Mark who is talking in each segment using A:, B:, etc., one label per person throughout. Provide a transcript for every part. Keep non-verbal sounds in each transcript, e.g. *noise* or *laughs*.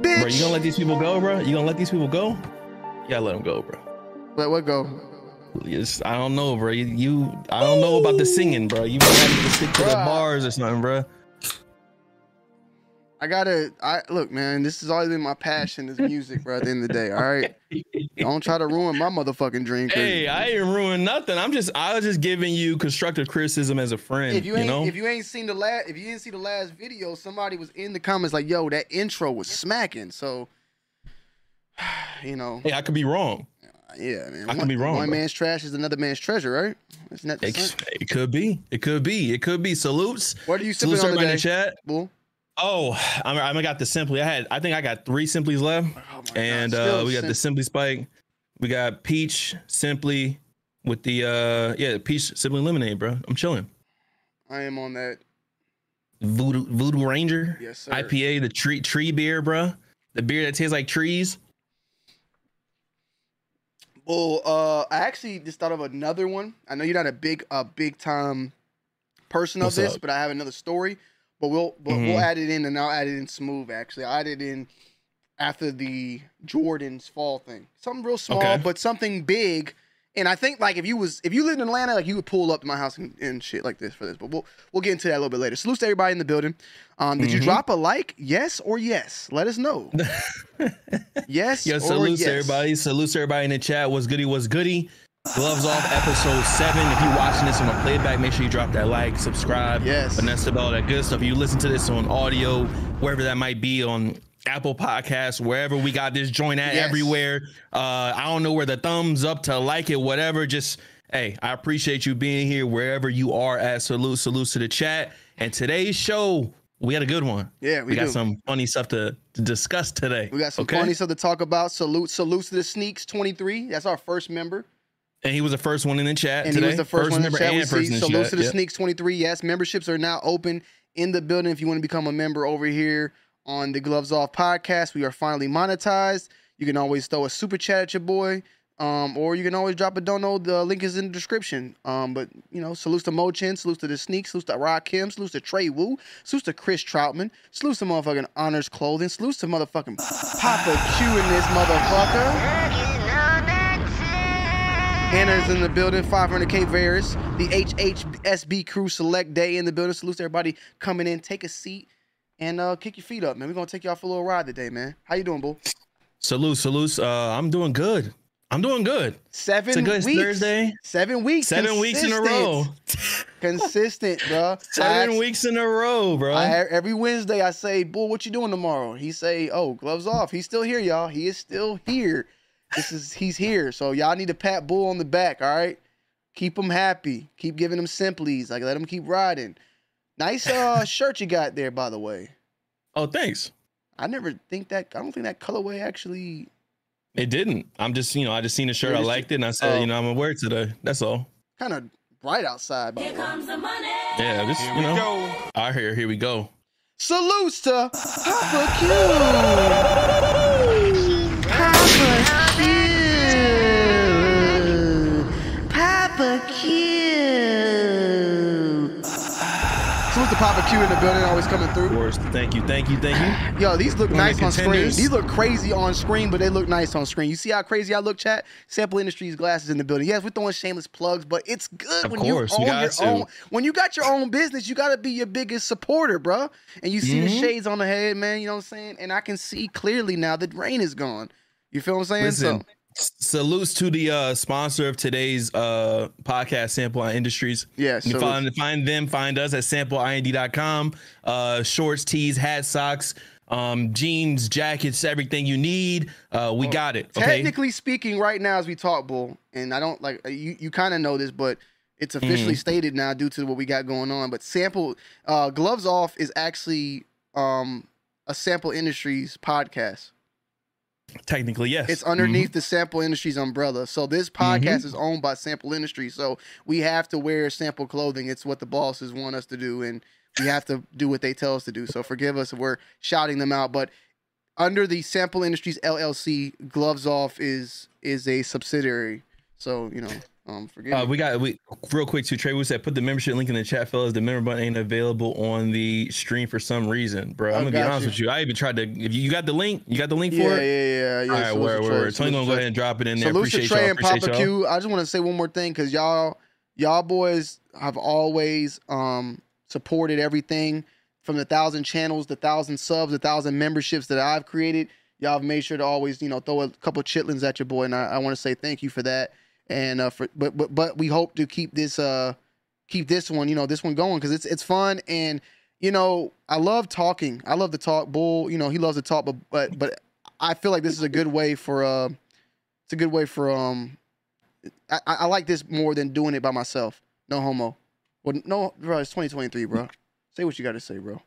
A: bitch.
B: Bro, you gonna let these people go, bro? You gonna let these people go? Yeah, let them go, bro.
A: Let what go?
B: Yes, I don't know, bro. You, you I don't know about the singing, bro. You might have to stick to the bars or something, bro.
A: I gotta. I look, man. This has always been my passion. Is music, bro. At the end of the day, all right. *laughs* Don't try to ruin my motherfucking dream.
B: Hey, I ain't ruined nothing. I'm just I was just giving you constructive criticism as a friend.
A: if you
B: you,
A: ain't
B: know?
A: if you ain't seen the last if you didn't see the last video, somebody was in the comments like, "Yo, that intro was smacking." So, *sighs* you know,
B: hey, I could be wrong.
A: yeah, man.
B: I could be wrong,
A: One
B: bro.
A: man's trash is another man's treasure, right? Isn't that the
B: It,
A: saying?
B: it could be. It could be. It could be. Salutes.
A: What are you sipping
B: Salutes
A: on
B: everybody in the chat.
A: Bull?
B: Oh, I'm, I got the simply. I had. I think I got three simplys left,
A: Oh my God,
B: and
A: still
B: uh, we got the simply spike. We got peach simply with the uh yeah peach simply lemonade, bro. I'm chilling.
A: I am on that.
B: Voodoo Voodoo Ranger
A: Yes, sir.
B: IPA, the tree tree beer, bro. The beer that tastes like trees.
A: Well, uh, I actually just thought of another one. I know you're not a big, uh, big time person of
B: What's
A: this,
B: up?
A: but I have another story. But we'll, but
B: Mhm.
A: we'll add it in, and I'll add it in smooth. Actually, I added in after the Jordan's fall thing. Something real small,
B: Okay.
A: but something big. And I think like if you was if you lived in Atlanta, like you would pull up to my house and, and shit like this for this. But we'll we'll get into that a little bit later. Salute to everybody in the building. Um, did you
B: Mhm.
A: drop a like? Yes or yes? Let us know. *laughs* yes
B: Yo,
A: or
B: salutes
A: yes.
B: to everybody. Salutes to everybody in the chat. What's goody? What's goody? Gloves off, episode seven. If you're watching this on a playback, make sure you drop that like, subscribe,
A: Yes.
B: Vanessa, all that good stuff. If you listen to this on audio, wherever that might be on Apple Podcasts, wherever we got this joint at,
A: Yes.
B: everywhere. Uh, I don't know where the thumbs up to like it, whatever. Just hey, I appreciate you being here wherever you are at. Salute, salutes to the chat. And today's show, we had a good one.
A: Yeah, we
B: we got
A: do.
B: some funny stuff to, to discuss today.
A: We got some
B: okay?
A: funny stuff to talk about. Salute, salutes to the Sneaks 23. That's our first member.
B: And he was the first one in the chat
A: And
B: today.
A: he was the first, one in the chat we see.
B: in
A: Salutes to the
B: Yep.
A: Sneaks 23. Yes, memberships are now open in the building. If you want to become a member over here on the Gloves Off podcast, we are finally monetized. You can always throw a super chat at your boy. Um, or you can always drop a don't. The link is in the description. Um, but you know, salutes to Mo Chen, salutes to the Sneaks, salutes to Rock Kim, salutes to Trey Wu, salutes to Chris Troutman, salutes to motherfucking Honors Clothing, salutes to motherfucking Papa Q in this motherfucker. Anna's in the building, 500K Varus, the HHSB crew select day in the building. Salute to everybody coming in. Take a seat and uh, kick your feet up, man. We're gonna take y'all for a little ride today, man. How you doing, boo?
B: Salute, salutes. Uh, I'm doing good. I'm doing good.
A: Seven
B: It's a good
A: weeks.
B: Thursday.
A: Seven weeks.
B: Seven weeks in a row.
A: Consistent, *laughs* bro.
B: Seven weeks in a row, bro.
A: I, every Wednesday I say, "Bull, what you doing tomorrow?" He say, "Oh, gloves off." He's still here, y'all. He is still here. This is he's here. So y'all need to pat Bull on the back. All right, keep him happy. Keep giving him simplies. Like let him keep riding. Nice uh *laughs* shirt you got there, by the way.
B: oh, thanks.
A: I never think that. I don't think that colorway actually.
B: It didn't. I'm just, you know, I just seen the shirt.
A: It
B: I liked it, and I said,
A: Oh.
B: you know, I'm gonna wear it today. That's all.
A: Kind of bright outside. By the way.
B: Yeah, just you know. All right, here, here we go.
A: Salutes to *sighs* Papa Q. Papa Q in the building, always coming through.
B: Of course, thank you, thank you, thank you.
A: Yo, these look
B: One
A: nice on screen. These look crazy on screen, but they look nice on screen. You see how crazy I look, chat? Sample Industries glasses in the building. Yes, we're throwing shameless plugs, but it's good
B: Of
A: when
B: course,
A: you own
B: got
A: your
B: to.
A: own. When you got your own business, you got to be your biggest supporter, bro. And you see the
B: Mhm.
A: shades on the head, man. You know what I'm saying? And I can see clearly now the rain is gone. You feel what I'm saying?
B: Listen,
A: So,
B: salutes to the uh, sponsor of today's uh, podcast, Sample Industries.
A: yeah.
B: You find, find them, find us at sampleind.com. Uh, shorts, tees, hats, socks, um, jeans, jackets, everything you need. Uh, we got it. Okay.
A: technically speaking, right now as we talk, bull, and I don't like you. You kind of know this, but it's officially
B: Mm-hmm.
A: stated now due to what we got going on. But sample uh, gloves off is actually um, a sample industries podcast.
B: Technically, yes.
A: It's underneath mm-hmm. the Sample Industries umbrella. So this mm-hmm. podcast is owned by Sample Industries. So we have to wear sample clothing. It's what the bosses want us to do, and we have to do what they tell us to do. So forgive us if we're shouting them out. But under the Sample Industries LLC, Gloves Off is is a subsidiary. So you know, Um, forget.
B: Uh, we got we real quick too. Trey Wu said, "Put the membership link in the chat, fellas. The member button ain't available on the stream for some reason, bro. I'm gonna be honest
A: you.
B: with you. I even tried to. If you, you got the link, you got the link
A: yeah,
B: for it.
A: yeah, yeah. Yeah.
B: All right, where
A: to
B: where where? Tony gonna
A: to
B: go ahead and drop it in there.
A: Salute to
B: Appreciate
A: Trey
B: y'all.
A: and Papa
B: y'all.
A: Q. I just want to say one more thing because y'all, y'all boys have always um supported everything from the thousand channels, the thousand subs, the thousand memberships that I've created. Y'all have made sure to always, you know, throw a couple chitlins at your boy, and I, I want to say thank you for that. And uh, for but but but we hope to keep this uh keep this one, you know, this one going because it's it's fun and you know I love talking. I love to talk. Bull, you know, he loves to talk, but but but I feel like this is a good way for uh it's a good way for um I, I like this more than doing it by myself. No homo. Well, no, bro. It's 2023, bro. Say what you got to say, bro.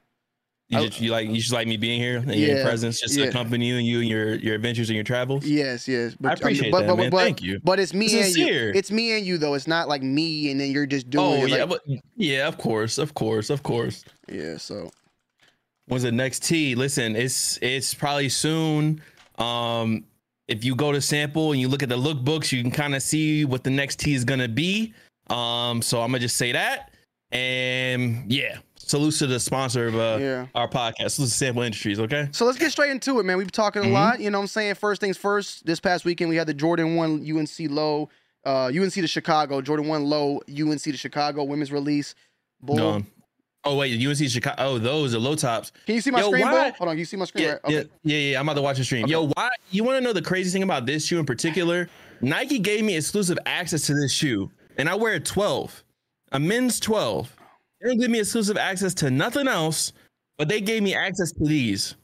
B: You
A: I-
B: just you like you just like me being here and
A: Yeah,
B: your presence just
A: yeah.
B: to accompany you and you and your your adventures and your travels.
A: Yes, yes. But
B: I appreciate
A: but,
B: that,
A: but,
B: man.
A: But,
B: Thank you.
A: But it's me and
B: Sincere.
A: you. It's me and you though. It's not like me and then you're just doing
B: Oh
A: it.
B: yeah,
A: like-
B: but, yeah, of course, of course, of course.
A: yeah. So
B: When's the next T? Listen, it's it's probably soon. Um, if you go to sample and you look at the lookbooks, you can kind of see what the next T is gonna be. Um, so I'm gonna just say that. And yeah, salute to the sponsor of uh,
A: yeah.
B: our podcast. Salute Sample Industries. Okay.
A: So let's get straight into it, man. We've been talking a
B: Mhm.
A: lot. You know what I'm saying? First things first, this past weekend we had the Jordan 1 UNC low, uh, UNC to Chicago, Jordan 1 low, UNC to Chicago women's release. Bull.
B: Gone. Oh wait, UNC Chicago. Oh, those are low tops.
A: Can you see my
B: Yo,
A: screen,
B: why-?
A: Hold on, you see my screen,
B: Yeah,
A: right? Okay.
B: yeah, yeah, yeah. I'm about to watch the stream.
A: Okay.
B: Yo, why? You want to know the crazy thing about this shoe in particular? Nike gave me exclusive access to this shoe, and I wear a 12, a men's 12. They didn't give me exclusive access to nothing else, but they gave me access to these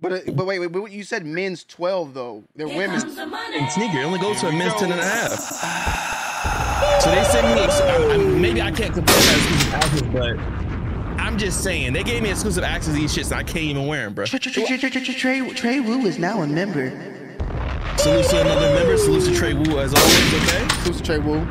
A: But uh, but wait, wait, but you said men's 12 though. They're women's.
B: and sneaker. It only goes to a men's 10 and a half. So they sent me. ex- I, I, maybe I can't compare that exclusive access, but I'm just saying they gave me exclusive access to these shits, and I can't even wear them, bro.
A: Trey, Trey Wu is now a member.
B: Salute to another member. Salute to Trey Wu as always. Okay.
A: Who's Trey Wu?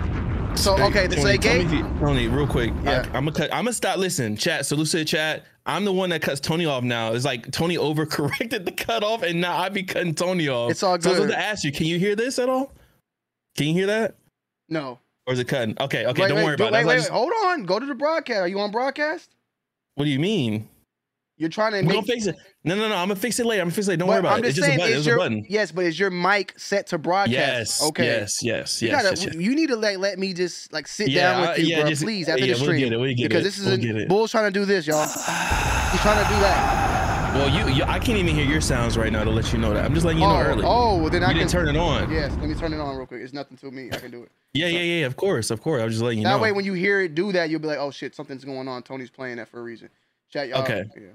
A: So okay, so they
B: Tony, tell
A: gave.
B: if you- Tony, real quick.
A: Yeah.
B: I, am gonna cut. I'm gonna stop. Listen, chat. So Lucid chat. I'm the one that cuts Tony off now. It's like Tony *laughs* overcorrected the cutoff, and now I be cutting Tony off.
A: It's all
B: So I was going to ask you, can you hear this at all? Can you hear that,
A: No.
B: or is it cutting? Okay, okay.
A: wait,
B: don't
A: wait,
B: worry about
A: wait,
B: it.
A: wait, wait,
B: just-
A: Hold on. Go to the broadcast. Are you on broadcast?
B: What do you mean?
A: You're trying to
B: We're gonna
A: make.
B: fix it. No, no, no. I'm gonna fix it later. I'm gonna fix it. later. Don't worry about
A: I'm
B: it. It's
A: just
B: just a button. It's
A: your
B: a button.
A: yes, but is your mic set to broadcast?
B: Yes.
A: Okay.
B: Yes. Yes.
A: You
B: Yes.
A: gotta.
B: yes, yes.
A: You need to like let me just like sit
B: Yeah,
A: down with
B: uh,
A: you,
B: yeah,
A: bro.
B: just-
A: please after
B: yeah,
A: the
B: we'll
A: stream
B: get it, we'll get
A: because
B: it,
A: this is
B: we'll
A: a. Bull's trying to do this, y'all. He's trying to do that.
B: Well, you, you, I can't even hear your sounds right now to let you know that. I'm just letting you know
A: oh,
B: early.
A: oh, well, then I
B: you
A: can
B: didn't turn it on.
A: Yes, let me turn it on real quick. It's nothing to me. I can do it.
B: Yeah, yeah, yeah. Of course, of course. I was just letting you
A: that
B: know.
A: That way, when you hear it do that, you'll be like, "Oh shit, something's going on." Tony's playing that for a reason. Chat, y'all.
B: Okay.
A: Yeah.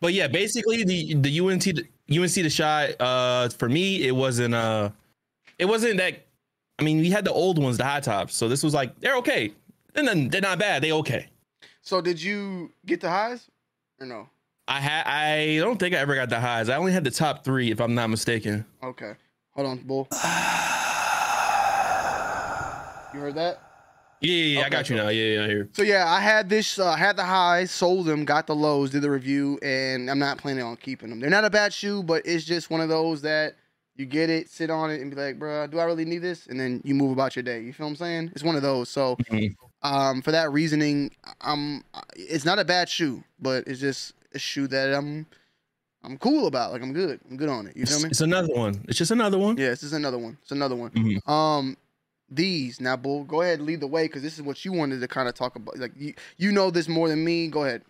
B: But yeah, basically the the UNT UNC the shot. uh for me it wasn't uh it wasn't that I mean we had the old ones the high tops so this was like they're okay they're not, they're not bad they okay
A: So, did you get the highs or no?
B: I had I don't think I ever got the highs I only had the top three if I'm not mistaken
A: Okay. Hold on, Bull. *sighs* You heard that?
B: Yeah yeah, yeah I
A: Okay,
B: got you now yeah yeah here
A: So yeah, I had this. uh, had the highs, sold them, got the lows, did the review, and I'm not planning on keeping them. They're not a bad shoe, but it's just one of those that you get it, sit on it, and be like, "Bruh, do I really need this?" And then you move about your day. You feel what I'm saying? It's one of those. So,
B: Mhm.
A: um, for that reasoning, I'm. It's not a bad shoe, but it's just a shoe that I'm. I'm cool about. Like I'm good. I'm good on it. You feel
B: it's,
A: me?
B: it's another one it's just another one
A: Yeah, this is another one. It's another one.
B: Mhm.
A: Um, these now, bull. Go ahead, lead the way because this is what you wanted to kind of talk about. Like you, you know this more than me. Go ahead.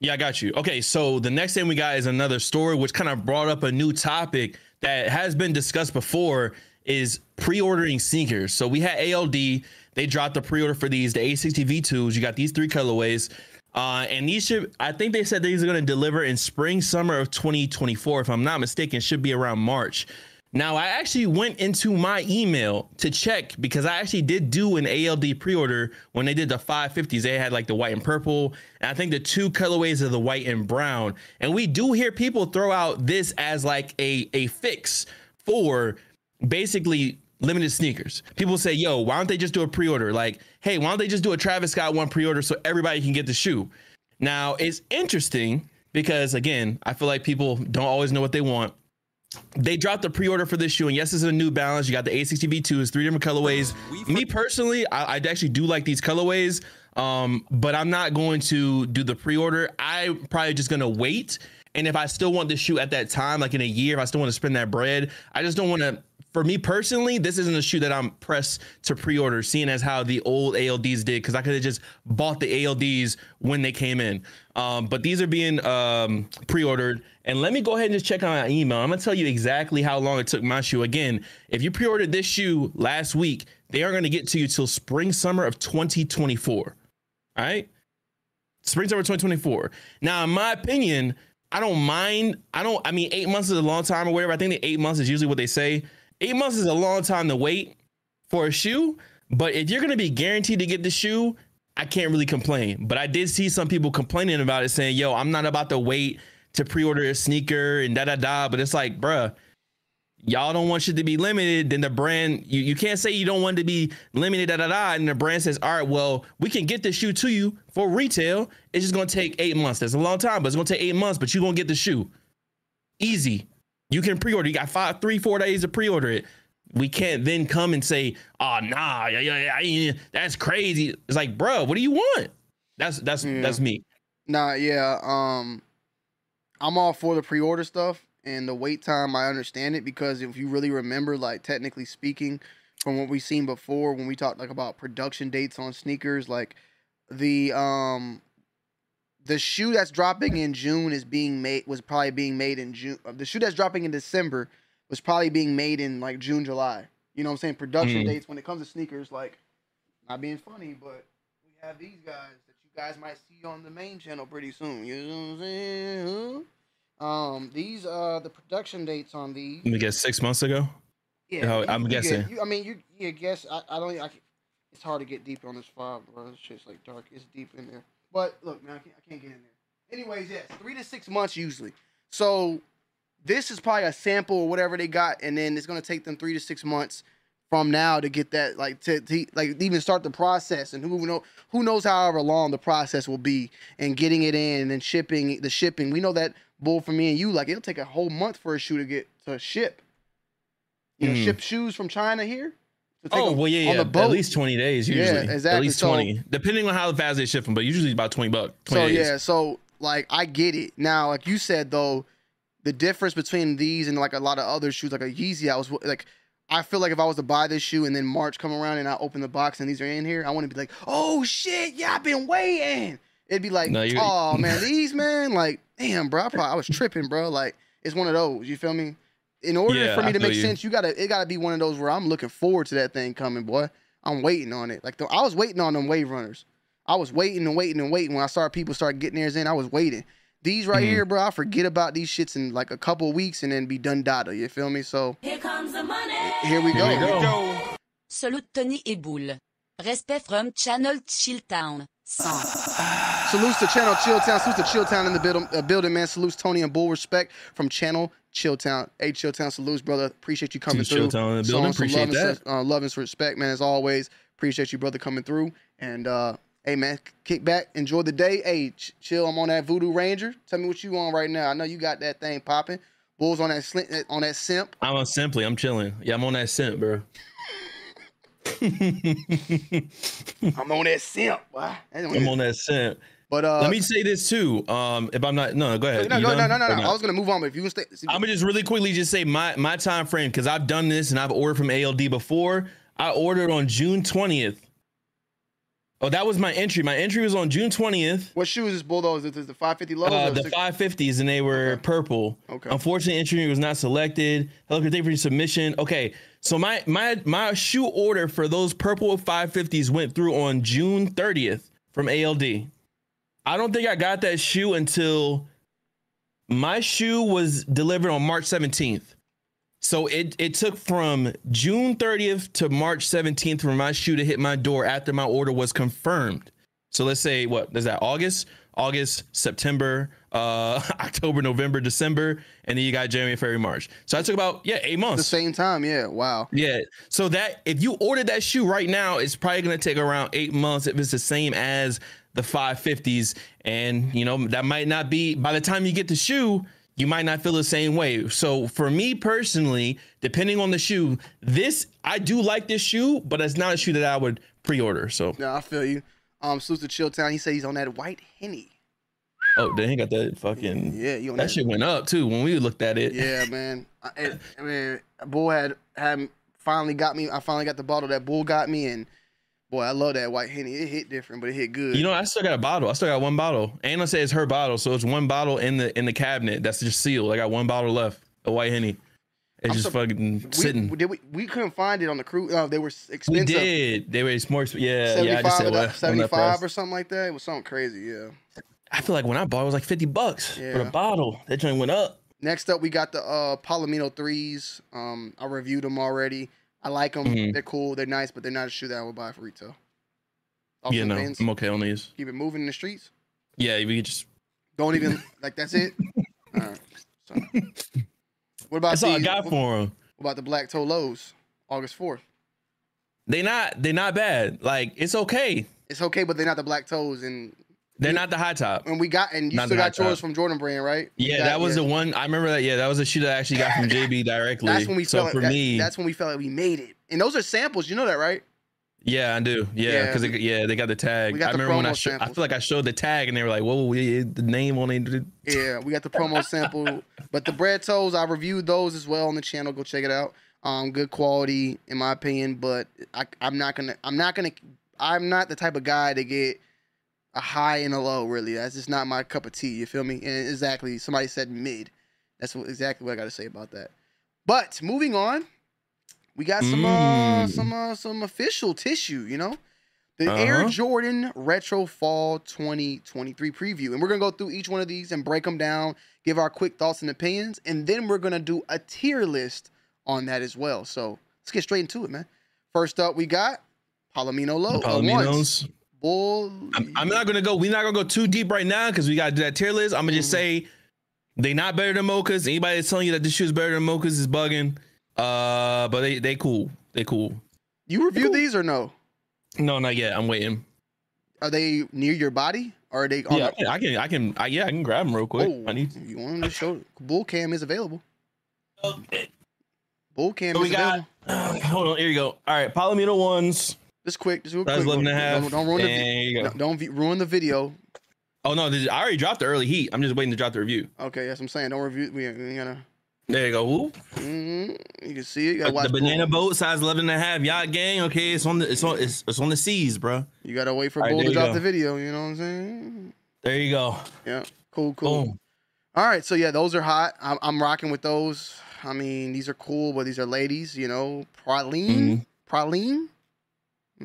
B: Yeah, I got you. Okay, so the next thing we got is another story, which kind of brought up a new topic that has been discussed before is pre-ordering sneakers. So we had ALD, they dropped the pre-order for these, the 860 V2s. You got these three colorways. Uh, and these should, I think they said these are going to deliver in spring, summer of 2024. If I'm not mistaken, should be around March. Now, I actually went into my email to check because I actually did do an ALD pre-order when they did the 550s. They had like the white and purple, and I think the two colorways of the white and brown. And we do hear people throw out this as like a a fix for basically limited sneakers. People say, "Yo, why don't they just do a pre-order? Like, hey, why don't they just do a Travis Scott one pre-order so everybody can get the shoe?" Now, it's interesting because again, I feel like people don't always know what they want. They dropped the pre-order for this shoe, and yes, it's a New Balance. You got the 860 V2, it's three different colorways. Me personally, I, I actually do like these colorways, um, but I'm not going to do the pre-order. I'm probably just gonna wait. And if I still want this shoe at that time, like in a year, if I still want to spend that bread, I just don't want to. For me personally, this isn't a shoe that I'm pressed to pre-order, seeing as how the old ALDs did, because I could have just bought the ALDs when they came in. Um, but these are being um, pre-ordered, and let me go ahead and just check on my email. I'm gonna tell you exactly how long it took my shoe. Again, if you pre-ordered this shoe last week, they aren't gonna get to you till spring summer of 2024. All right, spring summer 2024. Now, in my opinion, I don't mind. I don't. I mean, eight months is a long time or whatever. I think the eight months is usually what they say. Eight months is a long time to wait for a shoe. But if you're gonna be guaranteed to get the shoe, I can't really complain. But I did see some people complaining about it, saying, "Yo, I'm not about to wait to pre-order a sneaker and da da da." But it's like, bruh, y'all don't want shit to be limited. Then the brand, you, you can't say you don't want to be limited, da da da. And the brand says, "All right, well, we can get the shoe to you for retail. It's just gonna take eight months. That's a long time, but it's gonna take eight months. But you're gonna get the shoe, easy. You can pre-order. You got five, three, four days to pre-order it. We can't then come and say, "Oh, nah, yeah, yeah, yeah, that's crazy." It's like, bro, what do you want? That's that's
A: Yeah.
B: that's me.
A: Nah, yeah. Um, I'm all for the pre-order stuff and the wait time. I understand it because if you really remember, like technically speaking, from what we've seen before, when we talked like about production dates on sneakers, like the um, the shoe that's dropping in June is being made was probably being made in June. uh, The shoe that's dropping in December was probably being made in like June, July. You know what I'm saying? Production
B: Mhm.
A: dates when it comes to sneakers, like not being funny, but we have these guys that you guys might see on the main channel pretty soon. You know what I'm saying? Um, these are the production dates on these.
B: Let me guess, six months ago.
A: Yeah,
B: Oh,
A: you-
B: I'm
A: you
B: guessing.
A: you, I mean, you yeah, guess I, I don't. I, it's hard to get deep on this file, bro. This shit's like dark. It's deep in there. But look, man, I can't, I can't get in there. Anyways, yes, three to six months usually. So this is probably a sample or whatever they got, and then it's gonna take them three to six months from now to get that like to, to like even start the process and who know who knows however long the process will be and getting it in and then shipping the shipping. We know that bull for me and you like it'll take a whole month for a shoe to get to ship. You know,
B: Mhm.
A: ship shoes from China here.
B: Oh well, yeah, yeah. At least twenty days
A: Yeah,
B: usually. At
A: exactly.
B: least
A: So-
B: twenty, depending on how fast they ship them. But usually about twenty bucks. 20
A: So
B: days.
A: yeah, so like I get it. Now, like you said though, the difference between these and like a lot of other shoes, like a Yeezy, I was like, I feel like if I was to buy this shoe and then March come around and I open the box and these are in here, I want to be like, oh shit, yeah, I've been waiting. It'd be like,
B: No,
A: oh *laughs* man, these man, like, damn, bro, I, probably, I was tripping, bro. Like, it's one of those. You feel me? In order
B: Yeah,
A: for me
B: I
A: to make
B: you.
A: sense, you gotta it gotta be one of those where I'm looking forward to that thing coming, boy. I'm waiting on it. Like the, I was waiting on them wave runners. I was waiting and waiting and waiting. When I saw people start getting theirs in, I was waiting. These right
B: Mhm.
A: here, bro, I forget about these shits in like a couple of weeks and then be done data. You feel me? So
C: Here comes the money.
A: here we go.
B: Here we go.
D: Salute Tony et Boule. Respect from Channel Chilltown. *sighs*
A: Salutes to Channel Chilltown. Salutes to Chilltown in the building, uh, building, man. Salutes Tony and Bull. Respect from Channel Chilltown. Hey, Chilltown. Salutes, brother. Appreciate you coming
B: To
A: through.
B: Chilltown in the building. Appreciate
A: love and,
B: that.
A: sus- uh, love and respect, man. As always, appreciate you, brother, coming through. And uh, hey, man, kick back, enjoy the day. Hey, ch- chill. I'm on that Voodoo Ranger. Tell me what you on right now. I know you got that thing popping. Bulls on that slint, on that simp.
B: I'm on simply. I'm chilling. Yeah, I'm on that simp, bro. *laughs*
A: I'm on that simp. boy. *laughs*
B: I'm on that scent.
A: But uh,
B: Let me say this too. Um, if I'm not, no, go ahead.
A: no, no, no, no, no, no. I was gonna move on, but if you can stay,
B: I'm gonna just really quickly just say my my time frame because I've done this and I've ordered from ALD before. I ordered on June 20th. Oh, that was my entry. My entry was on June 20th.
A: what shoe is this Bulldogs? Is this the 550 lows?
B: Uh, the 550s and they were
A: Okay.
B: purple.
A: Okay.
B: Unfortunately, entry was not selected. Hello, thank you for your submission. Okay, so my my my shoe order for those purple 550s went through on June 30th from ALD. I don't think I got that shoe until my shoe was delivered on March 17th. So it it took from June 30th to March 17th for my shoe to hit my door after my order was confirmed. So let's say what is that? August, August, September, uh, *laughs* October, November, December, and then you got January, February, March. So I took about yeah eight months.
A: the same time. Yeah. Wow.
B: Yeah. So that if you order that shoe right now, it's probably gonna take around eight months if it's the same as the 550s. And you know, that might not be by the time you get the shoe, you might not feel the same way. So for me personally, depending on the shoe, this I do like this shoe, but it's not a shoe that I would pre-order. So
A: Yeah, I feel you. Um, salute to Chilltown. He said he's on that white henny.
B: oh, they ain't got that fucking
A: Yeah, you on
B: that shit went up too when we looked at it.
A: Yeah, *laughs* man. I, I mean, Bull had had finally got me. I finally got the bottle that Bull got me, and boy, I love that white henny. It hit different, but it hit good.
B: You know, I still got a bottle. I still got one bottle. Anna says it's her bottle, so it's one bottle in the in the cabinet that's just sealed. I got one bottle left, a white henny. It's
A: I'm
B: just
A: so-
B: fucking
A: we,
B: sitting.
A: We, did we, we couldn't find it on the cruise. Uh, they were s-
B: We
A: expensive.
B: did. They were more. Yeah, yeah. I just said
A: or
B: what,
A: that-
B: on that
A: 75 or something like that. It was something crazy. Yeah.
B: I feel like when I bought, it was like fifty bucks for
A: Yeah.
B: the bottle. That joint went up.
A: Next up, we got the uh, Palomino threes. Um, I reviewed them already. I like them.
B: Mhm.
A: They're cool. They're nice, but they're not a shoe that I would buy for retail. Off
B: yeah, no. I'm okay on these.
A: Keep it moving in the streets.
B: Yeah, we could just.
A: Don't even like. That's it. *laughs* All right. So, what about
B: That's all I
A: these-
B: got
A: what,
B: for them.
A: what about the Black Toe Lows? August fourth.
B: They not. They not bad. Like it's okay.
A: It's okay, but they're not the black toes, and
B: They're not the high top.
A: and we got and you
B: Not
A: still got yours
B: top.
A: from Jordan Brand, right? You
B: Yeah,
A: got-
B: that was
A: yeah.
B: the one. I remember that. Yeah, that was a shoe that I actually got from JB directly.
A: That's when we
B: so
A: felt
B: for
A: that-
B: me.
A: That's when we felt like we made it. And those are samples. You know that, right?
B: Yeah, I do. Yeah,
A: Yeah,
B: because
A: we-
B: yeah, they got the tag.
A: got
B: I remember when I sho- I feel like I showed the tag and they were like, "Whoa, we- the name on it."
A: Yeah, we got the promo *laughs* sample. But the bread toes, I reviewed those as well on the channel. Go check it out. Um, good quality in my opinion, but I, I'm not gonna. I'm not gonna. I'm not the type of guy to get a high and a low. Really, that's just not my cup of tea. You feel me? And exactly, somebody said mid. That's what, exactly what I got to say about that. But moving on, we got some uh,
B: Mm.
A: some uh, some official tissue. You know, the Air
B: Uh-huh.
A: Jordan Retro Fall 2023 preview, and we're gonna go through each one of these and break them down, give our quick thoughts and opinions, and then we're gonna do a tier list on that as well. So let's get straight into it, man. First up, we got Palomino Low. uh.
B: Palominos.
A: Bull.
B: I'm, I'm not gonna go. We're not gonna go too deep right now because we gotta do that tier list. I'm gonna just
A: Mhm.
B: say they not better than Mochas. Anybody that's telling you that this shoe is better than Mochas is bugging. Uh, but they they cool. They cool.
A: You reviewed these or no?
B: No, not yet. I'm waiting.
A: Are they near your body? Or are they on
B: Yeah, I
A: the
B: can. I can. I, can I, yeah, I can grab them real quick.
A: Oh,
B: I need.
A: you want them to show Bull Cam is available.
B: Okay.
A: Bull Cam
B: So
A: is
B: we got.
A: available. *sighs*
B: hold on. Here you go. All right, Palomino ones.
A: Just quick, just real quick.
B: 11 and a half.
A: Don't, don't ruin the vi-
B: There you go.
A: no, don't ruin the video.
B: Oh no, this- I already dropped the early heat. I'm just waiting to drop the review.
A: Okay, that's what I'm saying. Don't review. We, we ain't gonna.
B: There you go. Woo.
A: hmm You can see it. You gotta watch
B: The banana boat size 11 and a half yacht gang. Okay, it's on the it's on it's, it's on the seas, bro.
A: You gotta wait for
B: All right,
A: Bull to drop
B: go.
A: the video. You know what I'm saying?
B: There you go.
A: Yeah. Cool. Cool.
B: Boom.
A: All right. So yeah, those are hot. I'm, I'm rocking with those. I mean, these are cool, but these are ladies. You know, praline. Praline.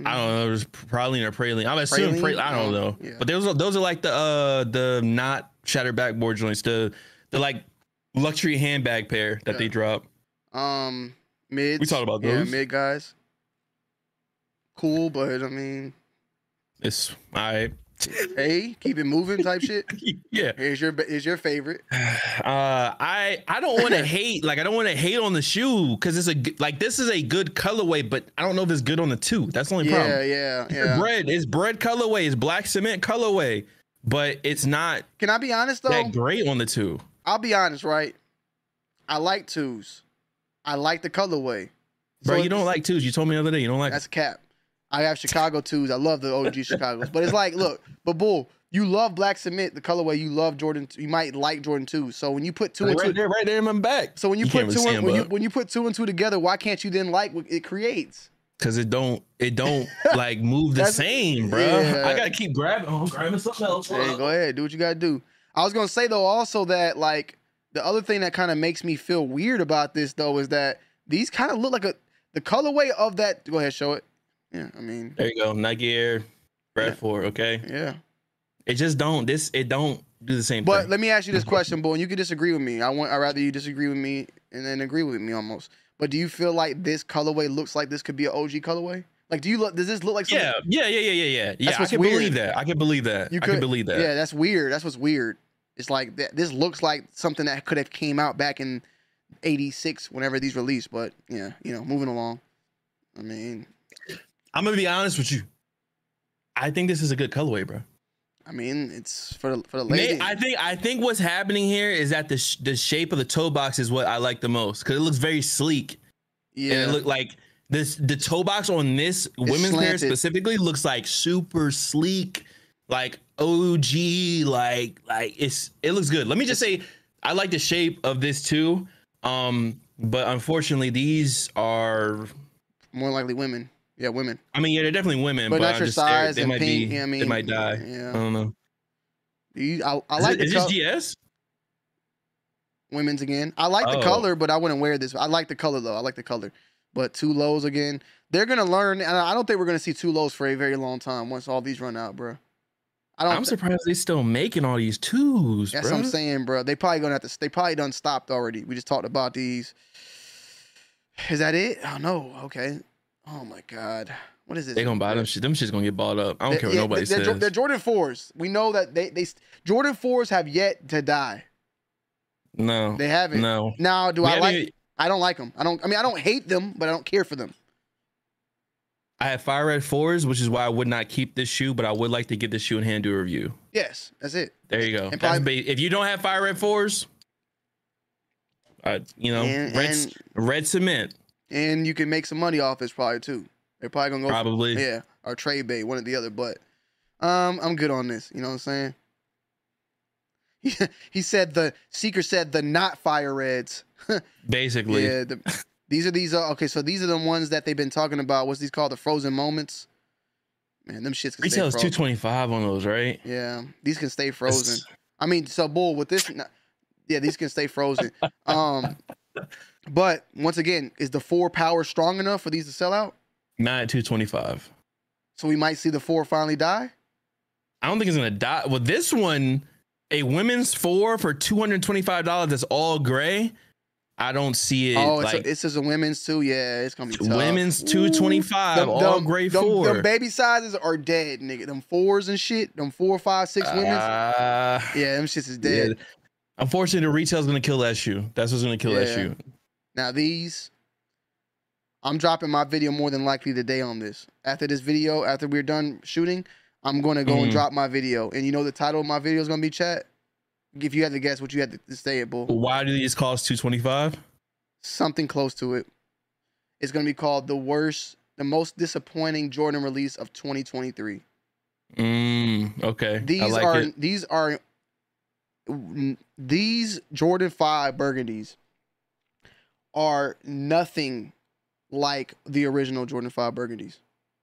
B: I don't know. There's praline or praline. I'm assuming
A: Praline?
B: praline. I don't
A: Oh,
B: know.
A: yeah.
B: But those are those are like the uh the not shattered backboard joints. The the like luxury handbag pair that
A: Yeah.
B: they drop.
A: Um, mid.
B: We talked about
A: Yeah,
B: those.
A: mid guys. Cool, but I mean,
B: It's all right. *laughs*
A: hey, keep it moving type shit. *laughs*
B: yeah.
A: Here's your here's your favorite. *sighs*
B: Uh, I I don't want to *laughs* hate like I don't want to hate on the shoe because it's a like this is a good colorway, but I don't know if it's good on the two. That's the only
A: Yeah,
B: problem.
A: yeah,
B: It's
A: yeah.
B: bread. It's bread colorway. It's black cement colorway, but it's not
A: Can I be honest though?
B: that great on the two.
A: I'll be honest, right? I like twos. I like the colorway.
B: Bro,
A: So
B: you don't like twos. You told me the other day you don't like.
A: That's a cap. I have Chicago twos. I love the OG Chicago's, but it's like, look, but bull, you love black cement, the colorway. You love Jordan. You might like Jordan twos. So when you put two and
B: right
A: two,
B: there, right there in my back.
A: so when you,
B: You
A: put
B: can't really
A: two
B: see
A: when you when you put two and two together, why can't you then like what it creates?
B: Cause it don't it don't *laughs* like move the same, bro.
A: yeah.
B: I gotta keep grabbing. Oh, I'm grabbing something else.
A: Hey, go ahead, do what you gotta do. I was gonna say though, also that like the other thing that kind of makes me feel weird about this though is that these kind of look like a the colorway of that. Go ahead, show it. Yeah, I mean,
B: There you go. Nike Air, Bradford. Okay,
A: yeah.
B: it just don't this it don't do the same.
A: But
B: thing.
A: let me ask you this *laughs* question, Bull, and you can disagree with me. I want I rather you disagree with me and then agree with me almost. But do you feel like this colorway looks like this could be an OG colorway? Like, do you look? Does this look like something?
B: yeah, yeah, yeah, yeah, yeah, yeah. Yeah, I can
A: weird.
B: believe that. I can believe that.
A: You
B: I can believe that.
A: Yeah, that's weird. That's what's weird. It's like that. This looks like something that could have came out back in '86, whenever these released. But yeah, you know, moving along. I mean,
B: I'm gonna be honest with you. I think this is a good colorway, bro.
A: I mean, it's for the for the lady.
B: I think I think what's happening here is that the sh- the shape of the toe box is what I like the most because it looks very sleek.
A: yeah,
B: And it look like this the toe box on this women's pair specifically looks like super sleek, like OG, like like it's it looks good. Let me just say I like the shape of this too. Um, but unfortunately, these are
A: more likely women. Yeah, women.
B: I mean, yeah, they're definitely women,
A: But
B: but,
A: not your
B: just,
A: size
B: they
A: and
B: might
A: pink,
B: be,
A: yeah, I
B: they
A: mean,
B: might die.
A: yeah.
B: I don't know.
A: You, I, I
B: Is
A: like
B: it-
A: the
B: is this GS?
A: women's again. I like the
B: Oh.
A: color, but I wouldn't wear this. I like the color though. I like the color. But two lows again. They're gonna learn, and I don't think we're gonna see two lows for a very long time once all these run out, bro. I don't.
B: I'm
A: thi-
B: surprised they're still making all these twos,
A: That's
B: bro.
A: what I'm saying, bro. They probably gonna have to. They probably done stopped already. We just talked about these. Is that it? Oh no. Okay. Oh my god. What is this?
B: They gonna buy them shit. Them shit's gonna get bought up. I don't
A: They-
B: care what
A: yeah,
B: nobody
A: they're,
B: says.
A: they're, Jordan fours. We know that they they Jordan fours have yet to die.
B: no,
A: They haven't.
B: no.
A: Now, do
B: We
A: I like?
B: even-
A: I don't like them. I don't. I mean, I don't hate them, but I don't care for them.
B: I have fire red fours, which is why I would not keep this shoe, but I would like to get this shoe in hand do a review.
A: Yes, that's it.
B: There you go.
A: And probably-
B: ba- if you don't have fire red fours, uh, you know,
A: And-
B: red
A: and-
B: red cement
A: And you can make some money off this probably too. They're probably gonna go.
B: probably.
A: Yeah, or trade bait, one or the other. But um, I'm good on this. You know what I'm saying? He, *laughs* he said the seeker said the not fire reds. *laughs*
B: Basically,
A: Yeah, the, these are these. are okay, so these are the ones that they've been talking about. What's these called? The frozen moments. Man, them shits can
B: retail is two twenty five on those, right?
A: Yeah, these can stay frozen.
B: That's-
A: I mean, so bull with this. Yeah, these can stay frozen. *laughs* Um, but once again, is the four power strong enough for these to sell out?
B: Not at two twenty five.
A: So we might see the four finally die.
B: I don't think it's gonna die. Well, this one, a women's four for two hundred twenty five dollars. That's all gray. I don't see it.
A: oh, it's
B: like
A: a, it's just a women's too. Yeah, it's gonna be tough.
B: women's two twenty five, all gray
A: them-
B: four.
A: Them baby sizes are dead, nigga. Them fours and shit. Them four, five, six women's.
B: Uh,
A: Yeah, them shits is
B: yeah.
A: dead.
B: Unfortunately, the retail's gonna kill that shoe. That's what's gonna kill that shoe.
A: Now these, I'm dropping my video more than likely today on this. After this video, after we're done shooting, I'm gonna go and
B: Mhm.
A: drop my video. And you know the title of my video is gonna be chat. If you had to guess what you had to say it, bull.
B: Why do these cost two twenty five?
A: Something close to it. It's gonna be called the worst, the most disappointing Jordan release of 2023.
B: Mm, okay.
A: These
B: like
A: are
B: it.
A: these are these Jordan 5 burgundies are nothing like the original Jordan 5 burgundies.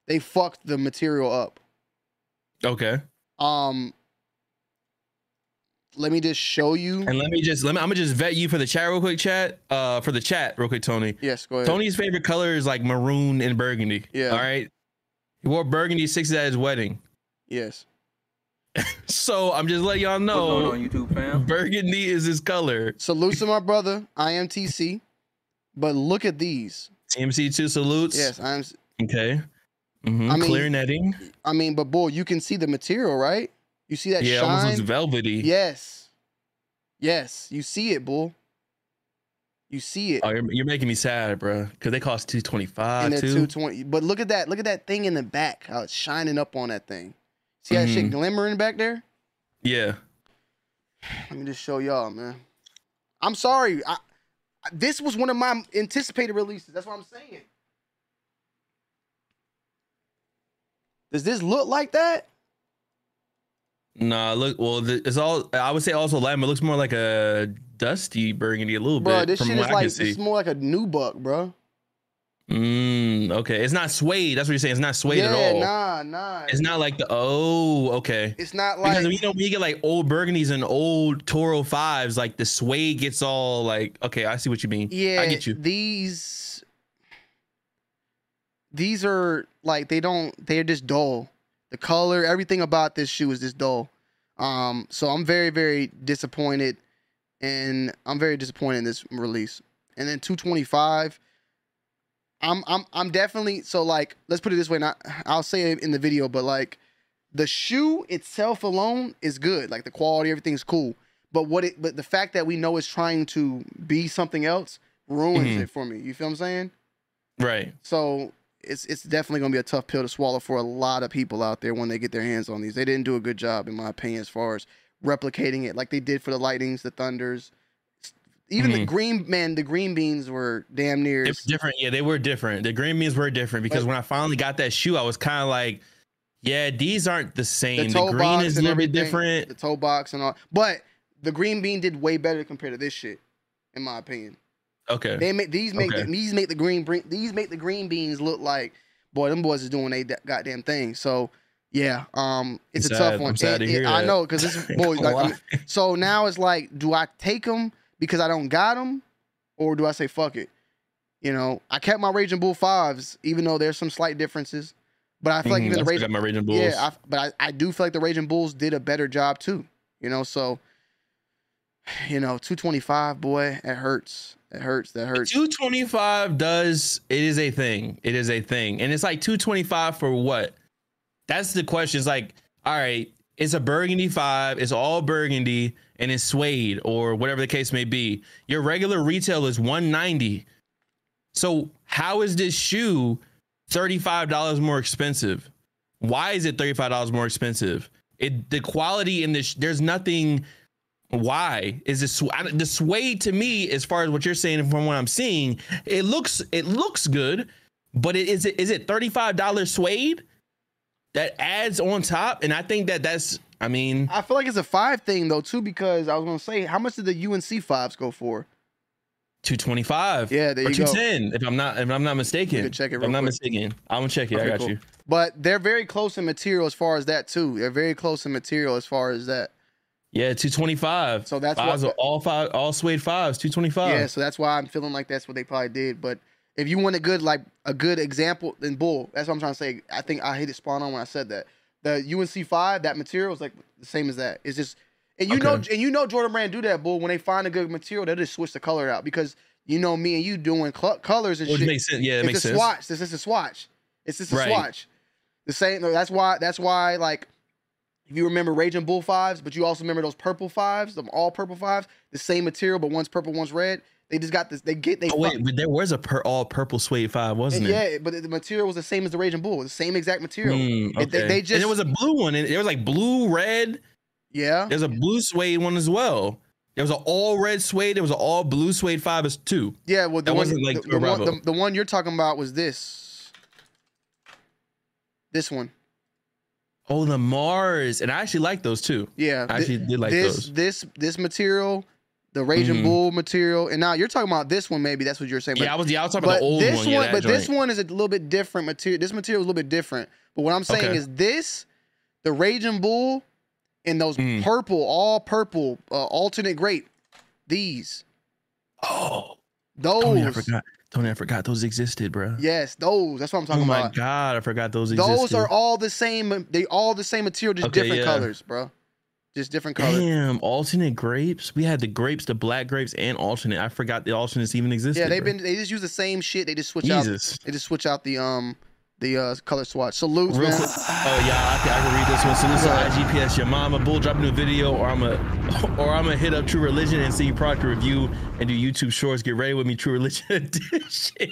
A: They fucked the material up.
B: Okay.
A: Um let me just show you.
B: And let me just let me I'm gonna just vet you for the chat real quick, chat. Uh for the chat, real quick, Tony.
A: Yes, go ahead.
B: Tony's favorite color is like maroon and burgundy.
A: Yeah.
B: All right. He wore burgundy sixes at his wedding.
A: Yes. *laughs*
B: So I'm just letting y'all
C: What's going
B: know
C: on YouTube fam?
B: burgundy is his color.
A: Salute to my brother. I am TC. But look at these.
B: TMC2 salutes.
A: Yes, I'm
B: Okay. hmm
A: I mean-
B: Clear netting.
A: I mean, but boy, you can see the material, right? You see that
B: Yeah,
A: shine?
B: almost looks velvety.
A: Yes. Yes. You see it, bull. You see it.
B: Oh, you're, you're making me sad, bro. Because they cost two twenty five.
A: And they're
B: two
A: twenty. But look at that. Look at that thing in the back. How it's shining up on that thing. See that shit
B: Mhm.
A: glimmering back there?
B: Yeah.
A: Let me just show y'all, man. I'm sorry. I- this was one of my anticipated releases. That's what I'm saying. Does this look like that?
B: Nah, look. Well, it's all. I would say also lime. It looks more like a dusty burgundy a little
A: Bro,
B: bit
A: this
B: from
A: shit
B: what
A: is
B: I
A: like it's more like a nubuck, bro.
B: Mm, okay, it's not suede. That's what you're saying. It's not suede
A: yeah,
B: at all.
A: nah, nah.
B: It's not like the. Oh, okay.
A: It's not like
B: Because you know when you get like old burgundies and old Toro fives, like the suede gets all like. Okay, I see what you mean.
A: Yeah,
B: I get you.
A: These these are like they don't they're just dull. The color, everything about this shoe is just dull. Um, so I'm very, very disappointed and I'm very disappointed in this release. And then 225. I'm I'm I'm definitely so like let's put it this way, not I'll say it in the video, but like the shoe itself alone is good. Like the quality, everything's cool. But what it but the fact that we know it's trying to be something else ruins
B: Mhm.
A: it for me. You feel what I'm saying?
B: Right.
A: So it's it's definitely gonna be a tough pill to swallow for a lot of people out there when they get their hands on these. They didn't do a good job, in my opinion, as far as replicating it like they did for the Lightnings, the Thunders. Even the
B: Mhm.
A: green man, the green beans were damn near.
B: It was different. Yeah, they were different. The green beans were different because
A: Like-
B: when I finally got that shoe, I was kind of like, yeah, these aren't the same. The,
A: toe
B: green
A: box
B: is a little bit different.
A: The toe box and all, but the green bean did way better compared to this shit, in my opinion.
B: Okay.
A: They make these make
B: Okay.
A: the, these make the green bring these make the green beans look like boy them boys is doing they goddamn thing. So yeah, um, it's
B: I'm
A: a
B: sad.
A: tough one.
B: I'm sad to
A: And-
B: hear
A: and I know because this is *laughs* boy. Like, so now it's like, do I take them because I don't got them, or do I say fuck it? You know, I kept my Raging Bull fives, even though there's some slight differences. But I feel like
B: Mhm,
A: even the Raging
B: my Raging Bulls.
A: yeah, I, but I, I do feel like the Raging Bulls did a better job too. You know, so you know, 225, boy, it hurts. It hurts. That hurts.
B: 225 does it is a thing. It is a thing. And it's like 225 for what? That's the question. It's like, all right, it's a burgundy five, it's all burgundy, and it's suede or whatever the case may be. Your regular retail is 190. So how is this shoe $35 more expensive? Why is it $35 more expensive? It the quality in this there's nothing why is this I- the suede to me as far as what you're saying from what i'm seeing it looks it looks good but it, is it is it $35 suede that adds on top and i think that that's i mean
A: I feel like it's a five thing though too, because I was gonna say, how much did the UNC fives go for?
B: 225
A: Yeah, there
B: or
A: you go.
B: 210 if i'm not if i'm not mistaken
A: You can check it
B: i'm not
A: quick.
B: mistaken i'm gonna check it i got
A: cool.
B: you
A: But they're very close in material as far as that too. They're very close in material as far as that.
B: yeah 225
A: So that's
B: fives
A: what.
B: are all five all suede fives 225
A: Yeah, so that's why I'm feeling like that's what they probably did. But if you want a good like a good example, then bull. That's what I'm trying to say. I think I hit it spot on when I said that. The UNC five, that material is like the same as that. It's just and you know and you know Jordan Brand do that, bull. When they find a good material, they just switch the color out because you know me and you doing cl- colors and
B: which
A: shit.
B: makes sense yeah that
A: it's
B: makes
A: a
B: sense
A: swatch. This is a swatch. It's just a
B: Right.
A: swatch. The same. That's why. That's why. Like, if you remember Raging Bull fives, but you also remember those purple fives, them all purple fives, the same material, but one's purple, one's red. They just got this. They get. They
B: oh wait but there was a per, all purple suede five wasn't it
A: yeah, but the material was the same as the Raging Bull. The same exact material.
B: Mm,
A: they-
B: okay.
A: they
B: and
A: just-
B: there was a blue one, and there was like blue, red.
A: Yeah.
B: There's a blue suede one as well. There was an all red suede. There was an all blue suede five as two.
A: Yeah. Well, the
B: That
A: one,
B: wasn't like
A: the, the, one the, the one you're talking about was this. This one.
B: Oh, the Mars, and I actually like those too.
A: Yeah.
B: I actually did like
A: this
B: those.
A: this this material, the Raging
B: Mhm.
A: Bull material, and now you're talking about this one. Maybe that's what you're saying. but-
B: Yeah, I was. Yeah, I was talking about the old
A: this
B: one. yeah,
A: but this one is a little bit different material. This material is a little bit different. But what I'm saying
B: Okay.
A: is this, the Raging Bull, and those
B: Mm.
A: purple, all purple, uh, alternate grape, these,
B: Oh,
A: those,
B: Tony, I forgot. Tony, I forgot those existed, bro.
A: yes, those. That's what I'm talking about.
B: Oh my
A: about.
B: god, I forgot those existed.
A: Those are all the same. They all the same material, just
B: Okay,
A: different
B: yeah.
A: colors, bro. Just different colors.
B: Damn, alternate grapes. We had the grapes, the black grapes, and alternate. I forgot the alternates even existed.
A: Yeah, they've
B: bro.
A: been. They just use the same shit. They just switch out.
B: Jesus.
A: They just switch out the um the uh color swatch. Salute,
B: Real
A: man.
B: quick. Oh yeah, I can, I can read this one. So this
A: Go ahead.
B: is IGPS. Your mama bull dropping a video, or I'm a, *laughs* or I'm gonna hit up True Religion and see product review and do YouTube shorts. Get ready with me, True Religion *laughs* edition.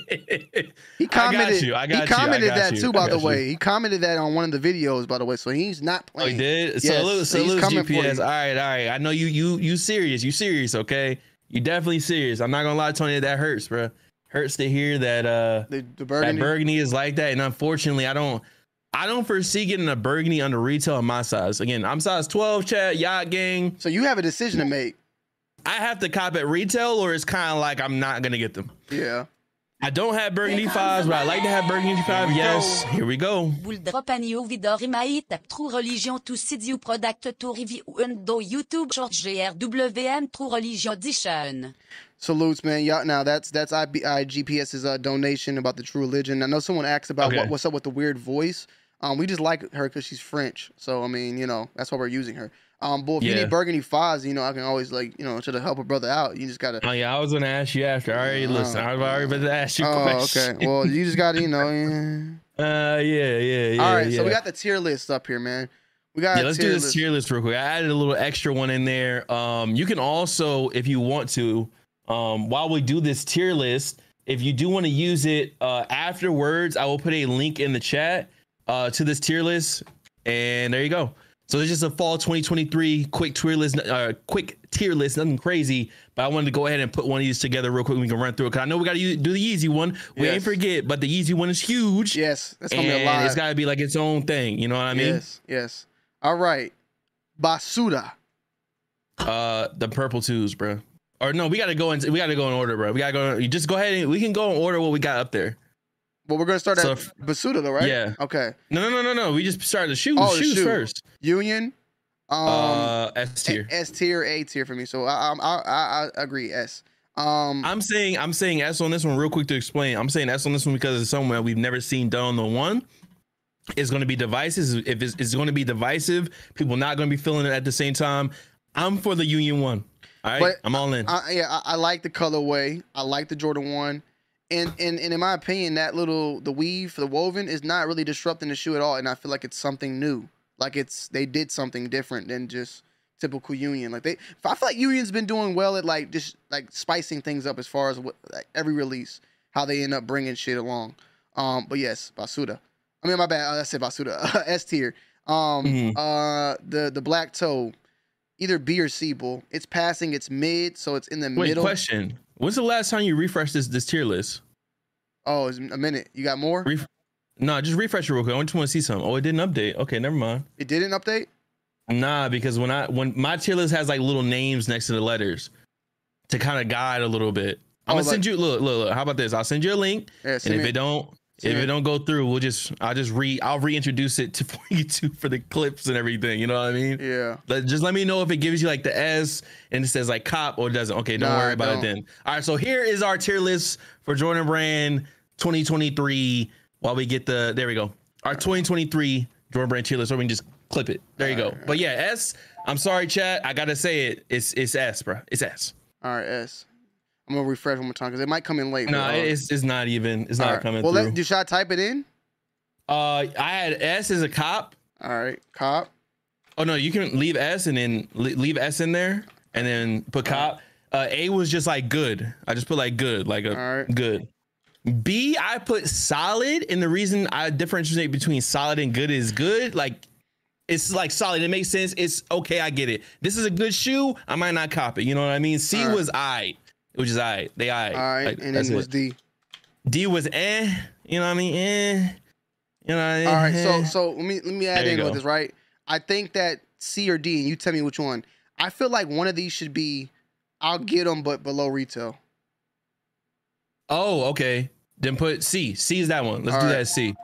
A: He commented.
B: I got you.
A: He
B: you.
A: commented
B: got
A: that
B: you.
A: too, by the
B: you.
A: way. He commented that on one of the videos, by the way. So he's not
B: Oh, he did.
A: Yes,
B: Salute,
A: so he's
B: salute,
A: coming for
B: GPS. All right, all right. I know you, you, you serious. You serious? Okay, you definitely serious. I'm not gonna lie, Tony. That hurts, bro. Hurts to hear that. Uh,
A: The, the
B: that
A: burgundy.
B: burgundy is like that, and unfortunately, I don't. I don't foresee getting a burgundy under retail in my size. Again, I'm size 12, chat, yacht gang.
A: so you have a decision to make.
B: I have to cop at retail, or it's kind of like I'm not gonna get them.
A: Yeah.
B: I don't have burgundy fives, but I like to have burgundy five. Yes, here we go.
D: Boule drop anio vidor imaï tap true religion tout sidiu product tout rivi ou undo YouTube short GRWM true religion edition.
A: Salutes, man. Y'all, now that's that's IB, IGPS's uh, donation about the true religion. I know someone asked about
B: Okay.
A: what, what's up with the weird voice. Um, we just like her because she's French. So I mean, you know, that's why we're using her. Um, but if you need burgundy fives, you know, I can always like, you know, try to help a brother out. You just gotta.
B: Oh yeah, I was gonna ask you after. I already listen. I was already about to ask you a
A: Oh,
B: question.
A: okay. Well, you just gotta, you *laughs* know. yeah.
B: Uh, yeah, yeah, yeah.
A: All right,
B: yeah.
A: so we got the tier list up here, man. We got
B: yeah, let's do this
A: list.
B: tier list real quick. I added a little extra one in there. Um, you can also, if you want to, um, while we do this tier list, if you do want to use it uh, afterwards, I will put a link in the chat uh, to this tier list, and there you go. So it's just a fall 2023 quick tier list, uh, quick tier list, nothing crazy. But I wanted to go ahead and put one of these together real quick. We can run through it. Cause I know we got to do the easy one. We
A: Yes.
B: ain't forget, but the easy one is huge.
A: Yes, that's gonna be a lot.
B: it's got to be like its own thing. You know what I mean?
A: yes, yes. All right, Basuda.
B: Uh, the purple twos, bro. Or no, we gotta go in. We gotta go in order, bro. We gotta go. You just go ahead and we can go in order what we got up there.
A: Well, we're gonna start
B: So
A: at Basuda though, right?
B: Yeah.
A: Okay.
B: No, no, no, no, no. We just started the shoes.
A: Oh,
B: shoes
A: shoe.
B: first.
A: Union. Um,
B: uh, S tier.
A: S tier, A tier for me. So I, I, I, I agree. S. Um,
B: I'm saying I'm saying S on this one real quick to explain. I'm saying S on this one because it's something that we've never seen done on the one. It's going to be divisive. If it's, it's going to be divisive, people not going to be feeling it at the same time. I'm for the Union one. All right, I'm all in.
A: I, yeah, I, I like the colorway. I like the Jordan one, and and and in my opinion, that little the weave the woven is not really disrupting the shoe at all. And I feel like it's something new. Like it's they did something different than just typical Union. Like they, I feel like Union's been doing well at like just like spicing things up as far as what like every release, how they end up bringing shit along. Um, but yes, Basuda. I mean, my bad. I said Basuda. *laughs* S tier. Um,
B: Mhm.
A: uh, the the black toe, either B or C bull. It's passing. It's mid, so it's in the
B: Wait,
A: middle.
B: question. When's the last time you refreshed this this tier list?
A: Oh, it's a minute. You got more?
B: Ref- no, just refresh it real quick. I just want to see something. Oh, it didn't update. Okay, never mind.
A: It didn't update.
B: Nah, because when I when my tier list has like little names next to the letters to kind of guide a little bit. I'm
A: Oh,
B: gonna send you look, look, look. How about this? I'll send you a link,
A: Yeah,
B: and if
A: me-
B: it don't, if it don't go through, we'll just I'll just re I'll reintroduce it to *laughs* for you two for the clips and everything. You know what I mean?
A: yeah.
B: Let- just let me know if it gives you like the S and it says like cop or it doesn't. Okay, don't
A: Nah,
B: worry about
A: don't.
B: it then. All right, so here is our tier list for Jordan Brand 2023. While we get the there we go. Our 2023 Jordan Brand tier list, so we can just clip it. There you go. But yeah, S. I'm sorry, chat. I gotta say it. It's it's S, bro. It's S.
A: All right, S. I'm gonna refresh one more time because it might come in late.
B: No,
A: uh,
B: it's it's not even. It's not
A: right.
B: coming
A: Well,
B: through.
A: let, do should I type it in?
B: uh, I had S as a cop.
A: All right, cop.
B: Oh no, you can leave S and then leave S in there and then put cop. Uh, A was just like good. I just put like good, like a
A: All right.
B: good. B I put solid, and the reason I differentiate between solid and good is good. Like it's like solid. It makes sense. It's okay. I get it. This is a good shoe. I might not cop it. You know what I mean? C
A: right.
B: was I, which is I. They I.
A: All right,
B: Like,
A: and then
B: it.
A: was D.
B: D was eh. You know what I mean? Eh. You know. What I mean?
A: All right, so
B: Eh.
A: so let me let me add
B: There
A: in with this, right? I think that C or D, and you tell me which one. I feel like one of these should be, I'll get them, but below retail.
B: Oh, okay. Then put C. C is that one. Let's
A: All
B: do
A: right.
B: that C.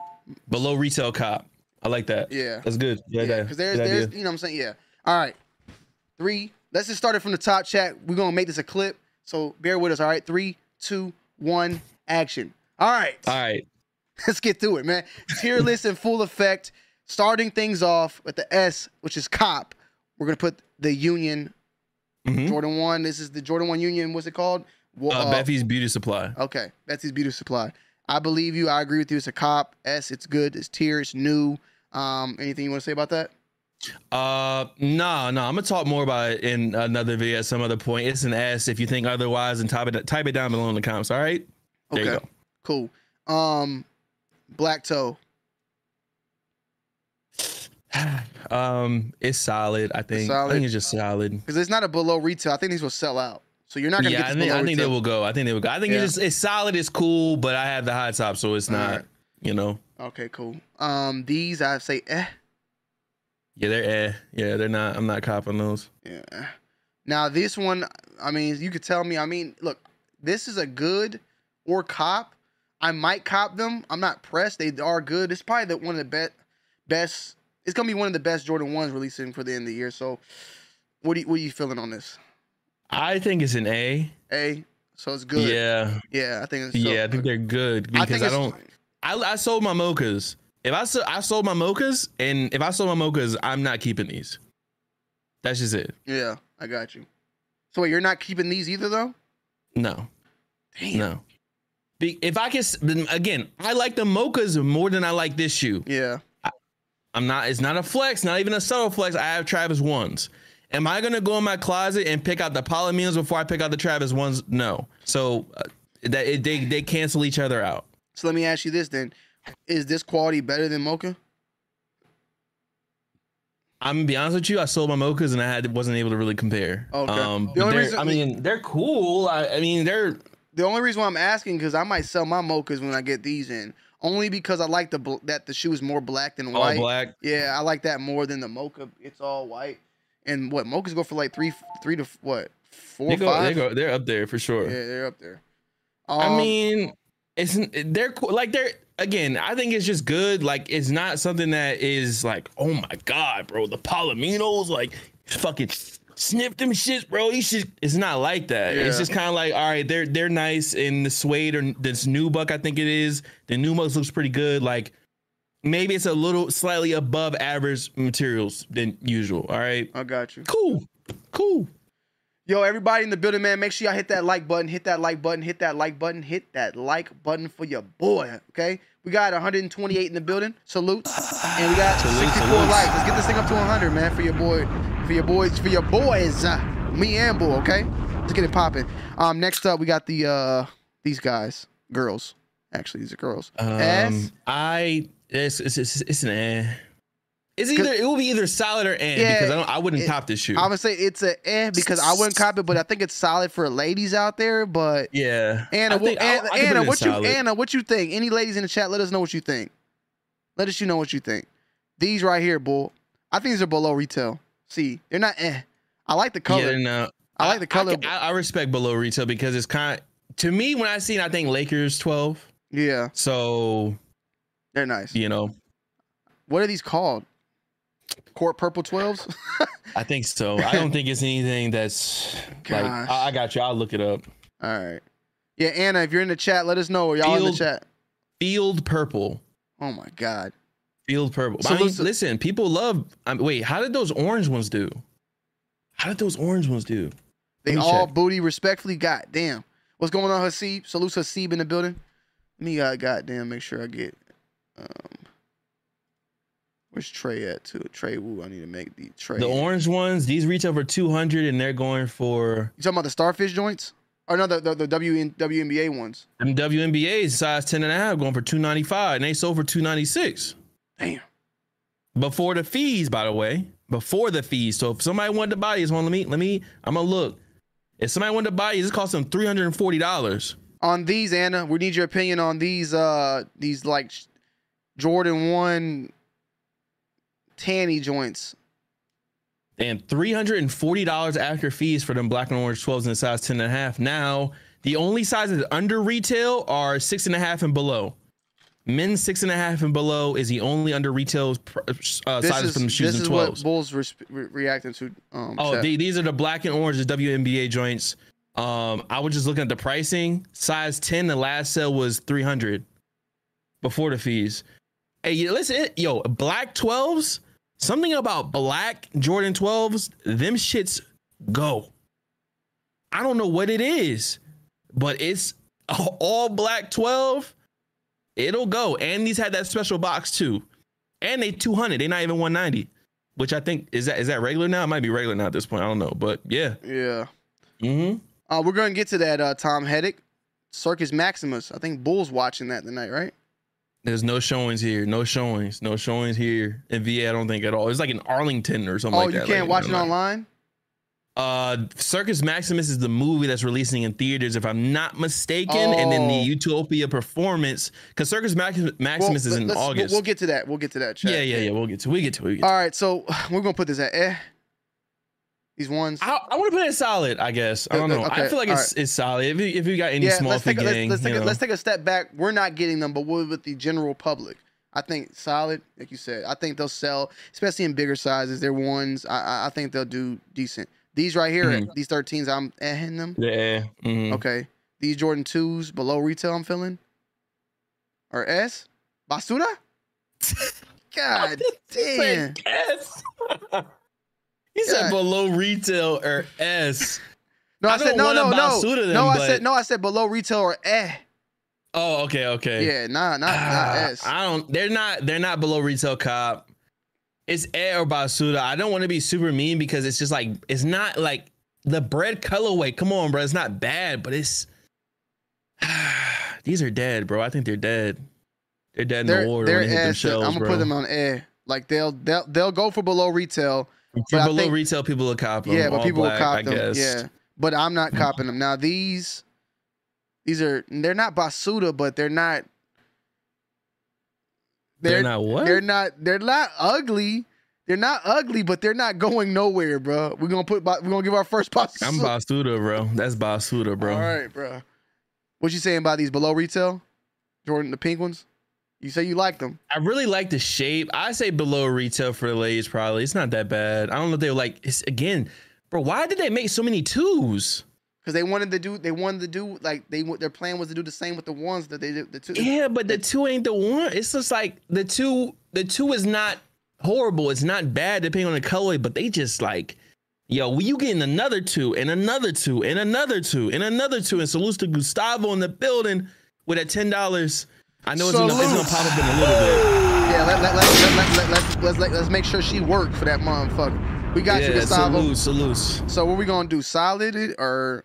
B: Below retail cop. I like that.
A: Yeah,
B: That's good. Yeah,
A: Because there's
B: good
A: there's
B: idea.
A: you know what I'm saying yeah. All right, three. Let's just start it from the top. Chat. We're gonna make this a clip, so bear with us. All right, three, two, one, action. All right.
B: All right. *laughs*
A: Let's get through it, man. Tier list in full effect. Starting things off with the S, which is cop. We're gonna put the Union
B: Mhm.
A: Jordan One. This is the Jordan One Union. What's it called? Wa-
B: Uh,
A: uh,
B: Bephie's Beauty Supply.
A: Okay, Betsy's Beauty Supply. I believe you. I agree with you. It's a cop. S. It's good. It's tier. It's new. Um, anything you want to say about that?
B: Uh, no, no, I'm gonna talk more about it in another video at some other point. It's an S. If you think otherwise, and type it type it down below in the comments. All right. There you
A: Okay.
B: go.
A: Cool. Um, Black Toe. *sighs*
B: Um, it's solid. I think. I
A: solid?
B: think it's just solid.
A: Because it's not a below retail. I think these will sell out. So you're not gonna
B: Yeah,
A: get
B: I think, I think they will go. I think they will go. I think
A: Yeah.
B: it's just it's solid. It's cool, but I have the high top, so it's not.
A: right.
B: You know.
A: Okay, cool. Um, these I say eh.
B: Yeah, they're eh. Yeah, they're not. I'm not copping those.
A: Yeah. Now this one, I mean, you could tell me. I mean, look, this is a good or cop. I might cop them. I'm not pressed. They are good. It's probably the one of the best. Best. It's gonna be one of the best Jordan ones releasing for the end of the year. So, what do you, what are you feeling on this?
B: I think it's an A.
A: A. So it's good.
B: Yeah,
A: Yeah. I think. It's so
B: yeah, I think they're good
A: I
B: because
A: think
B: I, don't. I, I sold my mochas. If I so, I sold my mochas, and if I sold my mochas, I'm not keeping these. That's just it.
A: Yeah, I got you. So wait, you're not keeping these either, though.
B: No,
A: Damn.
B: no. Be, if I can again, I like the mochas more than I like this shoe.
A: Yeah.
B: I'm not. It's not a flex. Not even a subtle flex. I have Travis ones. Am I gonna go in my closet and pick out the Palominos before I pick out the Travis ones? No. So uh, that it, they they cancel each other out.
A: So let me ask you this then: Is this quality better than mocha?
B: I'm gonna be honest with you. I sold my mochas and I had wasn't able to really compare.
A: Okay.
B: Um,
A: The only reason-
B: I mean, they're cool. I, I mean, they're
A: The only reason why I'm asking because I might sell my mochas when I get these in, only because I like the that the shoe is more black than
B: all
A: white.
B: black.
A: Yeah, I like that more than the mocha. It's all white. And what mochas go for like three, three to what, four,
B: They
A: or
B: go, they
A: five?
B: go, they're up there for sure.
A: Yeah, they're up there.
B: I
A: Um,
B: mean, it's they're cool. Like they're again. I think it's just good. Like it's not something that is like, oh my god, bro. The Palominos, like fucking sniff them shits, bro. You should. It's not like that. It's just kind of like, all right, they're they're nice. And the suede or this nubuck, I think it is. The nubuck looks pretty good. Like maybe it's a little slightly above average materials than usual. All right,
A: I got you.
B: cool, cool.
A: Yo, everybody in the building, man, make sure y'all hit that like button, hit that like button, hit that like button, hit that like button for your boy. Okay, we got 128 in the building. Salute, and we got
B: Salute,
A: 64
B: salute.
A: likes. Let's get this thing up to 100, man, for your boy, for your boys, for your boys, uh, me and boy, Okay, let's get it popping. Um, next up, we got the uh these guys, girls. Actually, these are girls. S.
B: Um, I it's it's it's, it's an eh. It's either it will be either solid or eh
A: Yeah,
B: because I don't I wouldn't
A: it-
B: cop this shoe.
A: I would say it's a eh because I wouldn't cop it, but I think it's solid for ladies out there. But
B: yeah,
A: Anna,
B: I I'll-
A: Anna,
B: I can
A: Anna, what you
B: solid.
A: Anna, what you think? Any ladies in the chat, let us know what you think. Let us you know what you think. These right here, bull. I think these are below retail. See, they're not eh. I like the color.
B: Yeah, no,
A: I like the color.
B: I, I, I respect below retail because it's kind of to me when I see it, I think Lakers twelve.
A: yeah,
B: So
A: they're nice.
B: you know,
A: What are these called? Court purple twelves. *laughs*
B: I think so. I don't think it's anything that's like
A: Gosh.
B: I, I got you. I'll look it up.
A: All right. Yeah, Anna, if you're in the chat, let us know. Are y'all in the chat?
B: Field purple.
A: Oh my god.
B: Field purple.
A: So
B: I mean,
A: listen-
B: listen, people love. I mean, wait, how did those orange ones do? How did those orange ones do?
A: They all
B: check.
A: booty respectfully. God damn. What's going on, Hasib? Salute Hasib in the building. Let me uh, goddamn make sure I get um where's Trey at too? Trey Woo. I need to make the Trey.
B: The orange ones, these retail for 200 and they're going for You
A: talking about the starfish joints? Or no, the the, the WN, WNBA ones.
B: them WNBAs size 10 and a half going for 295 and they sold for 296
A: Damn.
B: before the fees, by the way. Before the fees. So if somebody wanted to buy these one, let me let me I'm gonna look. If somebody wanted to buy these, it cost them $340.
A: On these, Anna, we need your opinion on these uh these like Jordan one tanny joints.
B: And $340 after fees for them black and orange 12s in the size 10 and a half. Now, the only sizes under retail are six and a half and below. Men's six and a half and below is the only under retail uh,
A: This
B: sizes
A: is
B: for them shoes
A: this
B: and
A: is
B: 12s.
A: what Bulls re- re- reacting to. Um,
B: Oh, the, these are the black and orange, the WNBA joints. Um, I was just looking at the pricing. Size 10, the last sale was 300 before the fees. Hey, listen, yo, black 12s, something about black Jordan 12s, them shits go. I don't know what it is, but it's *laughs* all black 12. It'll go. And these had that special box too. And they 200. They're not even 190 which I think is that is that regular now? It might be regular now at this point. I don't know, but yeah.
A: yeah.
B: Mm-hmm.
A: Uh, we're gonna get to that. Uh, Tom Heddick, Circus Maximus. I think Bulls watching that tonight, right?
B: There's no showings here. No showings. No showings here in VA. I don't think at all. It's like in Arlington or something
A: Oh,
B: like
A: you
B: that.
A: can't
B: like,
A: watch it online.
B: Uh, Circus Maximus is the movie that's releasing in theaters, if I'm not mistaken, and then the
A: Oh.
B: Utopia performance because Circus Max- Maximus is in August.
A: We'll, get to that. We'll get to that. Chat.
B: yeah, yeah, yeah. We'll get to. We get to. We get to.
A: All right, so *sighs* we're gonna put this at eh. These ones.
B: I, I want to put it solid. I guess. I don't know.
A: Okay,
B: I feel like it's it's solid. If you, if you got any
A: yeah,
B: small
A: let's take, a, let's,
B: gang,
A: let's, take a, let's take a step back. We're not getting them, but with the general public. I think solid, like you said. I think they'll sell, especially in bigger sizes. They're ones. I, I- think they'll do decent. These right here,
B: Mhm.
A: these 13s, I'm eh them.
B: yeah. mhm.
A: Okay. These Jordan 2s below retail, I'm feeling. Or S? Basura? *laughs* God damn.
B: S. *laughs* he said
A: Yeah.
B: below retail or S.
A: No, I,
B: I
A: said no, no, no.
B: Them,
A: no, I
B: but-
A: said no, I said below retail or eh.
B: Oh, okay, okay.
A: Yeah, nah, not, not
B: Ah,
A: S.
B: I don't. They're not. They're not below retail cop. It's Air or Basuda. I don't want to be super mean because it's just like it's not like the bread colorway. Come on, bro. It's not bad, but it's *sighs* These are dead, bro. I think they're dead. They're dead in
A: They're
B: the water
A: they're
B: when they hit them
A: ass.
B: shells,
A: I'm gonna
B: bro.
A: put them on air. Like they'll they'll they'll go for below retail.
B: For
A: but
B: below
A: think-
B: retail, people will cop them.
A: Yeah, but
B: all
A: people
B: black,
A: will cop
B: I
A: them.
B: guess.
A: Yeah, but I'm not copping them now. These these are they're not basuda, but they're not.
B: They're, not what?
A: They're not. They're not ugly. They're not ugly, but they're not going nowhere, bro. We're gonna put. We're gonna give our first basuda.
B: I'm Basuda, bro. That's Basuda, bro.
A: All right, bro. What you saying about these below retail, Jordan, the pink ones? You say you like them.
B: I really like the shape. I say below retail for the ladies, probably. It's not that bad. I don't know if they were like. It's again, bro. Why did they make so many twos?
A: Because they wanted to do, they wanted to do like they their plan was to do the same with the ones that they did. The two,
B: Yeah, but the two ain't the one. It's just like the two. The two is not horrible. It's not bad depending on the colorway, but they just like, yo, when you getting another two and another two and another two and another two, and salute to Gustavo in the building with that ten dollars. I know it's gonna, it's gonna
A: Salute.
B: pop up in a little bit. *sighs*
A: Yeah, let, let, let, let, let, let, let's, let's, let, let's make sure she worked for that motherfucker. We got you, Gustavo.
B: salute, salute.
A: So what we gonna do? Solid it or?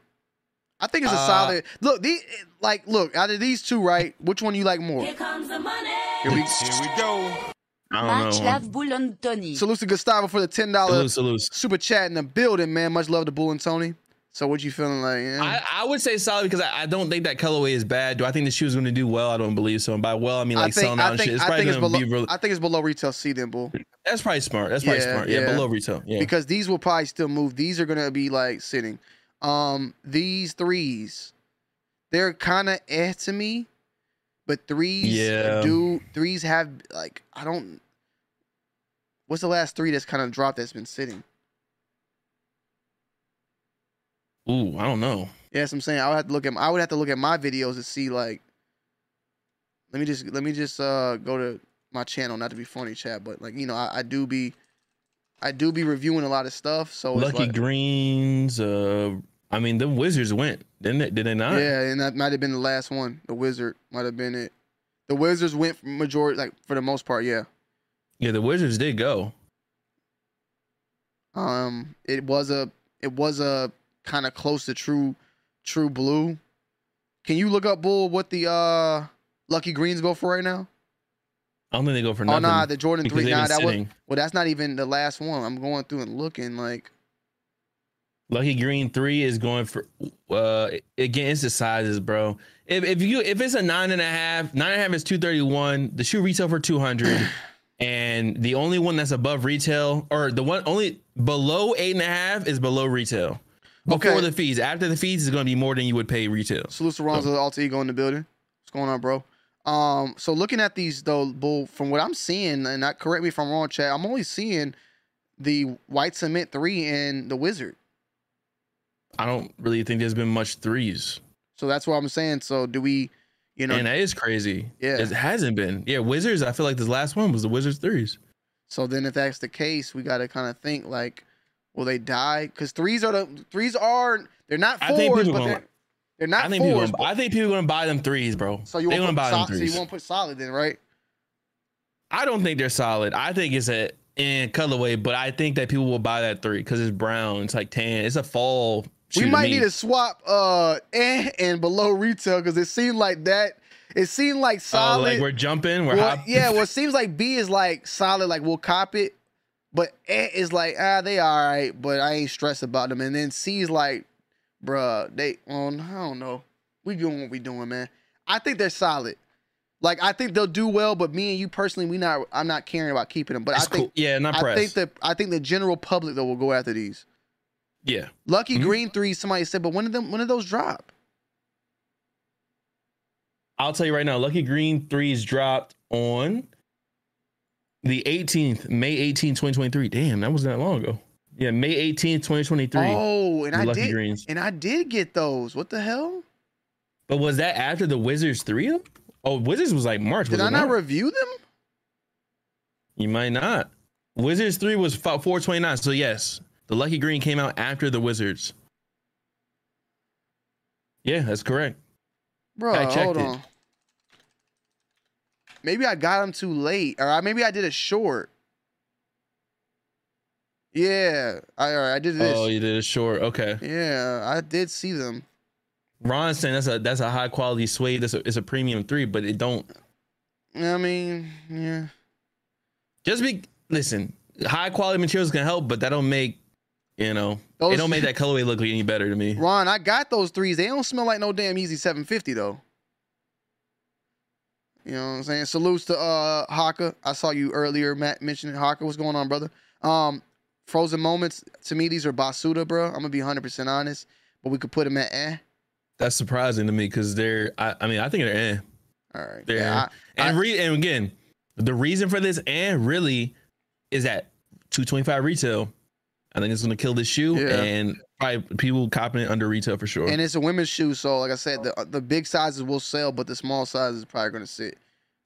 A: I think it's a
B: Uh,
A: solid. Look, these like look out of these two, right? Which one you like more?
C: Here comes the money.
A: Here we
E: Here we go.
B: I
D: Match
B: don't know.
D: lave boule on Tony.
A: salute to Gustavo for the ten dollars super chat in the building, man. Much love to Bull and Tony. So what you feeling like? Yeah.
B: I, I would say solid because I, I don't think that colorway is bad. Do I think the shoe is going to do well? I don't believe so. And by well, I mean like selling out and shit. It's
A: I
B: probably going to be real.
A: I think it's below retail C then, Bull.
B: That's probably smart. That's probably
A: Yeah,
B: smart. Yeah,
A: yeah.
B: below retail. Yeah.
A: because these will probably still move. These are gonna be like sitting. Um, these threes, they're kind of eh to me, but threes
B: Yeah.
A: do threes have like I don't. What's the last three that's kind of dropped that's been sitting?
B: Ooh, I don't know.
A: Yeah, I'm saying. I would have to look at I would have to look at my videos to see like. Let me just let me just uh go to my channel, not to be funny, chat, but like you know I, I do be, I do be reviewing a lot of stuff. So
B: Lucky
A: like,
B: Greens. Uh, I mean, the Wizards went, didn't they? Did they not?
A: Yeah, and that might have been the last one. The Wizard might have been it. The Wizards went for majority, like for the most part, yeah.
B: Yeah, the Wizards did go.
A: Um, it was a, it was a kind of close to true, true blue. Can you look up bull what the uh Lucky Greens go for right now?
B: I don't think they go for nothing.
A: Oh nah, the Jordan three. Nah, that was well. That's not even the last one. I'm going through and looking like.
B: Lucky Green three is going for. Uh, again, it's the sizes, bro. If if you if it's a nine and a half, nine and a half is two thirty one. The shoe retail for two hundred. *sighs* And the only one that's above retail, or the one only below eight and a half, is below retail. Before
A: Okay.
B: the fees, after the fees is going to be more than you would pay retail.
A: Salute to Ronzo Alter Ego in the building. What's going on, bro? Um, so looking at these though, bull, from what I'm seeing, and not correct me if I'm wrong, chat. I'm only seeing the white cement three and the wizard.
B: I don't really think there's been much threes,
A: So that's what I'm saying. So do we, you know?
B: and that is crazy.
A: Yeah.
B: it hasn't been. Yeah, Wizards. I feel like this last one was the Wizards threes.
A: so then if that's the case, we got to kind of think like, will they die? Because threes are the threes are they're not fours,
B: people
A: but
B: gonna-
A: they're, they're not
B: I think people.
A: fours.
B: Gonna, I think people gonna buy them threes, bro.
A: so you won't put
B: buy them
A: sol- so
B: threes.
A: you won't put solid then, right?
B: I don't think they're solid. I think it's a in colorway, but I think that people will buy that three because it's brown. It's like tan. It's a fall.
A: we might need to swap uh eh and below retail because it seemed like that. It seemed like
B: Oh,
A: solid.
B: like we're jumping. We're
A: well,
B: hop-
A: yeah, well, it seems like B is like solid, like we'll cop it, but eh is like ah they all right, but I ain't stressed about them. And then C is like, bruh, they on I don't know, we doing what we doing, man. I think they're solid. Like I think they'll do well, but me and you personally, we not. I'm not caring about keeping them. But
B: It's
A: I think
B: cool. Yeah, not
A: I
B: press.
A: think that I think the general public though will go after these.
B: yeah.
A: Lucky
B: Mhm.
A: Green three. Somebody said, but when did them? When did those drop?
B: I'll tell you right now. Lucky Green threes dropped on the 18th, May 18th, 2023. Damn, that wasn't that long ago. Yeah, May 18th, 2023.
A: Oh, and I
B: Lucky
A: did,
B: Greens.
A: and I did get those. What the hell?
B: But was that after the Wizards three? Oh, Wizards was like March.
A: Did I not review them?
B: You might not. Wizards 3 was 429. So, yes, the Lucky Green came out after the Wizards. Yeah, that's correct.
A: Bro,
B: I checked
A: hold
B: it.
A: Maybe I got them too late, or I, maybe I did a short. Yeah, I all right, I did this.
B: Oh, you did a short. Okay.
A: Yeah, I did see them.
B: Ron saying that's a that's a high quality suede. That's a it's a premium three, but it don't
A: I mean, yeah.
B: just be listen. High quality materials can help, but that don't make you know
A: Those-
B: it don't make *laughs* that colorway look any better to me.
A: Ron, I got those threes. They don't smell like no damn Yeezy 750 though. You know what I'm saying? Salutes to uh Haka. I saw you earlier, Matt mentioning Haka. What's going on, brother? Um, frozen moments. To me, these are Basuda, bro. I'm gonna be 100 percent honest, but we could put them at eh.
B: That's surprising to me because they're. I, I mean, I think they're eh.
A: All right.
B: They're
A: Yeah. I-
B: and
A: I-
B: re, and again, the reason for this and really is that 225 retail. I think it's gonna kill this shoe
A: Yeah.
B: and probably people copping it under retail for sure.
A: and it's a women's shoe, so like I said, the the big sizes will sell, but the small sizes is probably gonna sit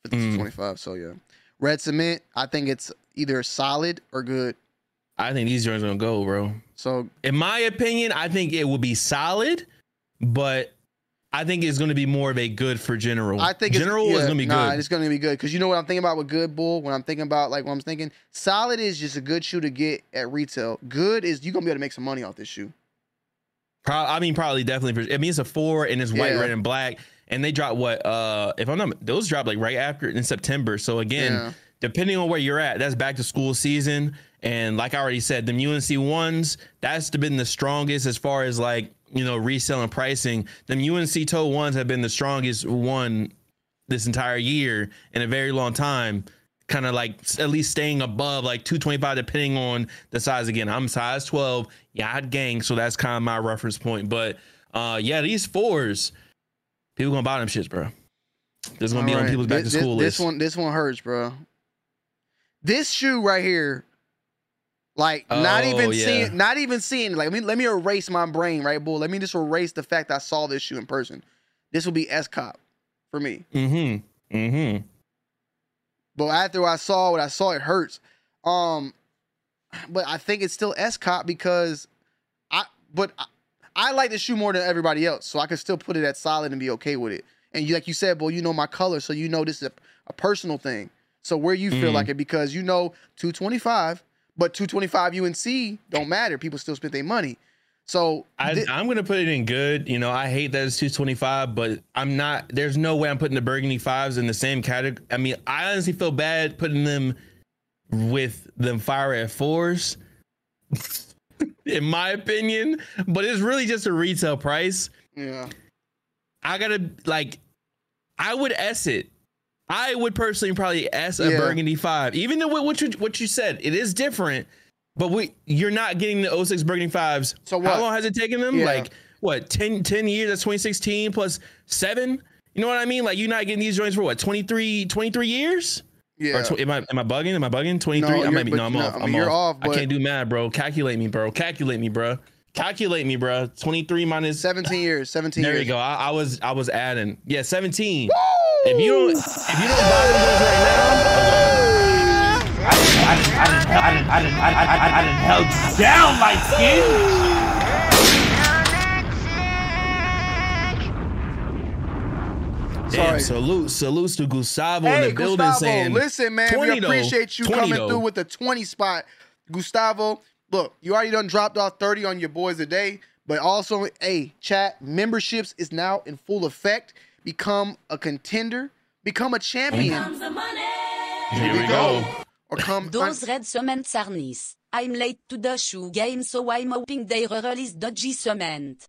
A: for the
B: Mm.
A: 225. So yeah. Red cement. I think it's either solid or good.
B: I think these joints gonna go, bro.
A: So
B: In my opinion, I think it will be solid, but I think it's going to be more of a good for general.
A: I think
B: general
A: it's,
B: is going to be
A: nah,
B: good.
A: It's going to be good because you know what I'm thinking about with good bull. When I'm thinking about like what I'm thinking, solid is just a good shoe to get at retail. Good is you are gonna be able to make some money off this shoe.
B: Pro- I mean, probably definitely. For, I mean, it's a four and it's white,
A: Yeah.
B: red, and black. And they drop what? Uh, if I'm not, those drop like right after in September. So again,
A: Yeah.
B: depending on where you're at, that's back to school season. And like I already said, the UNC ones, that's been the strongest as far as like you know reselling pricing. The UNC toe ones have been the strongest one this entire year in a very long time. Kind of like at least staying above like 225, depending on the size. Again, I'm size 12. Yeah, I gang, so that's kind of my reference point. But uh, yeah, these fours, people gonna buy them shits, bro. There's gonna be on people's back to
A: this,
B: school
A: this,
B: list.
A: This one, this one hurts, bro. This shoe right here, like not
B: Oh,
A: even
B: yeah.
A: seeing, not even seeing. Like, let me let me erase my brain, right, bull. Let me just erase the fact I saw this shoe in person. This will be S cop for me.
B: Mm-hmm. Mm-hmm.
A: But after I saw what I saw, it hurts. Um, but I think it's still S cop because I. But I, I like the shoe more than everybody else, so I can still put it at solid and be okay with it. And you, like you said, boy, you know my color, so you know this is a, a personal thing. So where you feel
B: Mhm.
A: like it because you know 225, but 225 UNC don't matter. People still spend their money. So
B: I,
A: thi-
B: I'm gonna put it in good. You know, I hate that it's 225, but I'm not. There's no way I'm putting the burgundy fives in the same category. I mean, I honestly feel bad putting them with them fire at fours, *laughs* in my opinion. But it's really just a retail price.
A: yeah,
B: I gotta like, I would S it. I would personally probably S a
A: Yeah.
B: burgundy five, even though what you what you said it is different. But we you're not getting the 06 burgundy fives.
A: So
B: How long has it taken them?
A: Yeah.
B: Like what 10, 10 years? That's 2016 plus seven. You know what I mean? Like you're not getting these joints for what 23 23 years?
A: yeah.
B: Or tw- am I am I bugging? Am I bugging? 23?
A: No,
B: I might be, no, I'm
A: no,
B: off.
A: I mean, you're
B: off.
A: off,
B: I can't do math, bro. Calculate me, bro. Calculate me, bro. Calculate me, bro. 23 minus
A: 17 *laughs* years, 17
B: there
A: years.
B: you go. I, I was I was adding. Yeah, 17. If you don't if you don't buy those right now,
C: I didn't, I didn't, I didn't, I didn't, I didn't, I didn't held down like skin.
B: damn,
A: Sorry.
B: salute, salutes to Gustavo in the building saying
A: listen, man,
B: 20
A: we appreciate you
B: 20
A: coming
B: though.
A: through with the 20 spot. Gustavo, look, you already done dropped off 30 on your boys a day, but also, hey, chat, memberships is now in full effect. Become a contender, become a champion,
B: Here we go.
A: Or come.
D: Those red cement sarnies. I'm late to the shoe game, so I'm hoping they re-release the OG cement.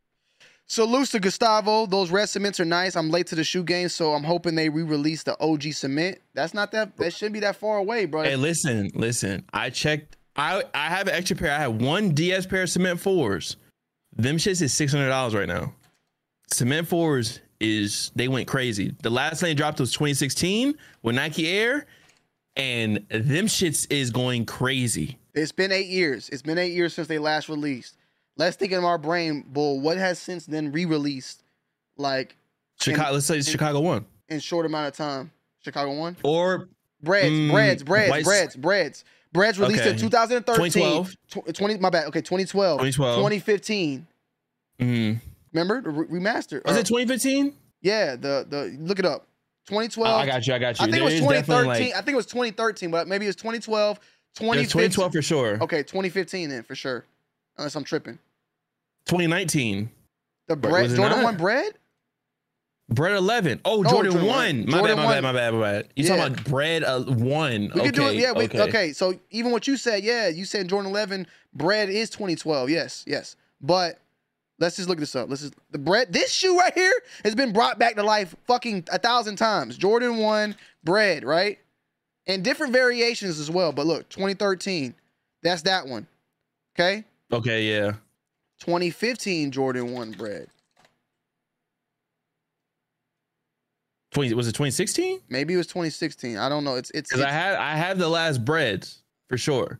A: Salutes to Gustavo. Those red cements are nice. I'm late to the shoe game, so I'm hoping they re-release the OG cement. That's not that. That shouldn't be that far away, bro.
B: Hey, listen, listen. I checked. I I have an extra pair. I have one DS pair of cement fours. Them shits is six hundred dollars right now. Cement fours is they went crazy. The last thing they dropped was 2016 with Nike Air, and them shits is going crazy.
A: It's been eight years. It's been eight years since they last released. Let's think in our brain, bull. What has since then re-released, like
B: Chicago. let's say it's Chicago one
A: in short amount of time? Chicago one.
B: or
A: Breads,
B: Mm,
A: breads, breads,
B: White-
A: breads, breads. Breads released in 2013.
B: 2012.
A: Tw- 20, my bad. Okay, 2012.
B: 2012.
A: 2015.
B: mm,
A: Remember the re- remaster?
B: was
A: Or-
B: it 2015?
A: Yeah, the the look it up. 2012.
B: I got you. I got you.
A: I think it was 2013.
B: Like,
A: I think it was 2013, but maybe it was 2012, 2015.
B: 2012 for sure.
A: Okay, 2015 then for sure. Unless I'm tripping.
B: 2019.
A: The bread Jordan
B: not?
A: one bread.
B: Bread eleven. Oh, Jordan,
A: Jordan
B: one.
A: one.
B: My
A: Jordan
B: bad, my
A: one.
B: bad, my bad, my bad. You
A: Yeah.
B: talking about bread uh, one?
A: We
B: okay,
A: could do it. Yeah. We,
B: okay.
A: okay. So even what you said, yeah, you said Jordan eleven bread is 2012. Yes. Yes. But let's just look this up. Let's just the bread. This shoe right here has been brought back to life fucking a thousand times. Jordan one bread, right? And different variations as well. But look, 2013. That's that one. Okay.
B: Okay, yeah.
A: 2015 Jordan one bread.
B: Twenty was it twenty sixteen?
A: Maybe it was 2016. I don't know. It's it's,
B: Because I had I have the last breads for sure.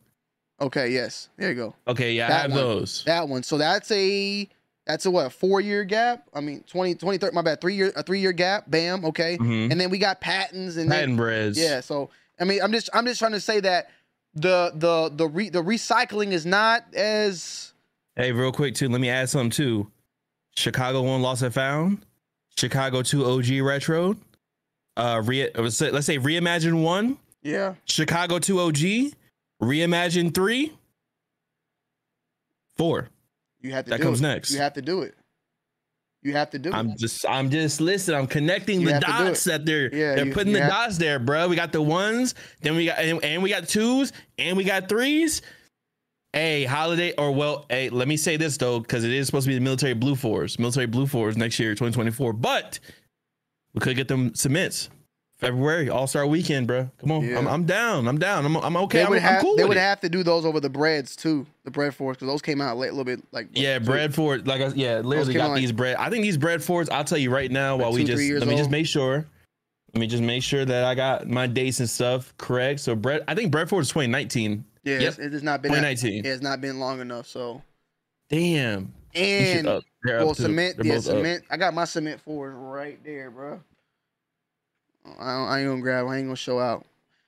A: okay. Yes. There you go.
B: Okay, yeah,
A: That
B: I have
A: one.
B: those.
A: That one. So that's a that's a what? a Four year gap. I mean, 20, 20 30, my bad. Three year a three year gap. Bam. Okay.
B: Mhm.
A: And then we got patents and then-
B: Patent breads.
A: yeah. So I mean, I'm just I'm just trying to say that the the the re, the recycling is not as
B: Hey, real quick too. Let me add something too. Chicago one lost and found. Chicago two OG retro. Uh, re- let's say reimagine one.
A: yeah.
B: Chicago two OG. Reimagine three. Four.
A: You have to.
B: That
A: do
B: comes
A: it.
B: next.
A: You have to do it. You have to do
B: I'm
A: it.
B: just I'm just listening. I'm connecting
A: You
B: the
A: have to do
B: dots that they're
A: Yeah,
B: they're
A: you-
B: putting
A: you
B: the dots there, bro. We got the ones, then we got and, and we got twos, and we got threes. Hey, holiday or well, hey, let me say this though, because it is supposed to be the military blue fours, military blue fours next year, 2024. But we could get them cements. February, All Star Weekend, bro. Come on,
A: Yeah.
B: I'm, I'm down. I'm down. I'm, I'm okay.
A: They
B: I'm,
A: would
B: I'm
A: have
B: cool
A: they would
B: it.
A: have to do those over the breads too. The bread fours because those came out late a little bit like
B: Yeah,
A: two-
B: bread for like I, yeah, literally got
A: like-
B: these bread. I think these bread fours. I'll tell you right now
A: Like
B: while we just let me just make sure. Let me just make sure that I got my dates and stuff correct. So bread, I think bread four is 2019.
A: Yeah,
B: Yep.
A: it's, it's not been that,
B: 2019.
A: yeah, it's not been long enough. So
B: Damn.
A: And well, cement,
B: They're
A: yeah,
B: both up.
A: cement. I got my cement fours right there, bro. I, don't, I ain't gonna grab. I ain't gonna show out.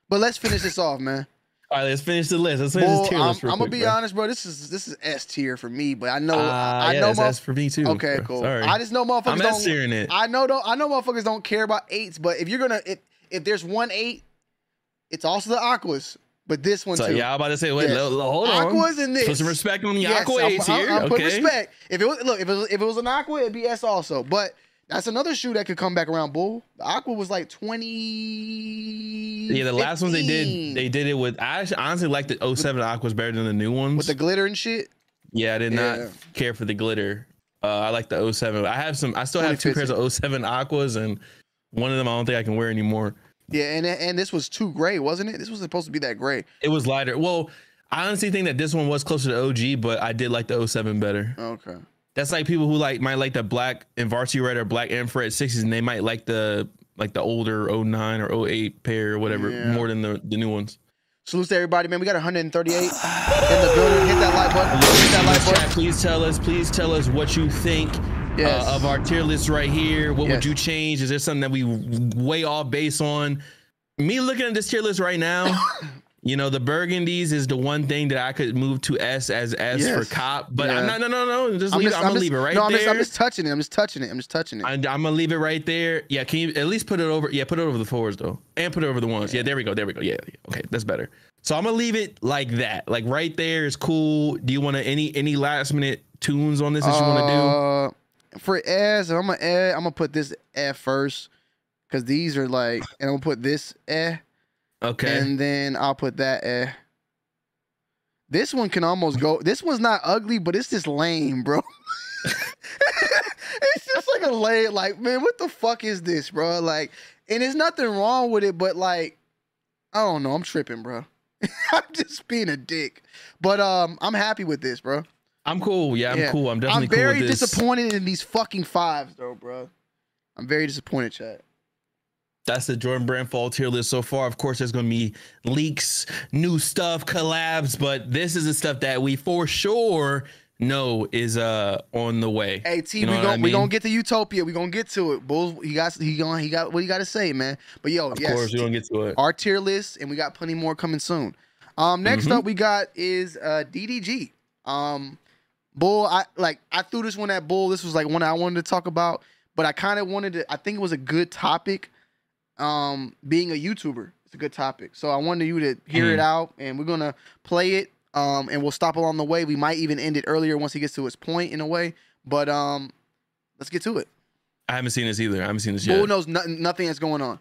A: But let's finish this off, man.
B: All right, let's finish the list. Let's finish
A: Well,
B: this tier
A: I'm,
B: list
A: I'm gonna be
B: bro.
A: honest, bro. This is this is S tier for me, but I know
B: Ah,
A: I
B: yeah,
A: know
B: that's,
A: mo-
B: for me too.
A: Okay,
B: bro.
A: cool.
B: Sorry.
A: I just know motherfuckers
B: I'm
A: don't.
B: It.
A: I know don't. I know motherfuckers don't care about eights, but if you're gonna if if there's one eight, it's also the aquas, but this one
B: So
A: too.
B: yeah, I'm about to say, wait,
A: Yes.
B: lo- lo- hold on.
A: Aquas in this.
B: Put some respect on the
A: Yes,
B: aqua
A: I'm,
B: eights
A: I'm-
B: here.
A: I'm putting
B: okay.
A: respect. If it was look, if it was, if it was an aqua, it'd be S also. But that's another shoe that could come back around. Bull. The aqua was like twenty.
B: Yeah, the last ones they did, they did it with. I honestly like the 07 Aquas better than the new ones.
A: with the glitter and shit.
B: yeah, I did
A: Yeah.
B: not care for the glitter. Uh, I like the 07. I have some. I still have two pairs of 07 Aquas, and one of them I don't think I can wear anymore.
A: Yeah, and and this was too gray, wasn't it? This was supposed to be that gray.
B: It was lighter. Well, I honestly think that this one was closer to OG, but I did like the 07 better.
A: Okay.
B: That's like people who like might like the black and varsity red or black infrared sixes, and they might like the like the older 09 or 08 pair or whatever
A: Yeah.
B: more than the, the new ones.
A: Salute to everybody, man. We got 138 in the building. Hit that like button. Hit that like button.
B: please tell us. Please tell us what you think
A: Yes.
B: uh, of our tier list right here. What
A: Yes.
B: would you change? Is there something that we way off base on? Me looking at this tier list right now, *coughs* you know, the burgundies is the one thing that I could move to S as S
A: Yes.
B: for cop. But
A: Yeah.
B: I'm not. No, no, no. Just
A: I'm
B: leave,
A: just,
B: I'm, gonna
A: just-
B: leave it right
A: no, I'm
B: there.
A: just, I'm just touching it. I'm just touching it. I'm just touching it.
B: I, am gonna leave it right there. Yeah, can you at least put it over? Yeah, put it over the fours though, and put it over the ones. Yeah, there we go. There we go. Yeah, yeah. okay, that's better. So I'm gonna leave it like that. Like right there is cool. Do you want to any any last minute tunes on this that you want to do?
A: Uh, For S, I'm gonna add, I'm gonna put this F first, cause these are like, and I'm gonna put this eh,
B: Okay.
A: and then I'll put that eh. This one can almost go. This one's not ugly, but it's just lame, bro. *laughs* it's just like a lame, like man, what the fuck is this, bro? Like, and there's nothing wrong with it, but like, I don't know, I'm tripping, bro. *laughs* I'm just being a dick, but um, I'm happy with this, bro.
B: I'm cool. Yeah, I'm
A: Yeah.
B: cool. I'm definitely I'm
A: very
B: cool with this.
A: disappointed in these fucking fives, though, bro. I'm very disappointed, Chad.
B: That's the Jordan Brand fall tier list so far. Of course, there's gonna be leaks, new stuff, collabs, but this is the stuff that we for sure know is uh on the way.
A: Hey T,
B: You know
A: we
B: what
A: gon'
B: I
A: we gonna get to Utopia. We gonna get to it. Bulls, he got he gonna he got what he got to say, man. But yo,
B: Of
A: yes,
B: course, we're gonna get to it.
A: our tier list, and we got plenty more coming soon. Um, next
B: Mhm.
A: up we got is uh DDG. Um, Bull, I like I threw this one at Bull. This was like one I wanted to talk about, but I kind of wanted to. I think it was a good topic. Um, being a YouTuber, it's a good topic. So I wanted you to hear it
B: Mhm.
A: out, and we're gonna play it. Um, and we'll stop along the way. We might even end it earlier once he gets to his point in a way. But um, Let's get to it.
B: I haven't seen this either. I haven't seen this
A: Bull
B: yet.
A: knows nothing, nothing that's going on.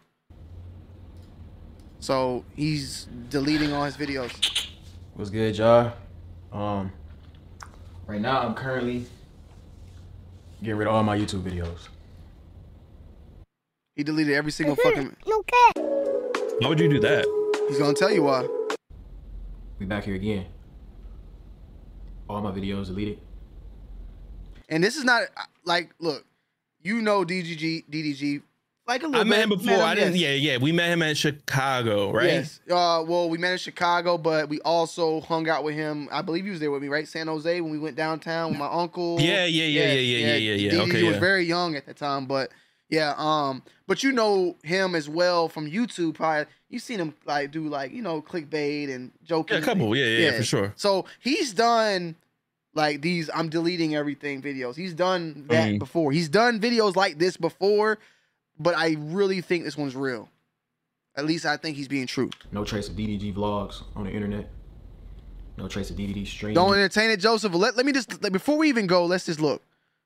A: So he's deleting all his videos.
E: What's good, y'all? Um, right now I'm currently getting rid of all my YouTube videos.
A: He deleted every single fucking.
B: Why would you do that?
A: He's gonna tell you why.
E: We back here again. All my videos deleted.
A: And this is not like, look, you know DGG, DDG, like a little
B: I met him before. I didn't.
A: yes.
B: Yeah, yeah. We met him at Chicago, right?
A: Yes. Uh, well, we met in Chicago, but we also hung out with him. I believe he was there with me, right? San Jose when we went downtown with my uncle.
B: Yeah, yeah, yeah, yeah, yeah, yeah, yeah,
A: DDG
B: Okay,
A: was
B: yeah.
A: very young at the time, but yeah. Um, but you know him as well from YouTube. Probably you've seen him like do like you know clickbait and joking.
B: Yeah, a couple. Yeah, yeah, yeah, for sure.
A: So he's done like these I'm deleting everything videos. He's done that
B: Mhm.
A: before. He's done videos like this before, but I really think this one's real. At least I think he's being true.
E: No trace of DDG vlogs on the internet. No trace of DDG streams.
A: Don't entertain it, Joseph. Let, let me just like, before we even go, let's just look.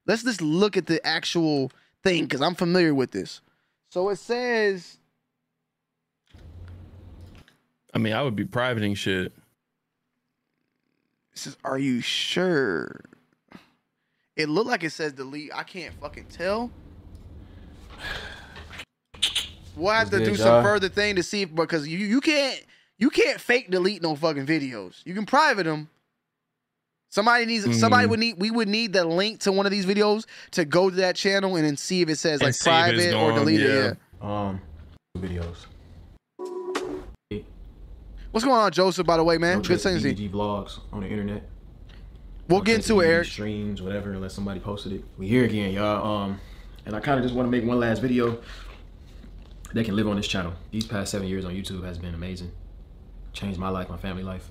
A: Let's just look at the actual thing because I'm familiar with this. So it says
B: I mean, I would be privating shit.
A: it says, "Are you sure?" It looked like it says delete. I can't fucking tell. We'll have to
E: What's
A: do some
E: y'all?
A: further thing to see if, because you you can't you can't fake delete no fucking videos. You can private them. Somebody needs somebody
B: Mhm.
A: would need we would need the link to one of these videos to go to that channel and then see if it says
B: And
A: like
B: see if it's
A: private or deleted.
B: yeah.
A: Yeah.
E: Um, videos.
A: What's going on, Joseph? By the way, man,
E: No
A: good
E: trace
A: seeing you.
E: Vlogs on the internet.
A: We'll
E: No
A: get into it, Eric.
E: Streams, whatever, unless somebody posted it. We here again, y'all. Um, and I kind of just want to make one last video that can live on this channel. These past seven years on YouTube has been amazing. Changed my life, my family life,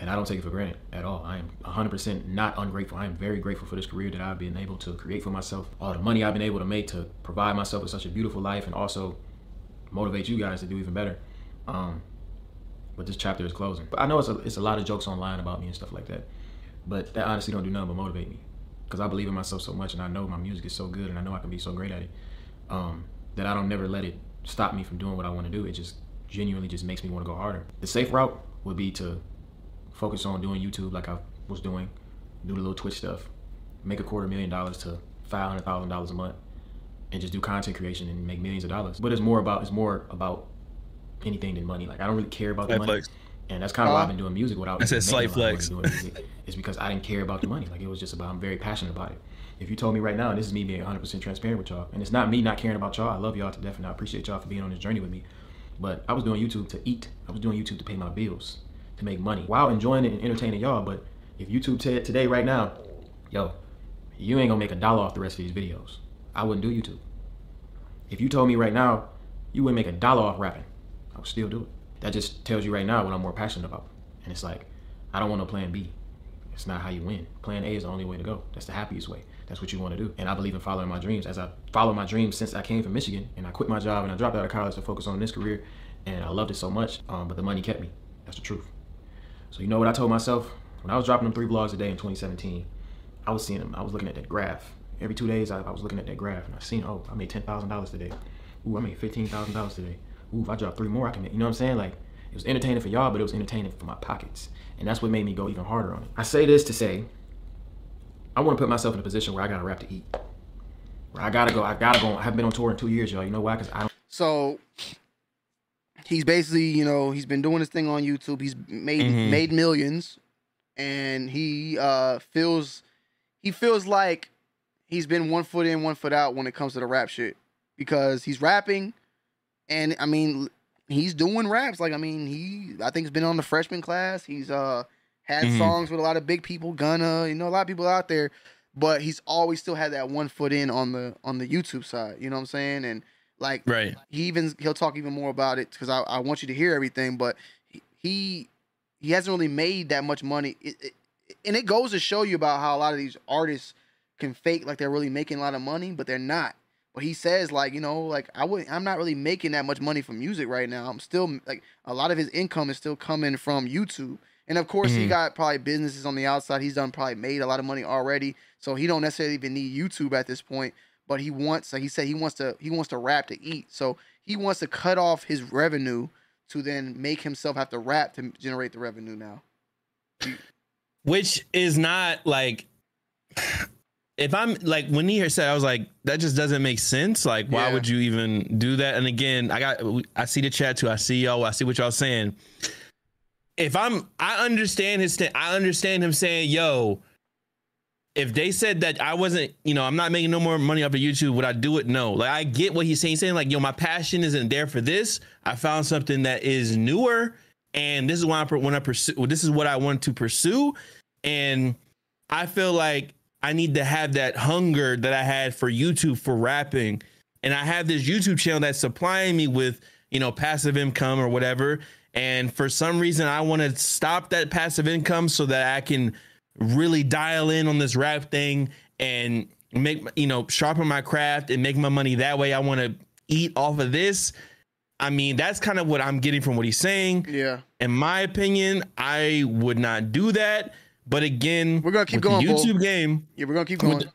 E: and I don't take it for granted at all. I am 100% not ungrateful. I am very grateful for this career that I've been able to create for myself. All the money I've been able to make to provide myself with such a beautiful life, and also motivate you guys to do even better. Um, but this chapter is closing. But I know it's a, it's a lot of jokes online about me and stuff like that. But that honestly don't do nothing but motivate me. Because I believe in myself so much and I know my music is so good and I know I can be so great at it. Um, that I don't never let it stop me from doing what I want to do. It just genuinely just makes me want to go harder. The safe route would be to focus on doing YouTube like I was doing, do the little Twitch stuff, make a quarter million dollars to five hundred thousand dollars a month, and just do content creation and make millions of dollars. But it's more about it's more about anything than money. Like I don't really care about the money.
B: flex.
E: And that's kind of why
A: Uh,
E: I've been doing music without.
B: I said
E: even
B: slight
E: a lot
B: flex.
E: money doing music. It's because I didn't care about the money. Like it was just about I'm very passionate about it. If you told me right now, and this is me being 100% transparent with y'all, and it's not me not caring about y'all. I love y'all to death, and I appreciate y'all for being on this journey with me. But I was doing YouTube to eat. I was doing YouTube to pay my bills, to make money, while enjoying it and entertaining y'all. But if YouTube said today, right now, yo, you ain't gonna make a dollar off the rest of these videos, I wouldn't do YouTube. If you told me right now you wouldn't make a dollar off rapping, I would still do it. That just tells you right now what I'm more passionate about. And it's like, I don't want no plan B. It's not how you win. Plan A is the only way to go. That's the happiest way. That's what you want to do. And I believe in following my dreams. As I follow my dreams since I came from Michigan and I quit my job and I dropped out of college to focus on this career. And I loved it so much, um, but the money kept me. That's the truth. So you know what I told myself? When I was dropping them three blogs a day in 2017, I was seeing them. I was looking at that graph. Every two days, I, I was looking at that graph and I seen, oh, I made $10,000 today. Ooh, I made $15,000 today. Ooh, if I drop three more, I can make, you know what I'm saying? Like, it was entertaining for y'all, but it was entertaining for my pockets. And that's what made me go even harder on it. I say this to say, I want to put myself in a position where I got to rap to eat. Where I got to go, I got to go. I haven't been on tour in two years, y'all. You know why? Because I don't.
A: So he's basically, you know, he's been doing this thing on YouTube. He's made
B: Mhm.
A: made millions, and he uh feels he feels like he's been one foot in, one foot out when it comes to the rap shit because he's rapping, and I mean he's doing raps. Like I mean he I think he's been on the freshman class. He's uh had
B: Mhm.
A: songs with a lot of big people, Gunna, you know, a lot of people out there. But he's always still had that one foot in on the on the YouTube side. You know what I'm saying? And like
B: Right.
A: he even he'll talk even more about it because I, I want you to hear everything but he he, he hasn't really made that much money. It, it, and it goes to show you about how a lot of these artists can fake like they're really making a lot of money but they're not. But he says like you know like i would i'm not really making that much money from music right now. I'm still like a lot of his income is still coming from youtube. And of course he
B: Mhm.
A: got probably businesses on the outside. He's done probably made a lot of money already. So he don't necessarily even need youtube at this point but he wants like he said he wants to he wants to rap to eat. So he wants to cut off his revenue to then make himself have to rap to generate the revenue now.
B: which is not like if I'm like when he said I was like that just doesn't make sense. Like why
A: Yeah.
B: would you even do that? And again, I got I see the chat too. I see y'all. I see what y'all saying. If I'm I understand his I understand him saying, "Yo, if they said that I wasn't, you know, I'm not making no more money off of YouTube, would I do it? No. Like I get what he's saying. He's saying like, yo, my passion isn't there for this. I found something that is newer, and this is why I want to pursue. This is what I want to pursue, and I feel like I need to have that hunger that I had for YouTube for rapping, and I have this YouTube channel that's supplying me with, you know, passive income or whatever. And for some reason, I want to stop that passive income so that I can really dial in on this rap thing and make you know sharpen my craft and make my money that way. I want to eat off of this. I mean, that's kind of what I'm getting from what he's saying.
A: Yeah.
B: In my opinion, I would not do that. But again,
A: We're gonna keep
B: with the
A: going, Bull.
B: YouTube game,
A: Yeah, we're gonna keep
B: With
A: going.
B: the-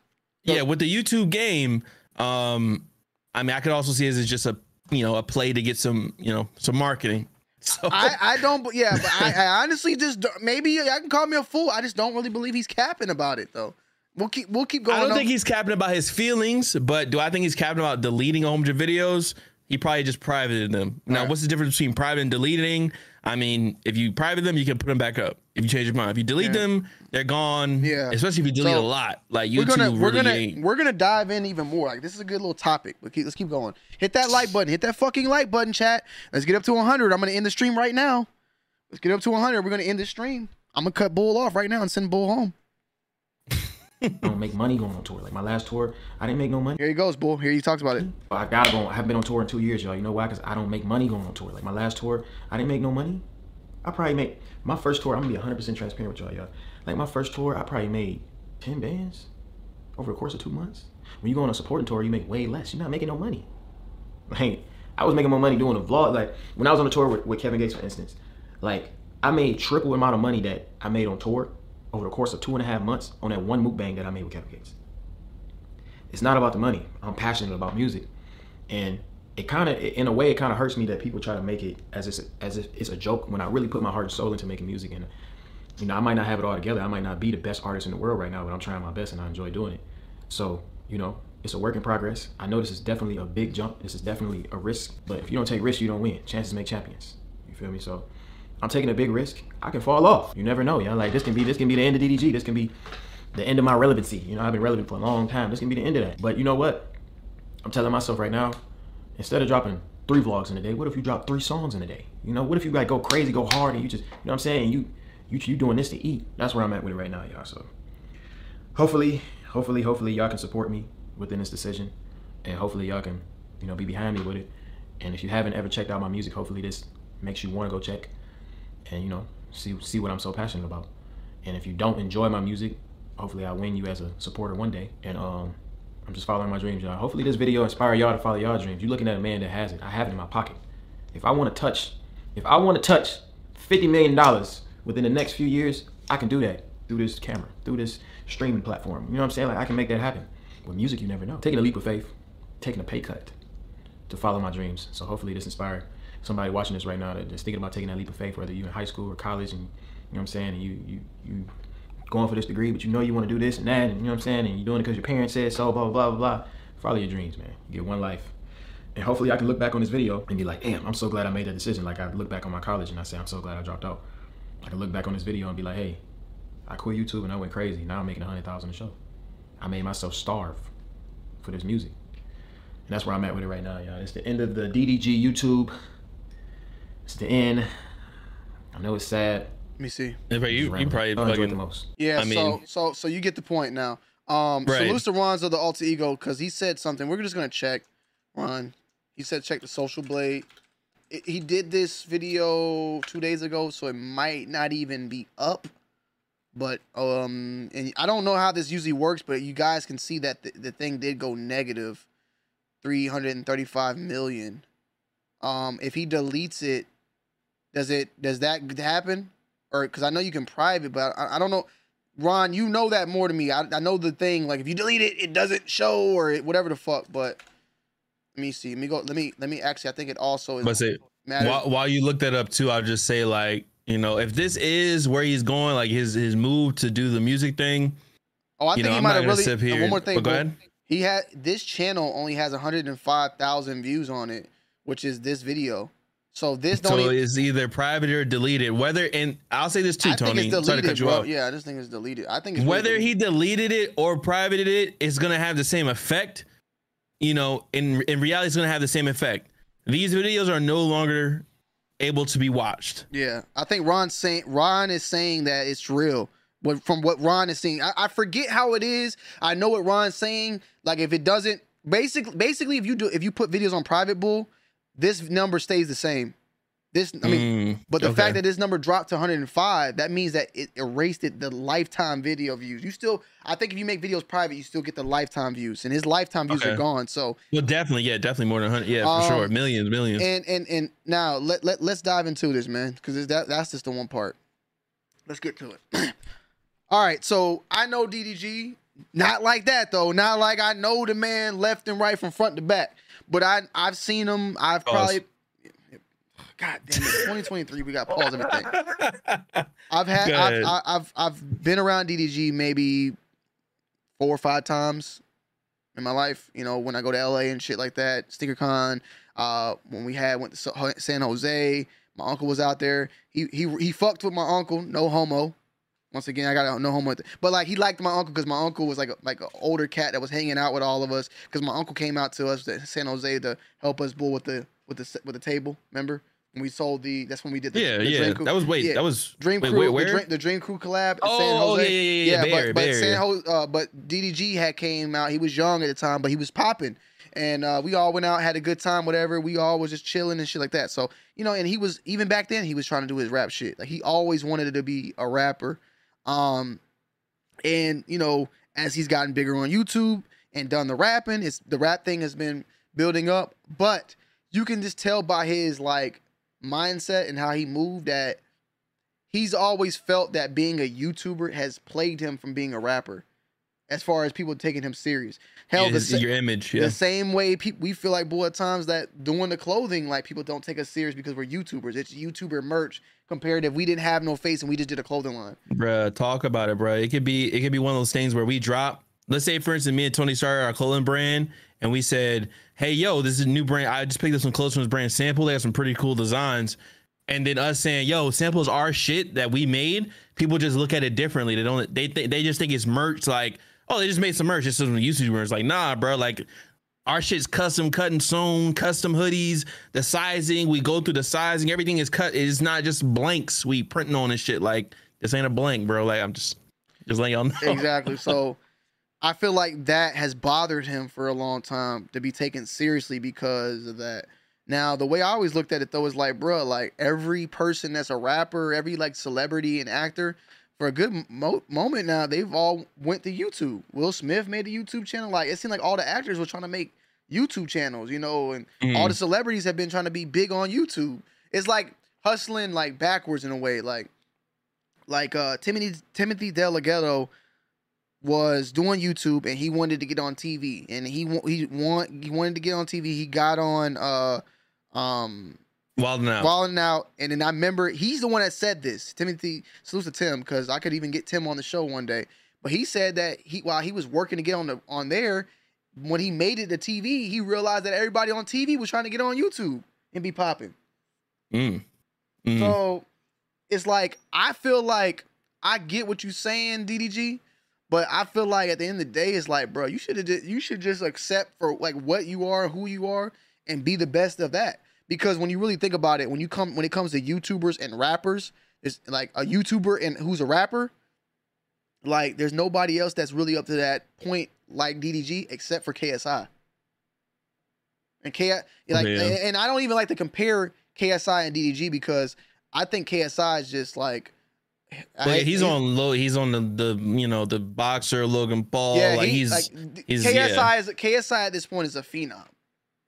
B: yeah, with the YouTube game, um, I mean, I could also see it as just a you know a play to get some you know some marketing. So
A: I, I don't, yeah, but I, I honestly just maybe I can call me a fool. I just don't really believe he's capping about it though. We'll keep we'll keep going.
B: I don't
A: though.
B: think he's capping about his feelings, but do I think he's capping about deleting a whole bunch of videos? He probably just privated them. Now,
A: Right.
B: what's the difference between private and deleting? I mean, if you private them, you can put them back up. If you change your mind, if you delete
A: Yeah.
B: them, they're gone.
A: Yeah.
B: especially if you delete
A: So,
B: a lot. Like YouTube
A: we're gonna we're
B: really
A: gonna
B: ain't.
A: we're gonna dive in even more. Like this is a good little topic. But keep, let's keep going. Hit that like button. Hit that fucking like button, chat. Let's get up to 100. I'm gonna end the stream right now. Let's get up to 100. We're gonna end the stream. I'm gonna cut Bull off right now and send Bull home. *laughs*
E: I don't make money going on tour. Like my last tour, I didn't make no money.
A: Here he goes, Bull. Here he talks about it.
E: I gotta go. I haven't been on tour in two years, y'all. You know why? Because I don't make money going on tour. Like my last tour, I didn't make no money. I probably make my first tour. I'm gonna be 100 percent transparent with y'all, y'all. Like my first tour, I probably made 10 bands over the course of two months. When you go on a supporting tour, you make way less. You're not making no money. Like I was making more money doing a vlog. Like when I was on the tour with, with Kevin Gates, for instance, like I made triple the amount of money that I made on tour over the course of two and a half months on that one mukbang that I made with Kevin Gates. It's not about the money. I'm passionate about music, and it kind of, in a way, it kind of hurts me that people try to make it as if, as if it's a joke when I really put my heart and soul into making music. And you know, I might not have it all together. I might not be the best artist in the world right now, but I'm trying my best and I enjoy doing it. So you know, it's a work in progress. I know this is definitely a big jump. This is definitely a risk. But if you don't take risks, you don't win. Chances make champions. You feel me? So I'm taking a big risk. I can fall off. You never know. y'all. like this can be this can be the end of DDG. This can be the end of my relevancy. You know, I've been relevant for a long time. This can be the end of that. But you know what? I'm telling myself right now, instead of dropping three vlogs in a day, what if you drop three songs in a day? You know, what if you like go crazy, go hard, and you just, you know what I'm saying? You, you, you doing this to eat. That's where I'm at with it right now, y'all. So, hopefully, hopefully, hopefully, y'all can support me within this decision, and hopefully, y'all can, you know, be behind me with it. And if you haven't ever checked out my music, hopefully, this makes you want to go check, and you know, see see what I'm so passionate about. And if you don't enjoy my music, hopefully, I win you as a supporter one day. And um, I'm just following my dreams, y'all. Hopefully, this video inspire y'all to follow y'all dreams. You're looking at a man that has it. I have it in my pocket. If I want to touch, if I want to touch fifty million dollars within the next few years, I can do that through this camera, through this streaming platform. You know what I'm saying? Like I can make that happen. With music, you never know. Taking a leap of faith, taking a pay cut to follow my dreams. So hopefully, this inspired somebody watching this right now that is thinking about taking that leap of faith, whether you're in high school or college, and you know what I'm saying, and you you you going for this degree, but you know you want to do this and that, and you know what I'm saying, and you're doing it because your parents said so, blah blah blah blah. Follow your dreams, man. You get one life. And hopefully I can look back on this video and be like, damn, I'm so glad I made that decision. Like I look back on my college and I say, I'm so glad I dropped out. I can look back on this video and be like, hey, I quit YouTube and I went crazy. Now I'm making a hundred thousand a show. I made myself starve for this music. And that's where I'm at with it right now, y'all. It's the end of the DDG YouTube. It's the end. I know it's sad.
A: Let me see.
B: If you, you probably
E: I enjoyed
B: fucking
E: the most.
A: Yeah,
B: I
A: so
B: mean-
A: so so you get the point now. Um
B: Right.
A: salute to Ronzo the alter ego because he said something. We're just gonna check. Ron. He said check the social blade. It, he did this video two days ago, so it might not even be up. But um and I don't know how this usually works, but you guys can see that the, the thing did go negative 335 million. Um if he deletes it, does it does that happen? Or because I know you can private, but I, I don't know Ron, you know that more than me. I, I know the thing. Like if you delete it, it doesn't show or it, whatever the fuck. But let me see. Let me go. Let me let me actually. I think it also is
B: But say while, while you look that up too, I'll just say like you know if this is where he's going, like his his move to do the music thing.
A: oh, I think
B: know,
A: he
B: I'm
A: might have really. and
B: here.
A: one more thing.
B: but go ahead.
A: He had this channel only has 105,000 views on it, which is this video. So this don't.
B: So it's either private or deleted. Whether and I'll say this too,
A: I think
B: Tony.
A: it's
B: Sorry to
A: deleted, bro.
B: off.
A: Yeah, I just think it's deleted. I think it's
B: Whether
A: deleted.
B: he deleted it or privated it, it's gonna have the same effect. You know, in in reality, it's gonna have the same effect. These videos are no longer able to be watched.
A: Yeah, I think Ron's saying Ron is saying that it's real. What from what Ron is saying, I, I forget how it is. I know what Ron's saying. Like if it doesn't, basically, basically, if you do, if you put videos on private bull, this number stays the same. This, I mean,
B: Mm,
A: but the
B: okay.
A: fact that this number dropped to 105, that means that it erased it, the lifetime video views. You still, I think if you make videos private, you still get the lifetime views, and his lifetime views are gone. So
B: well, definitely, yeah, definitely more than hundred. Yeah, for
A: Um,
B: sure, millions, millions.
A: and and and now let let let's dive into this, man, because that that's just the one part. Let's get to it. *clears throat* All right, so I know DDG, not like that though, not like I know the man left and right from front to back, but I I've seen them. I've
B: Pause.
A: probably. God damn it! 2023, we got pause everything. I've had, I've,
B: ahead.
A: I- I've, I've been around DDG maybe four or five times in my life. You know, when I go to LA and shit like that, Sneaker Con. Uh, when we had went to San Jose, my uncle was out there. He he he fucked with my uncle. No homo. Once again, I got no homo. with it. But like he liked my uncle because my uncle was like a, like an older cat that was hanging out with all of us. Because my uncle came out to us to San Jose to help us bull with the with the with the table. Remember when we sold the? That's when we did the
B: yeah,
A: the
B: yeah.
A: Dream Crew-
B: That was wait.
A: yeah.
B: That was
A: Dream
B: wait,
A: Crew,
B: wait,
A: the,
B: where?
A: Dream, the Dream Crew collab.
B: Oh,
A: San Jose.
B: yeah, yeah, yeah, yeah, Bay
A: but, but
B: Bay
A: San. Jose, uh, but DDG had came out. He was young at the time, but he was popping, and uh, we all went out, had a good time, whatever. We all was just chilling and shit like that. So you know, and he was even back then he was trying to do his rap shit. Like he always wanted to be a rapper, um, and you know, as he's gotten bigger on YouTube and done the rapping, it's the rap thing has been building up. But you can just tell by his like mindset and how he moved that he's always felt that being a YouTuber has plagued him from being a rapper, as far as people taking him serious. Hell,
B: Yeah,
A: the,
B: your image, yeah.
A: the same way pe- we feel like, boy, at times that doing the clothing, like people don't take us serious because we're YouTubers. It's YouTuber merch compared if we didn't have no face and we just did a clothing line.
B: Bruh, talk about it, bruh. It could be it could be one of those things where we drop. Let's say, for instance, me and Tony started our clothing brand, and we said, "Hey, yo, this is a new brand. I just picked up some clothes from this brand sample. They have some pretty cool designs." And then us saying, "Yo, samples are shit that we made." People just look at it differently. They don't. They they, they just think it's merch. Like, oh, they just made some merch. It's some YouTubers. Like, nah, bro. Like, our shit's custom cut and sewn, custom hoodies. The sizing, we go through the sizing. Everything is cut. It's not just blanks we printing on and shit. Like, this ain't a blank, bro. Like, I'm just just letting y'all know.
A: Exactly. *laughs* So I feel like that has bothered him for a long time to be taken seriously because of that. Now, the way I always looked at it though is like, bro, like every person that's a rapper, every like celebrity and actor, for a good mo- moment now, they've all went to YouTube. Will Smith made a YouTube channel. Like it seemed like all the actors were trying to make YouTube channels, you know, and all the celebrities have been trying to be big on YouTube. It's like hustling like backwards in a way, like like uh Timothy Timothy DeLaGhetto was doing YouTube and he wanted to get on TV and he he want he wanted to get on TV. He got on uh um
B: Wild now.
A: Wilding Out and then I remember he's the one that said this. Timothy salute to Tim because I could even get Tim on the show one day. But he said that he while he was working to get on the on there, when he made it to TV, he realized that everybody on TV was trying to get on YouTube and be popping.
B: Mm. Mm.
A: So it's like I feel like I get what you're saying, DDG, but I feel like at the end of the day, it's like, bro, you should you should just accept for like what you are, who you are, and be the best of that. Because when you really think about it, when you come when it comes to YouTubers and rappers, it's like a YouTuber and who's a rapper. Like, there's nobody else that's really up to that point like DDG except for KSI. And K like,
B: Yeah.
A: and, I don't even like to compare KSI and DDG because I think KSI is just like. I-
B: he's
A: he-
B: on low. He's on the, the you know the boxer Logan Paul.
A: Yeah,
B: like
A: he,
B: he's
A: like,
B: he's-
A: KSI
B: yeah.
A: is KSI at this point is a phenom.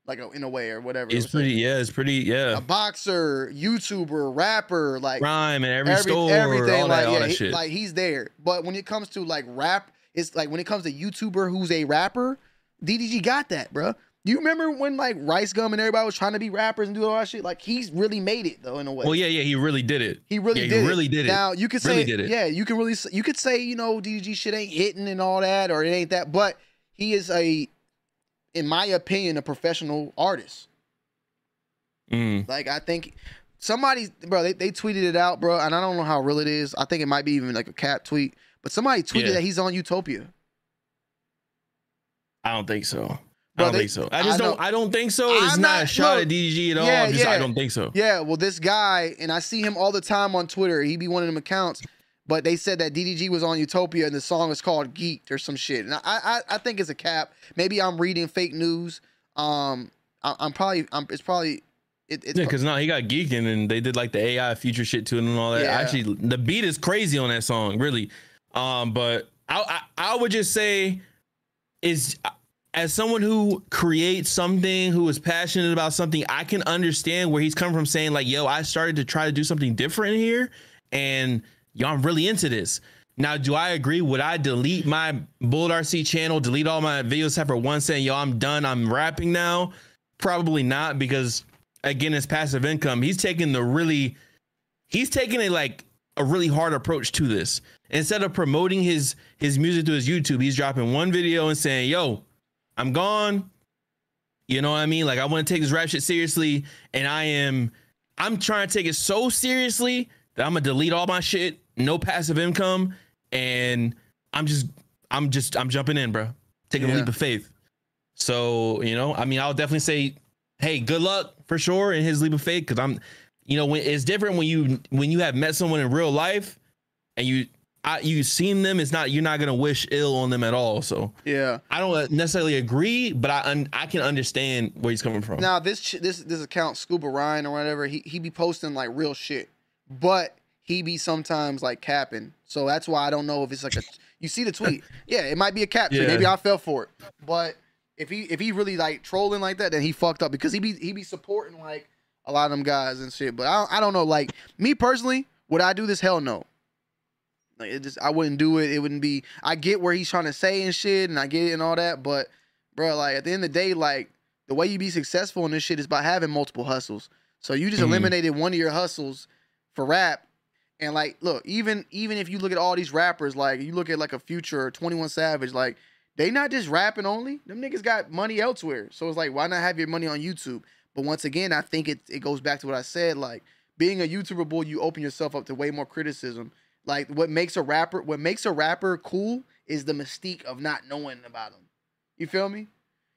A: Like a, in a way or whatever.
B: It's pretty.
A: like.
B: Yeah, it's pretty. Yeah,
A: a boxer, YouTuber, rapper, like
B: rhyme and every
A: every-
B: store,
A: everything,
B: all
A: like
B: that, all
A: yeah,
B: that
A: he-
B: shit.
A: like he's there. But when it comes to like rap, it's like when it comes to YouTuber who's a rapper, DDG got that, bro. You remember when like Rice Gum and everybody was trying to be rappers and do all that shit? Like he's really made it though in a way.
B: well, yeah, yeah, he really did it.
A: He really
B: yeah,
A: did.
B: he really did it.
A: Now you could say,
B: Really did it.
A: yeah, you can really, you could say, you know, DDG shit ain't hitting and all that, or it ain't that, but he is a, in my opinion, a professional artist.
B: Mm.
A: Like I think somebody, bro, they, they tweeted it out, bro, and I don't know how real it is. I think it might be even like a cap tweet, but somebody tweeted
B: Yeah.
A: that he's on Utopia.
B: I don't think so. I don't
A: they-
B: think so. I just
A: I
B: don't. I don't think so. It's
A: I'm
B: not, a shot
A: look,
B: at DDG at all.
A: yeah,
B: I'm just, I don't think so.
A: Yeah, well, this guy, and I see him all the time on Twitter. He be one of them accounts, but they said that DDG was on Utopia and the song is called Geeked or some shit. And I, I, I think it's a cap. Maybe I'm reading fake news. Um, I, I'm probably, I'm, it's probably, it, it's
B: Yeah, because now he got geeking and they did like the AI future shit to it and all that.
A: Yeah.
B: Actually, the beat is crazy on that song, really. Um, but I, I I would just say is as someone who creates something, who is passionate about something, I can understand where he's coming from saying, like, yo, I started to try to do something different here, and yo, I'm really into this. Now, do I agree? Would I delete my Bullet RC channel, delete all my videos except for one saying, yo, I'm done, I'm rapping now? Probably not, because again, it's passive income. He's taking the really, he's taking a like a really hard approach to this. Instead of promoting his his music to his YouTube, he's dropping one video and saying, "Yo, I'm gone." You know what I mean? Like I want to take this rap shit seriously, and I am, I'm trying to take it so seriously that I'm gonna delete all my shit, no passive income, and I'm just, I'm just, I'm jumping in, bro, taking a leap of faith. So you know, I mean, I'll definitely say, hey, good luck for sure in his leap of faith, because I'm, you know, when it's different when you when you have met someone in real life, and you. I, you seen them, it's not you're not gonna wish ill on them at all. So
A: yeah.
B: I don't necessarily agree, but I un- I can understand where he's coming from.
A: Now this, this, this account, Scuba Ryan or whatever, he, he be posting like real shit, but he be sometimes like capping. So that's why I don't know if it's like a, you see the tweet. *laughs* Yeah, it might be a cap.
B: Yeah.
A: Maybe I fell for it. But if he, if he really like trolling like that, then he fucked up because he be, he be supporting like a lot of them guys and shit. But I, don't- I don't know. Like me personally, would I do this? Hell no. Like it just, I wouldn't do it. It wouldn't be. I get where he's trying to say and shit, and I get it and all that. But, bro, like at the end of the day, like the way you be successful in this shit is by having multiple hustles. So you just
B: Mhm.
A: eliminated one of your hustles for rap, and like, look, even even if you look at all these rappers, like you look at like a Future or Twenty One Savage, like they not just rapping only. Them niggas got money elsewhere. So it's like, why not have your money on YouTube? But once again, I think it it goes back to what I said. Like being a YouTuber, boy, you open yourself up to way more criticism. Like what makes a rapper, what makes a rapper cool is the mystique of not knowing about them. You feel me?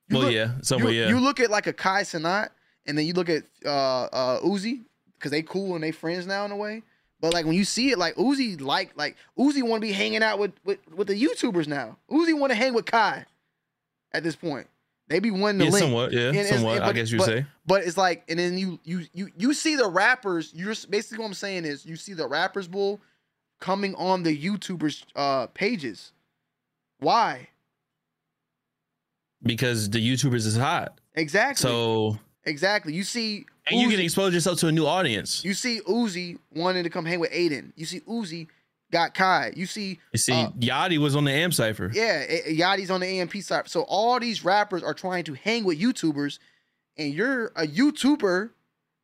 A: You
B: well,
A: look-
B: yeah, somewhere,
A: you,
B: yeah.
A: you look at like a Kai Cenat, and then you look at uh uh Uzi, because they cool and they friends now in a way. But like when you see it, like Uzi like like Uzi want to be hanging out with, with with the YouTubers now. Uzi want to hang with Kai. At this point, they be wanting to
B: yeah,
A: link.
B: somewhat, yeah,
A: And
B: somewhat. I
A: but-
B: guess you
A: but-
B: say.
A: But it's like, and then you you you you see the rappers. You're basically what I'm saying is you see the rappers bull coming on the YouTubers uh pages. Why?
B: because the YouTubers is hot.
A: Exactly.
B: So
A: exactly. You see
B: and you can
A: Uzi-
B: expose yourself to a new audience.
A: You see Uzi wanting to come hang with Adin. You see Uzi got Kai. You see,
B: You see,
A: uh,
B: Yachty was on the AMP Cipher.
A: yeah, Yachty's on the AMP cipher. So all these rappers are trying to hang with YouTubers, and you're a YouTuber,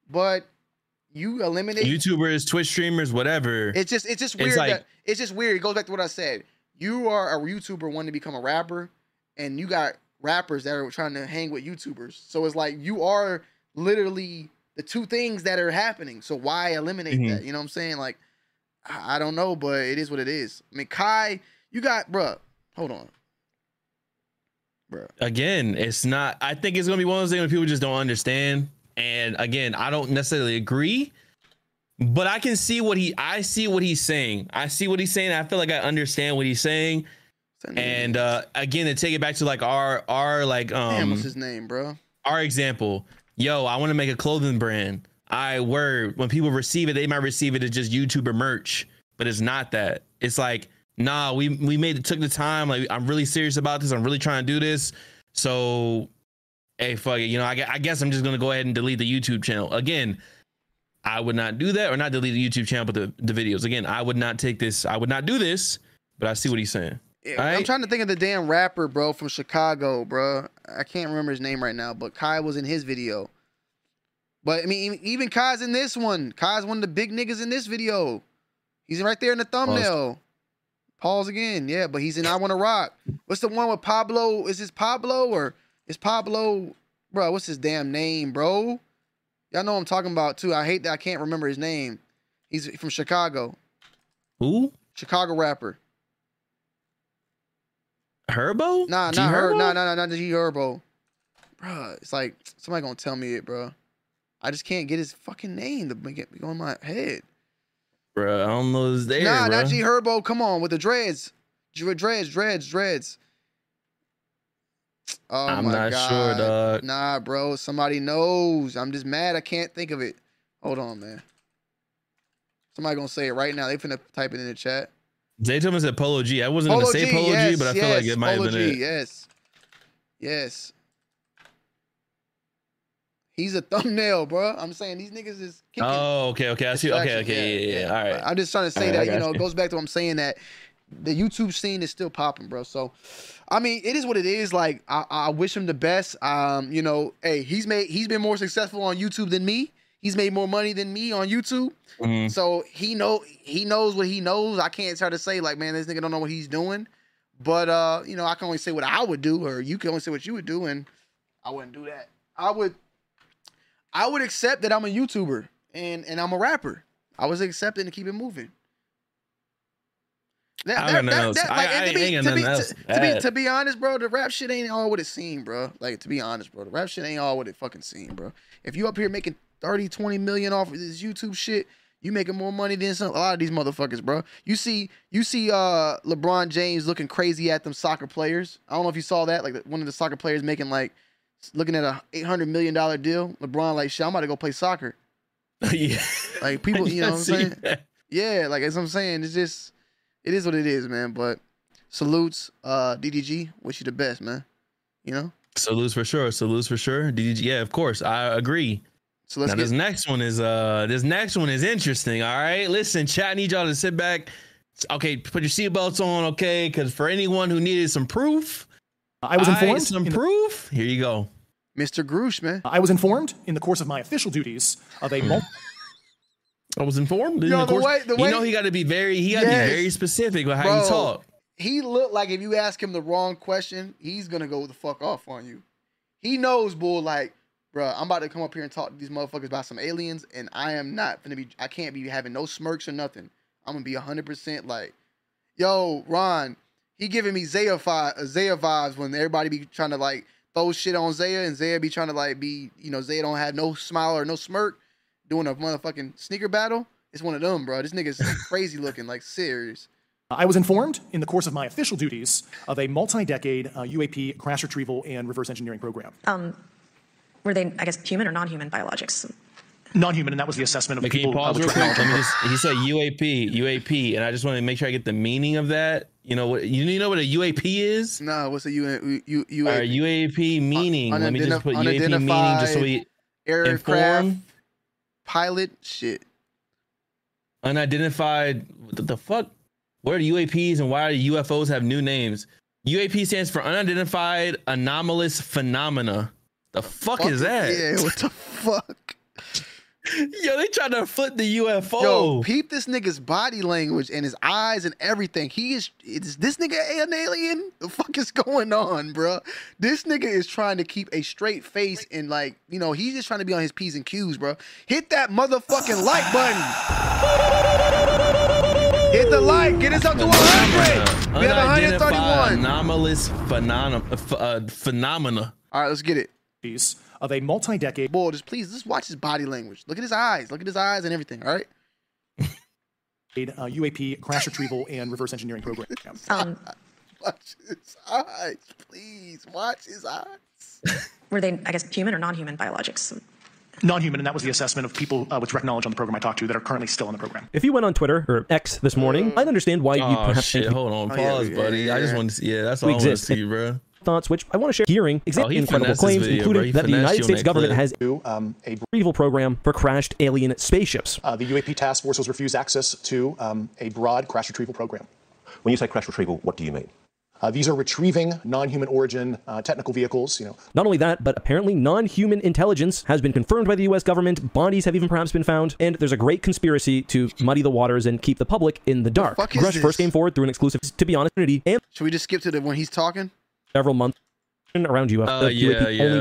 A: but you eliminate.
B: YouTubers, Twitch streamers, whatever.
A: It's just it's just
B: It's
A: weird.
B: like-
A: that, it's just weird. It goes back to what I said. You are a YouTuber wanting to become a rapper, and you got rappers that are trying to hang with YouTubers. So it's like you are literally the two things that are happening. So why eliminate
B: Mhm.
A: that? You know what I'm saying? Like I don't know, but it is what it is. I mean, Kai, you got bruh. Hold on, bruh.
B: again, it's not. I think it's gonna be one of those things where people just don't understand. And again, I don't necessarily agree, but I can see what he. I see what he's saying. I see what he's saying. I feel like I understand what he's saying. And uh again, to take it back to like our our like
A: damn,
B: um
A: what's his name, bro?
B: our example. Yo, I want to make a clothing brand. I word when people receive it, they might receive it as just YouTuber merch, but it's not that. It's like, nah, we we made it took the time. Like I'm really serious about this. I'm really trying to do this. So hey, fuck it. You know, I, I guess I'm just gonna go ahead and delete the YouTube channel again. I would not do that, or not delete the YouTube channel, but the, the videos. Again, I would not take this. I would not do this. But I see what he's saying. All
A: I'm
B: right.
A: trying to think of the damn rapper, bro, from Chicago, bro. I can't remember his name right now, but Kai was in his video. But I mean, even- Kai's in this one. Kai's one of the big niggas in this video. He's right there in the thumbnail. Pause again, yeah, but he's in I Want to Rock. What's the one with Pablo? Is this Pablo or is Pablo, bro? What's his damn name, bro? Y'all know what I'm talking about too. I hate that I can't remember his name. He's from Chicago,
B: Who?
A: Chicago rapper.
B: Herbo?
A: Nah,
B: G
A: not her.
B: Herbo?
A: Nah, nah, nah, not G Herbo. Bruh, it's like somebody gonna tell me it, bro. I just can't get his fucking name to make it go in my head.
B: Bruh, I don't know. It's there.
A: nah, not. G Herbo. Come on, with the dreads, Dre- dreads, dreads, dreads. Oh
B: I'm
A: my
B: not
A: God.
B: sure, dog.
A: Nah, bro. Somebody knows. I'm just mad. I can't think of it. Hold on, man. Somebody gonna say it right now. They finna type it in the chat.
B: Me said Polo G. I wasn't
A: Polo
B: gonna say
A: G,
B: Polo
A: yes,
B: G, but I feel like it might
A: Polo
B: have been
A: G,
B: it.
A: Yes. Yes. He's a thumbnail, bro. I'm saying these niggas is kicking.
B: Oh, okay, okay. I see. Okay, okay, yeah, yeah, yeah. All right.
A: I'm just trying to say
B: All right, I
A: that, you know, it goes back to what I'm saying that the YouTube scene is still popping, bro. So, I mean, it is what it is. Like, I, I wish him the best. Um, you know, hey, he's made he's been more successful on YouTube than me. He's made more money than me on YouTube.
B: Mhm.
A: So he know he knows what he knows. I can't try to say like, man, this nigga don't know what he's doing. But uh, you know, I can only say what I would do, or you can only say what you would do, and I wouldn't do that. I would I would accept that I'm a YouTuber and and I'm a rapper. I was accepting to keep it moving. That,
B: I got nothing else. I-
A: to be, to, be, to
B: to
A: be to be honest, bro, the rap shit ain't all what it seemed, bro. Like to be honest, bro, the rap shit ain't all what it fucking seemed, bro. If you up here making 30, 20 million off of this YouTube shit, you making more money than some a lot of these motherfuckers, bro. You see, you see, uh, LeBron James looking crazy at them soccer players. I don't know if you saw that, like one of the soccer players making like looking at a eight hundred million dollar deal. LeBron like, shit, I'm about to go play soccer. *laughs*
B: yeah.
A: Like people, *laughs* you know, what I'm saying.
B: that.
A: Yeah, like as I'm saying, it's just it is what it is, man. But salutes, uh, DDG. Wish you the best, man. You know.
B: Salutes for sure. Salutes for sure. DDG. Yeah, of course. I agree.
A: So let's
B: now
A: get
B: this next one is uh this next one is interesting. All right, listen, chat. I need y'all to sit back. Okay, put your seatbelts on. Okay, because for anyone who needed some proof,
F: I was
B: all right,
F: informed.
B: some
F: in the-
B: proof. Here you go.
A: Mr. Grush, man.
F: I was informed in the course of my official duties of a multi
B: I was informed.
A: Yo,
B: of
A: the
B: course,
A: way- the
B: you
A: way-
B: know he got to be very he got to
A: Yes.
B: be very specific with how
A: Bro.
B: you talk.
A: He looked like if you ask him the wrong question, he's gonna go the fuck off on you. He knows, bull. Like, bro, I'm about to come up here and talk to these motherfuckers about some aliens, and I am not gonna be. I can't be having no smirks or nothing. I'm gonna be hundred percent like, yo, Ron. He giving me Zaya vi- Zaya vibes when everybody be trying to like throw shit on Zaya, and Zaya be trying to like be, you know, Zaya don't have no smile or no smirk, doing a motherfucking sneaker battle. It's one of them, bro. This nigga's *laughs* crazy looking, like serious.
F: I was informed in the course of my official duties of a multi-decade uh, UAP crash retrieval and reverse engineering program.
G: Um, were they, I guess, human or non-human biologics?
F: Non-human, and that was the assessment of
B: But
F: people
B: pause
F: with
B: real quick? Let me just. He said UAP, UAP, and I just want to make sure I get the meaning of that. You know what? You you know what a UAP is?
A: No, what's a U U U
B: Or UAP meaning? Let me just put UAP meaning just so we
A: aircraft
B: inform
A: pilot shit.
B: unidentified. What the fuck? What are UAPs and why do UFOs have new names? UAP stands for unidentified anomalous phenomena. The fuck, is that?
A: Yeah, what the fuck? *laughs*
B: Yo, they trying to flip the UFO.
A: Yo, peep this nigga's body language and his eyes and everything. He is is this nigga an alien? The fuck is going on, bro? This nigga is trying to keep a straight face and like, you know, he's just trying to be on his P's and Q's, bro. Hit that motherfucking like button. Hit the like. Get us up to 100. We have
B: Unidentified
A: 131.
B: anomalous phenomena. Uh, phenomena.
A: All right, let's get it.
F: Of a multi-decade
A: Boy, just please, just watch his body language. Look at his eyes. Look at his eyes and everything. All right. *laughs*
F: uh, UAP crash retrieval and reverse engineering program. *laughs*
G: Um,
A: Watch his eyes, please. Watch his eyes. *laughs*
G: were they, I guess, human or non-human biologics?
F: Non-human, and that was the assessment of people uh, with direct knowledge on the program I talked to that are currently still in the program.
H: If you went on Twitter or X this morning, I'd understand why you
B: Oh
H: perhaps
B: shit!
H: think
B: Hold on,
A: Oh, yeah,
B: pause,
A: yeah,
B: buddy. I just want to see. Yeah, that's
H: We
B: all I want to see, bro.
H: Thoughts, which I want to share. Hearing
B: Oh, he
H: exactly incredible claims,
B: video,
H: including
B: bro.
H: That the United States government
B: clip.
H: has
F: um, a
H: retrieval program for crashed alien spaceships.
F: uh, the UAP task force was refused access to um, a broad crash retrieval program.
I: When you say crash retrieval, what do you mean?
F: Uh, these are retrieving non-human origin uh, technical vehicles. You know,
H: Not only that, but apparently non-human intelligence has been confirmed by the U.S. government. Bodies have even perhaps been found, and there's a great conspiracy to muddy the waters and keep the public in the dark.
A: fuck is
H: Grush
A: this?
H: first came forward through an exclusive, to be honest, community and
A: Should we just skip to the when he's talking?
H: Several months around UFO.
B: Uh, yeah,
H: UAP
B: yeah.
H: only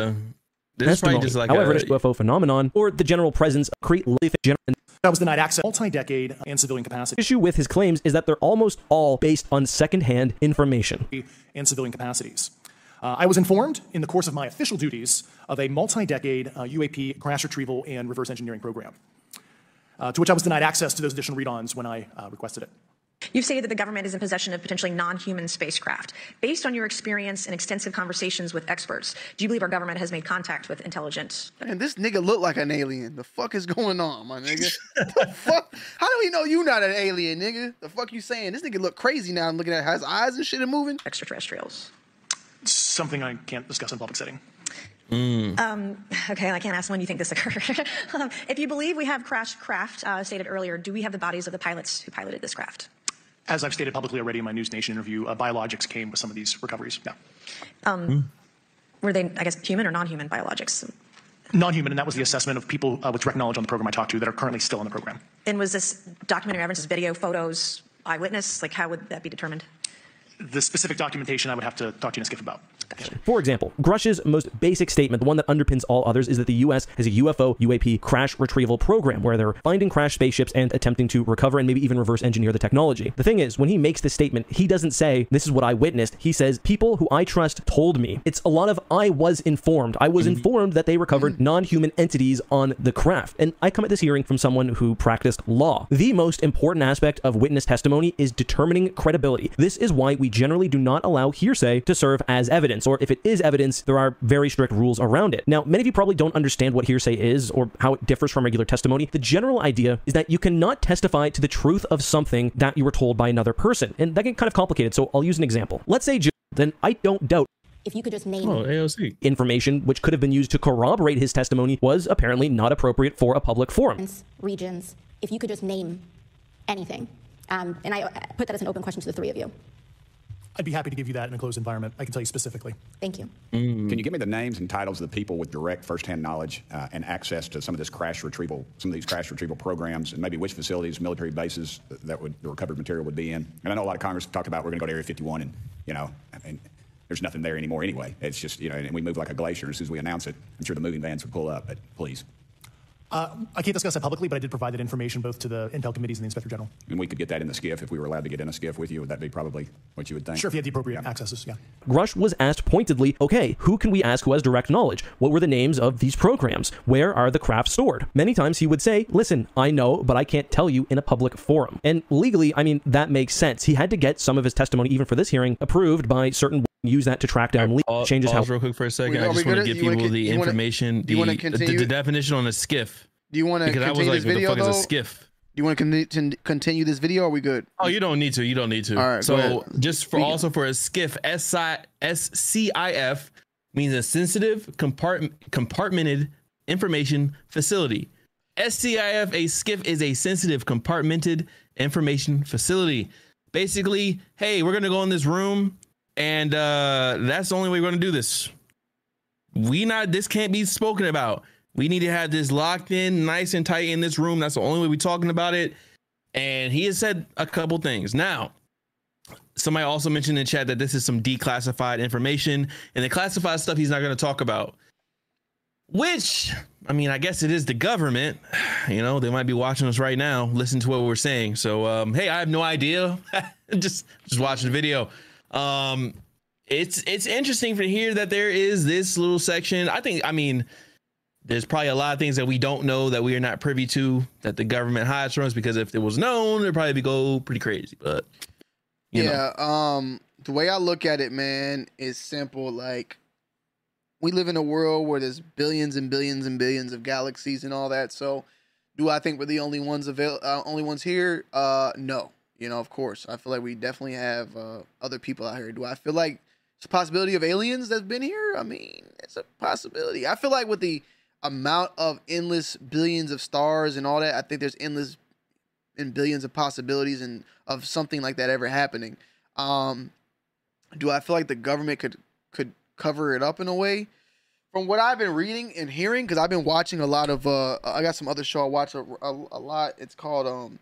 B: This is probably
H: testimony.
B: just like
H: However,
B: a,
H: this UFO phenomenon or the general presence of create life general
F: that was denied access, multi-decade and civilian capacity
H: issue with his claims is that they're almost all based on secondhand information.
F: and civilian capacities. Uh, I was informed in the course of my official duties of a multi-decade uh, UAP crash retrieval and reverse engineering program, uh, to which I was denied access to those additional read-ons when I uh, requested it.
G: You've stated that the government is in possession of potentially non-human spacecraft. Based on your experience and extensive conversations with experts, do you believe our government has made contact with intelligent?
A: And this nigga look like an alien. The fuck is going on, my nigga? *laughs* the fuck? How do we know you not an alien, nigga? The fuck you saying? This nigga look crazy now. I'm looking at his eyes and shit and moving.
G: extraterrestrials?
F: Something I can't discuss in public setting. Um.
G: Okay, I can't ask when you think this occurred. *laughs* Um, if you believe we have crashed craft, uh, stated earlier, do we have the bodies of the pilots who piloted this craft?
F: As I've stated publicly already in my News Nation interview, uh, biologics came with some of these recoveries. Yeah.
G: Were they, I guess, human or non-human biologics?
F: Non-human, and that was the assessment of people uh, with direct knowledge on the program I talked to that are currently still in the program.
G: And was this documentary evidence, video, photos, eyewitness? Like, how would that be determined?
F: The specific documentation I would have to talk to you and Skiff about.
H: For example, Grush's most basic statement, the one that underpins all others, is that the U.S. has a UFO UAP crash retrieval program where they're finding crashed spaceships and attempting to recover and maybe even reverse engineer the technology. The thing is, when he makes this statement, he doesn't say, This is what I witnessed. He says, People who I trust told me. It's a lot of I was informed. I was mm-hmm. informed that they recovered mm-hmm. non human entities on the craft. And I come at this hearing from someone who practiced law. The most important aspect of witness testimony is determining credibility. This is why we generally do not allow hearsay to serve as evidence, or if it is evidence, there are very strict rules around it. Now, many of you probably don't understand what hearsay is or how it differs from regular testimony. The general idea is that you cannot testify to the truth of something that you were told by another person, and that can get kind of complicated. So I'll use an example. Let's say, Joe, then I don't doubt
J: If you could just name
B: oh, AOC.
H: information which could have been used to corroborate his testimony was apparently not appropriate for a public forum.
J: regions, if you could just name anything. Um, and I put that as an open question to the three of you.
F: I'd be happy to give you that in a closed environment. I can tell you specifically.
J: Thank you.
K: Can you give me the names and titles of the people with direct firsthand knowledge uh, and access to some of this crash retrieval, some of these crash retrieval programs, and maybe which facilities, military bases that would the recovered material would be in? And I know a lot of Congress talked about we're going to go to Area 51, and you know, I mean, there's nothing there anymore anyway. It's just you know, and we move like a glacier. As soon as we announce it, I'm sure the moving vans would pull up. But please,
F: Uh, I can't discuss that publicly, but I did provide that information both to the Intel committees and the Inspector General.
K: and we could get that in the skiff if we were allowed to get in a skiff with you. Would that would be probably what you would think?
F: Sure, if you had the appropriate accesses, yeah.
H: Grush was asked pointedly, okay, who can we ask who has direct knowledge? What were the names of these programs? Where are the crafts stored? Many times he would say, listen, I know, but I can't tell you in a public forum. And legally, I mean, that makes sense. He had to get some of his testimony, even for this hearing, approved by certain use that to track down legal
B: Pause,
H: changes how
B: real quick for a second.
A: We-
B: I just want to give
A: You wanna
B: people the
A: you
B: information,
A: do you wanna
B: the, the, the definition on a skiff.
A: Do you want to
B: Because I was
A: continue
B: like,
A: this
B: what the
A: video
B: fuck is a skiff?
A: Do you want to continue this video? Or are we good?
B: Oh, you don't need to. You don't need to.
A: All right,
B: So just for also for a skiff, S I S C I F means a sensitive compart- compartmented information facility. SCIF, a skiff is a sensitive compartmented information facility. Basically, hey, we're gonna go in this room, and uh, that's the only way we're gonna do this. We not this can't be spoken about. We need to have this locked in, nice and tight in this room. That's the only way we're talking about it. And he has said a couple things. Now, somebody also mentioned in chat that this is some declassified information, and the classified stuff he's not going to talk about. Which, I mean, I guess it is the government. *sighs* You know, they might be watching us right now, listen to what we're saying. So, um, hey, I have no idea. *laughs* just, just watch the video. Um, it's it's interesting to hear that there is this little section. I think, I mean, there's probably a lot of things that we don't know that we are not privy to that the government hides from us because if it was known, it'd probably be go pretty crazy. But you know.
A: yeah. Um, the way I look at it, man, is simple. Like, we live in a world where there's billions and billions and billions of galaxies and all that. So, do I think we're the only ones avail- uh, only ones here? Uh, no. You know, of course. I feel like we definitely have uh, other people out here. Do I feel like it's a possibility of aliens that's been here. I mean, it's a possibility. I feel like with the amount of endless billions of stars and all that, I think there's endless and billions of possibilities and of something like that ever happening. Um, do I feel like the government could could cover it up in a way? From what I've been reading and hearing, because I've been watching a lot of, uh, I got some other show I watch a, a, a lot. It's called um,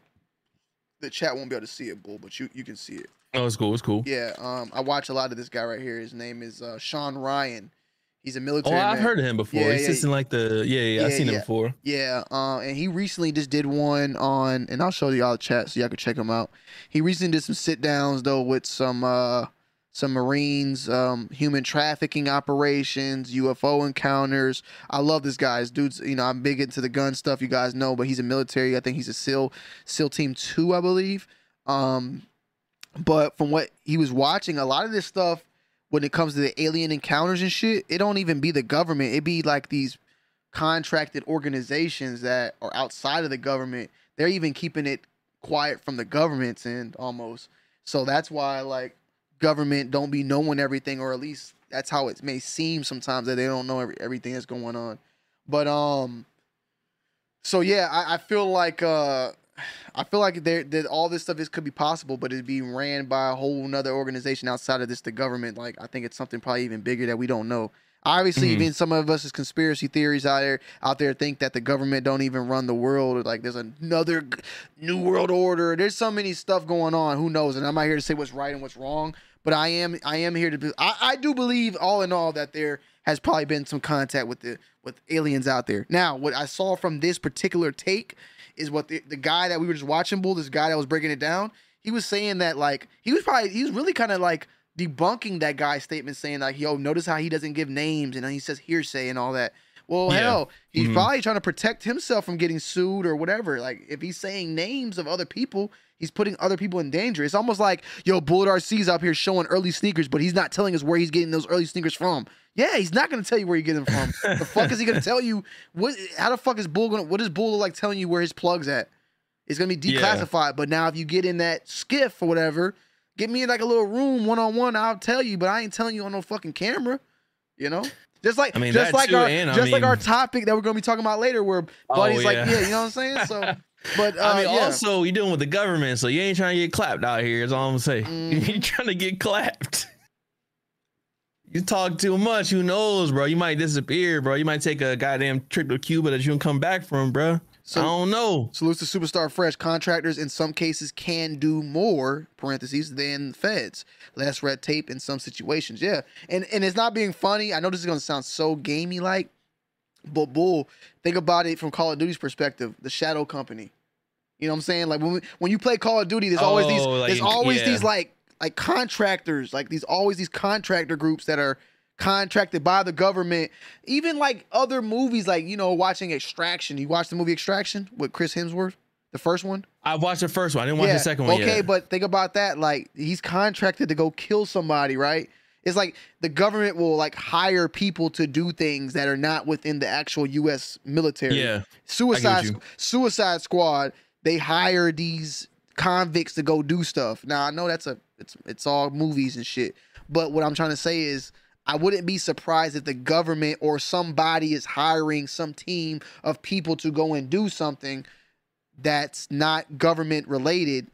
A: the chat won't be able to see it, bull, but you you can see it.
B: Oh, it's cool. It's cool.
A: Yeah, um, I watch a lot of this guy right here. His name is uh, Sean Ryan. He's a military. Oh.
B: I've
A: man.
B: heard of him before.
A: Yeah,
B: He
A: yeah,
B: sits in like the yeah, yeah. I've seen
A: yeah.
B: him before.
A: Yeah, uh, and he recently just did one on, and I'll show y'all the chat so y'all can check him out. He recently did some sit downs though with some uh, some Marines, um, human trafficking operations, UFO encounters. I love this guy. This dude's, you know, I'm big into the gun stuff. You guys know, but he's a military. I think he's a SEAL, SEAL Team Two, I believe. Um, but from what he was watching, a lot of this stuff when it comes to the alien encounters and shit, it don't even be the government. It be like these contracted organizations that are outside of the government. They're even keeping it quiet from the governments and almost. So that's why like government don't be knowing everything, or at least that's how it may seem sometimes that they don't know every, everything that's going on. But um, so yeah, I, I feel like uh, I feel like there that all this stuff is could be possible, but it'd be ran by a whole nother organization outside of this, the government. Like I think it's something probably even bigger that we don't know. Obviously,
B: Mhm.
A: even some of us as conspiracy theories out there out there think that the government don't even run the world. Like there's another new world order. There's so many stuff going on. Who knows? And I'm not here to say what's right and what's wrong, but I am I am here to. Be, I I do believe all in all that there has probably been some contact with the with aliens out there. Now, what I saw from this particular take is what the, the guy that we were just watching, bull, this guy that was breaking it down, he was saying that like he was probably he was really kind of like debunking that guy's statement, saying like, "Yo, notice how he doesn't give names and then he says hearsay and all that." Well,
B: Yeah.
A: hell, he's
B: Mhm.
A: probably trying to protect himself from getting sued or whatever. Like if he's saying names of other people, he's putting other people in danger. It's almost like, yo, Bullet RC's up here showing early sneakers, but he's not telling us where he's getting those early sneakers from. Yeah, he's not gonna tell you where you get them from. *laughs* the fuck is he gonna tell you? What? How the fuck is Bull gonna? What is Bull look like telling you where his plugs at? It's gonna be
B: Yeah.
A: declassified. But now if you get in that skiff or whatever, get me in like a little room one on one. I'll tell you, but I ain't telling you on no fucking camera. You know. Just like,
B: I mean,
A: just like
B: too,
A: our,
B: and I
A: just like our topic that we're gonna be talking about later, where
B: Oh,
A: Buddy's like,
B: yeah.
A: yeah, you know what I'm saying. So, *laughs* but uh,
B: I mean,
A: yeah.
B: also you're dealing with the government, so you ain't trying to get clapped out here. Is all I'm saying. *laughs*
A: Mm-hmm.
B: You're trying to get clapped. You talk too much. Who knows, bro? You might disappear, bro. You might take a goddamn trip to Cuba that you don't come back from, bro.
A: So-
B: I don't know.
A: Salutes to Superstar Fresh. Contractors in some cases can do more, parentheses, than feds. Less red tape in some situations. Yeah. And and it's not being funny. I know this is gonna sound so gamey like, but bull, think about it from Call of Duty's perspective, the Shadow Company. You know what I'm saying? Like when we, when you play Call of Duty, there's always these
B: Oh, like,
A: there's always
B: yeah.
A: these like like contractors, like these always these contractor groups that are contracted by the government. Even like other movies, like you know, watching Extraction. You watched the movie Extraction with Chris Hemsworth, the first one.
B: I watched the first one. I didn't watch the second one
A: Okay,
B: yet.
A: but think about that. Like he's contracted to go kill somebody, right? It's like the government will like hire people to do things that are not within the actual U.S. military.
B: Yeah,
A: Suicide. Suicide Squad. They hire these convicts to go do stuff. Now I know that's a it's it's all movies and shit. But what I'm trying to say is I wouldn't be surprised if the government or somebody is hiring some team of people to go and do something that's not government related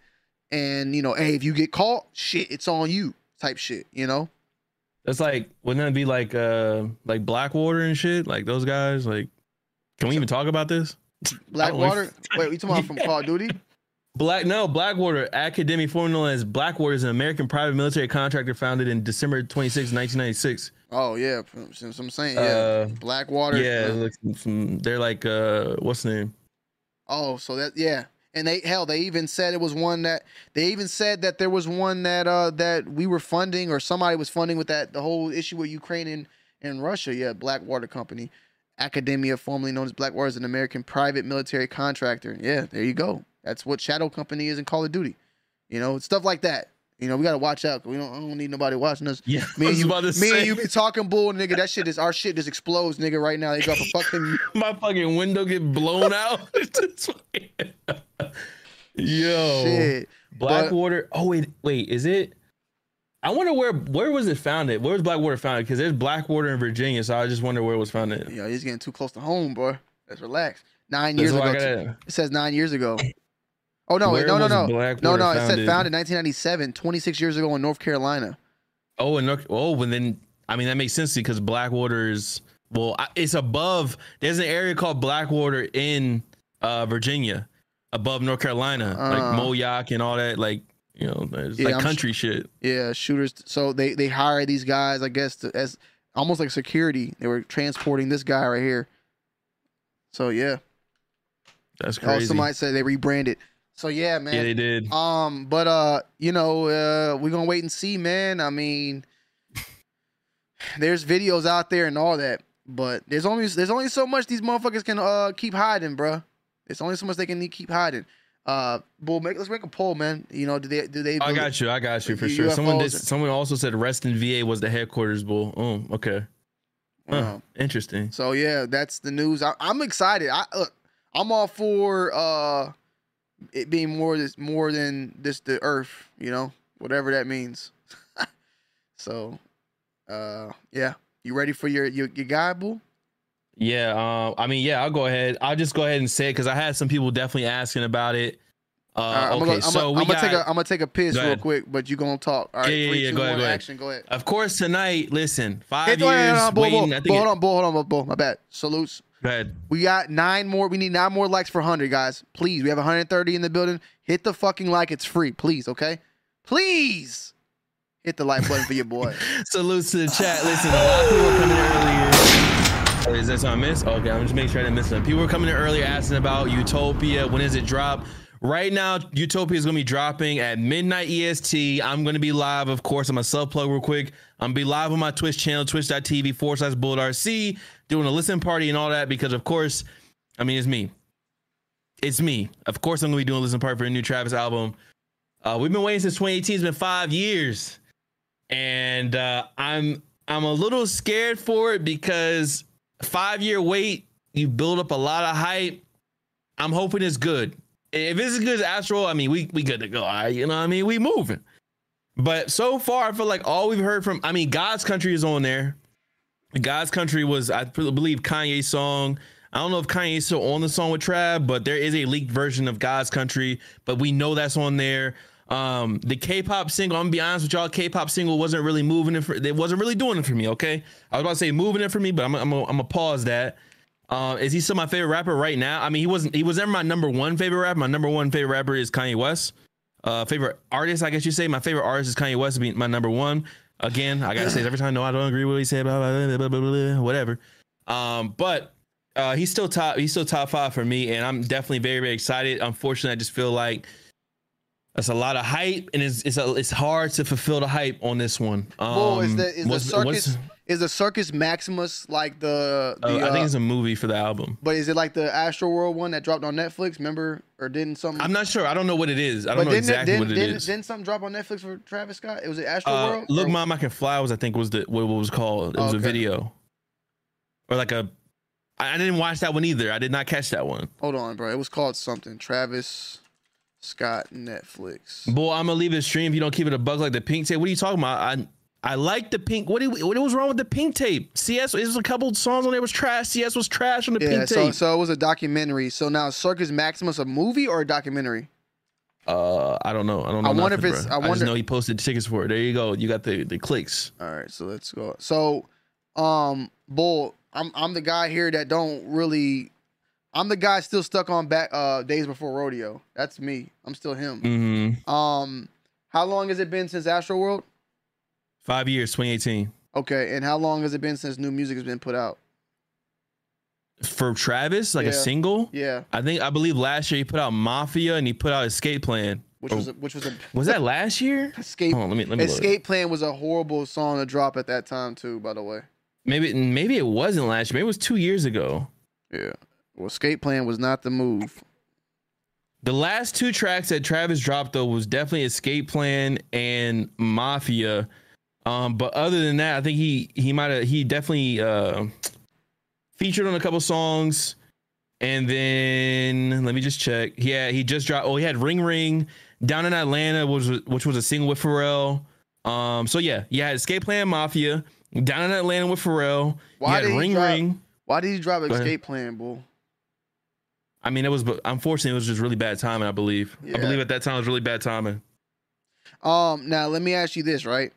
A: and you know hey if you get caught shit it's on you type shit you know
B: That's like, wouldn't that be like, uh, like Blackwater and shit? Like those guys. Like, can we even talk about this?
A: blackwater wait you talking about from call of duty
B: Black no Blackwater Academi, formerly known as Blackwater, is an American private military contractor founded in December 26, 1996.
A: oh yeah since i'm saying yeah
B: Uh,
A: blackwater
B: Yeah,
A: uh,
B: they're like uh, what's the name?
A: oh so that yeah and they hell they even said it was one that they even said that there was one that uh that we were funding or somebody was funding with that the whole issue with ukraine and, and russia. Yeah blackwater company academia formerly known as blackwater is an american private military contractor. Yeah there you go. That's what shadow company is in call of duty. You know stuff like that you know we got to watch out. we don't, I don't need nobody watching us
B: Yeah,
A: me and you, me
B: say.
A: and you be talking bull nigga that shit is our shit just explodes nigga right now they drop a fucking *laughs*
B: My fucking window get blown out. *laughs* *laughs* Yo,
A: shit But-
B: Blackwater. oh wait, wait, is it? I wonder where where was it founded? Where was Blackwater founded? Because there's Blackwater in Virginia, so I just wonder where it was founded.
A: Yo, he's getting too close to home, bro. Let's relax. Nine
B: That's
A: years ago.
B: Gotta-
A: It says nine years ago. Oh no,
B: Where
A: no, no, no,
B: Blackwater
A: no, no. It said
B: founded?
A: founded 1997, 26 years ago in North Carolina.
B: Oh, and North, oh, and then I mean that makes sense because Blackwater is well, it's above. There's an area called Blackwater in uh, Virginia, above North Carolina,
A: Uh.
B: like Moyock and all that. Like you know, there's
A: Yeah,
B: like
A: I'm
B: country shit.
A: Yeah, shooters. So they they hire these guys, I guess, to, as almost like security. They were transporting this guy right here. So yeah.
B: That's
A: Oh,
B: crazy.
A: somebody said they rebranded. So yeah, man.
B: Yeah, they did.
A: Um, but uh, you know, uh, we're gonna wait and see, man. I mean, there's videos out there and all that, but there's only there's only so much these motherfuckers can uh keep hiding, bruh. There's only so much they can keep hiding. Uh, bull, make let's make a poll, man. You know, do they do they?
B: I got you. I got you for sure. Someone did,
A: UFOs
B: someone also said Reston VA was the headquarters bull. Oh, okay. Huh,
A: Wow.
B: interesting.
A: So yeah, that's the news. I, I'm excited. I look, I'm all for uh it being more this more than just the Earth. You know, whatever that means. *laughs* so, uh, yeah, you ready for your your, your guy, bull?
B: Yeah, uh, I mean, yeah, I'll go ahead. I'll just go ahead and say it because I had some people definitely asking about it. Uh,
A: right, I'm
B: okay,
A: gonna, I'm
B: so we
A: I'm gonna
B: got,
A: take a I'm gonna take a piss real quick, but you gonna talk. All right,
B: yeah, yeah,
A: three,
B: yeah.
A: two,
B: Go ahead, go ahead.
A: action. Go ahead.
B: Of course, tonight. Listen, five
A: Hey,
B: years
A: no, no, bull,
B: waiting.
A: bull, hold on, bull, hold on, bull, bull. My bad. Salutes.
B: Go.
A: We got nine more. We need nine more likes for 100, guys. Please. We have 130 in the building. Hit the fucking like. It's free. Please, okay? Please hit the like button for your boy. *laughs*
B: Salutes to the chat. Listen, a lot of people were coming in earlier. Oh, Is that something I missed? Okay, I'm just making sure I didn't miss them. People were coming in earlier asking about Utopia. When does it drop? Right now, Utopia is going to be dropping at midnight EST. I'm going to be live, of course. I'm going to self plug real quick. I'm going to be live on my Twitch channel, twitch.tv forward slash RC, doing a listen party and all that because, of course, I mean, it's me. It's me. Of course, I'm going to be doing a listen party for a new Travis album. Uh, we've been waiting since 2018. It's been five years and uh, I'm I'm a little scared for it because five year wait, you build up a lot of hype. I'm hoping it's good. If it's as good as Astro, I mean, we we good to go. Right, you know, what I mean, we moving. But so far, I feel like all we've heard from, I mean, God's Country is on there. God's Country was, I believe, Kanye's song. I don't know if Kanye's still on the song with Trav, but there is a leaked version of God's Country. But we know that's on there. Um, the K-pop single, I'm gonna be honest with y'all, K-pop single wasn't really moving it for, it wasn't really doing it for me. Okay, I was about to say moving it for me, but I'm I'm I'm gonna pause that. Uh, is he still my favorite rapper right now? I mean, he wasn't. He was never my number one favorite rapper. My number one favorite rapper is Kanye West. Uh, favorite artist, I guess you say. My favorite artist is Kanye West. Being my number one. Again, I gotta say this every time. No, I don't agree with what he said. Blah, blah, blah, blah, blah, blah, whatever. Um, but uh, he's still top. He's still top five for me, and I'm definitely very very excited. Unfortunately, I just feel like that's a lot of hype, and it's it's a, it's hard to fulfill the hype on this one. Um,
A: Bull, is the is the circus is the circus Maximus like the, the
B: uh, I think
A: uh,
B: it's a movie for the album.
A: but is it like the Astro World one that dropped on Netflix? Remember or didn't something?
B: I'm not sure. I don't know what it is. I don't know exactly
A: didn't,
B: what it
A: didn't,
B: is.
A: Didn't something drop on Netflix for Travis Scott? It was it Astro
B: Uh,
A: World.
B: Look,
A: Or-
B: Mom, I Can Fly was I think was the what was called. It was a video, or like a. I I didn't watch that one either. I did not catch that one.
A: Hold on, bro. It was called something. Travis Scott Netflix.
B: Boy, I'm gonna leave it stream if you don't keep it a bug like the pink tape. What are you talking about? I I like the pink. What did, what was wrong with the pink tape? CS, it was a couple songs on there was trash. CS was trash on the
A: Yeah,
B: pink
A: so
B: tape.
A: so it was a documentary. So now Circus Maximus a movie or a documentary?
B: uh, I don't know. I don't know.
A: I wonder
B: nothing,
A: if it's-
B: bro.
A: I
B: I, just know he posted tickets for it. There you go. You got the the clicks.
A: All right, so let's go. So, um, bull. I'm I'm the guy here that don't really. I'm the guy still stuck on back uh days before rodeo. That's me. I'm still him.
B: Mm-hmm.
A: Um, how long has it been since Astro World?
B: Five years, 2018.
A: Okay, and how long has it been since new music has been put out?
B: For Travis, like
A: Yeah.
B: a single.
A: Yeah,
B: I think I believe last year he put out Mafia and he put out Escape Plan.
A: which was oh. a, which was a
B: was that last year? *laughs*
A: Escape.
B: On, let me let me.
A: Escape Plan was a horrible song to drop at that time too. By the way.
B: Maybe maybe it wasn't last year. Maybe it was two years ago.
A: Yeah. Well, Escape Plan was not the move.
B: The last two tracks that Travis dropped though was definitely Escape Plan and Mafia. Um, but other than that, I think he he might have he definitely uh featured on a couple songs. And then let me just check. Yeah, he just dropped. Oh, he had Ring Ring down in Atlanta, which was which was a single with Pharrell. Um, so yeah, you had Escape Plan Mafia down in Atlanta with Pharrell.
A: Why did
B: Ring
A: drop-
B: Ring.
A: Why did he drop. Escape Plan, bull?
B: I mean, it was but unfortunately it was just really bad timing. I believe.
A: Yeah.
B: I believe at that time it was really bad timing.
A: Um, now let me ask you this, right?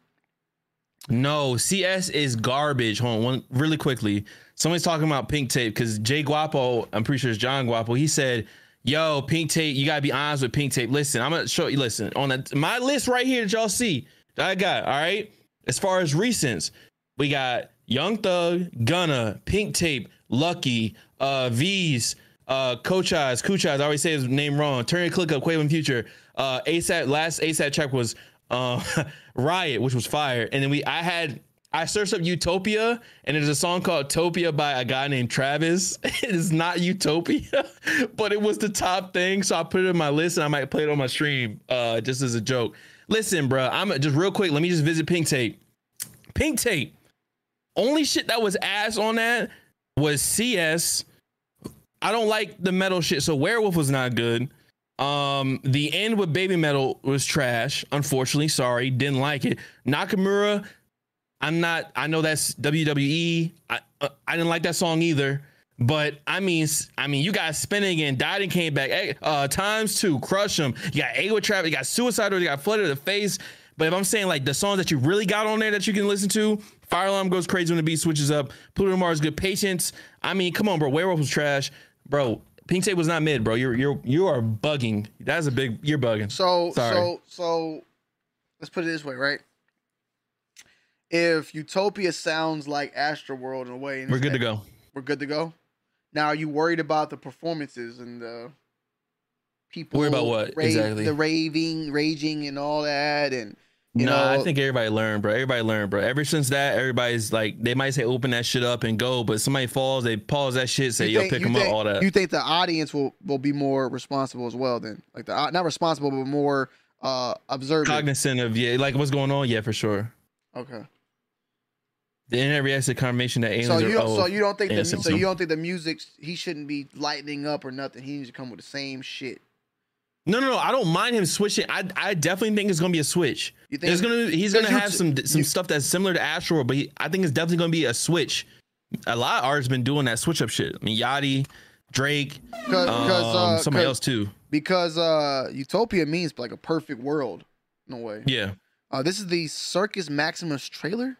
B: No, CS is garbage. Hold on, one really quickly. Somebody's talking about pink tape because Jay Guapo, I'm pretty sure it's John Guapo. He said, "Yo, pink tape, you gotta be honest with pink tape. Listen, I'm gonna show you. Listen on the, my list right here that y'all see that I got. All right, as far as recents, we got Young Thug, Gunna, Pink Tape, Lucky, uh, V's, uh, Coach Eyes, Cooch Eyes. I always say his name wrong. Turn your click up, Quaven Future. Uh, ASAP. Last ASAP track was uh, *laughs* Riot, which was fire. And then we, I had, I searched up Utopia, and there's a song called Topia by a guy named Travis. *laughs* It is not Utopia, *laughs* but it was the top thing, so I put it in my list, and I might play it on my stream, uh, just as a joke. Listen, bro, I'm just real quick. Let me just visit Pink Tape. Pink Tape. Only shit that was ass on that was CS. I don't like the metal shit, so Werewolf was not good. Um, the end with Baby Metal was trash. Unfortunately, sorry, didn't like it. Nakamura, I'm not. I know that's WWE. I uh, I didn't like that song either. But I mean, I mean, you got spinning and died and came back. Uh, times two, crush them. You got Ego Trap. You got Suicidal. You got Flooded the Face. But if I'm saying like the songs that you really got on there that you can listen to, Fire Alarm goes crazy when the beat switches up. Pluto Mars good. Patience. I mean, come on, bro. Werewolf was trash, bro. Pink Tape was not mid, bro. You're you're you are bugging. That's a big. You're bugging.
A: So
B: Sorry.
A: so so let's put it this way, right? If Utopia sounds like Astroworld in a way,
B: We're good to go.
A: We're good to go. Now, are you worried about the performances and the people?
B: Worried about what, exactly?
A: The raving, raging, and all that, and you
B: no,
A: know,
B: I think everybody learned, bro. Everybody learned, bro. Ever since that, everybody's like, they might say open that shit up and go, but somebody falls, they pause that shit, say,
A: you
B: yo, pick them
A: think-
B: up, all that.
A: You think the audience will will be more responsible as well? Then, like the not responsible, but more uh observant.
B: Cognizant of, yeah, like what's going on, yeah, for sure.
A: Okay.
B: The internet reacts to confirmation that aliens
A: So you
B: are, oh,
A: so you don't think the, so you don't think the music he shouldn't be lightening up or nothing. He needs to come with the same shit.
B: No, no, no. I don't mind him switching. I, I definitely think it's gonna be a switch.
A: You think-
B: There's gonna he's gonna have some some
A: you-
B: stuff that's similar to Astro, but he, I think it's definitely gonna be a switch. A lot of artists been doing that switch up shit. I mean, Yachty, Drake,
A: Cause,
B: um,
A: cause, uh,
B: somebody
A: cause-
B: else too.
A: Because uh, Utopia means like a perfect world. No way.
B: Yeah.
A: Uh, this is the Circus Maximus trailer.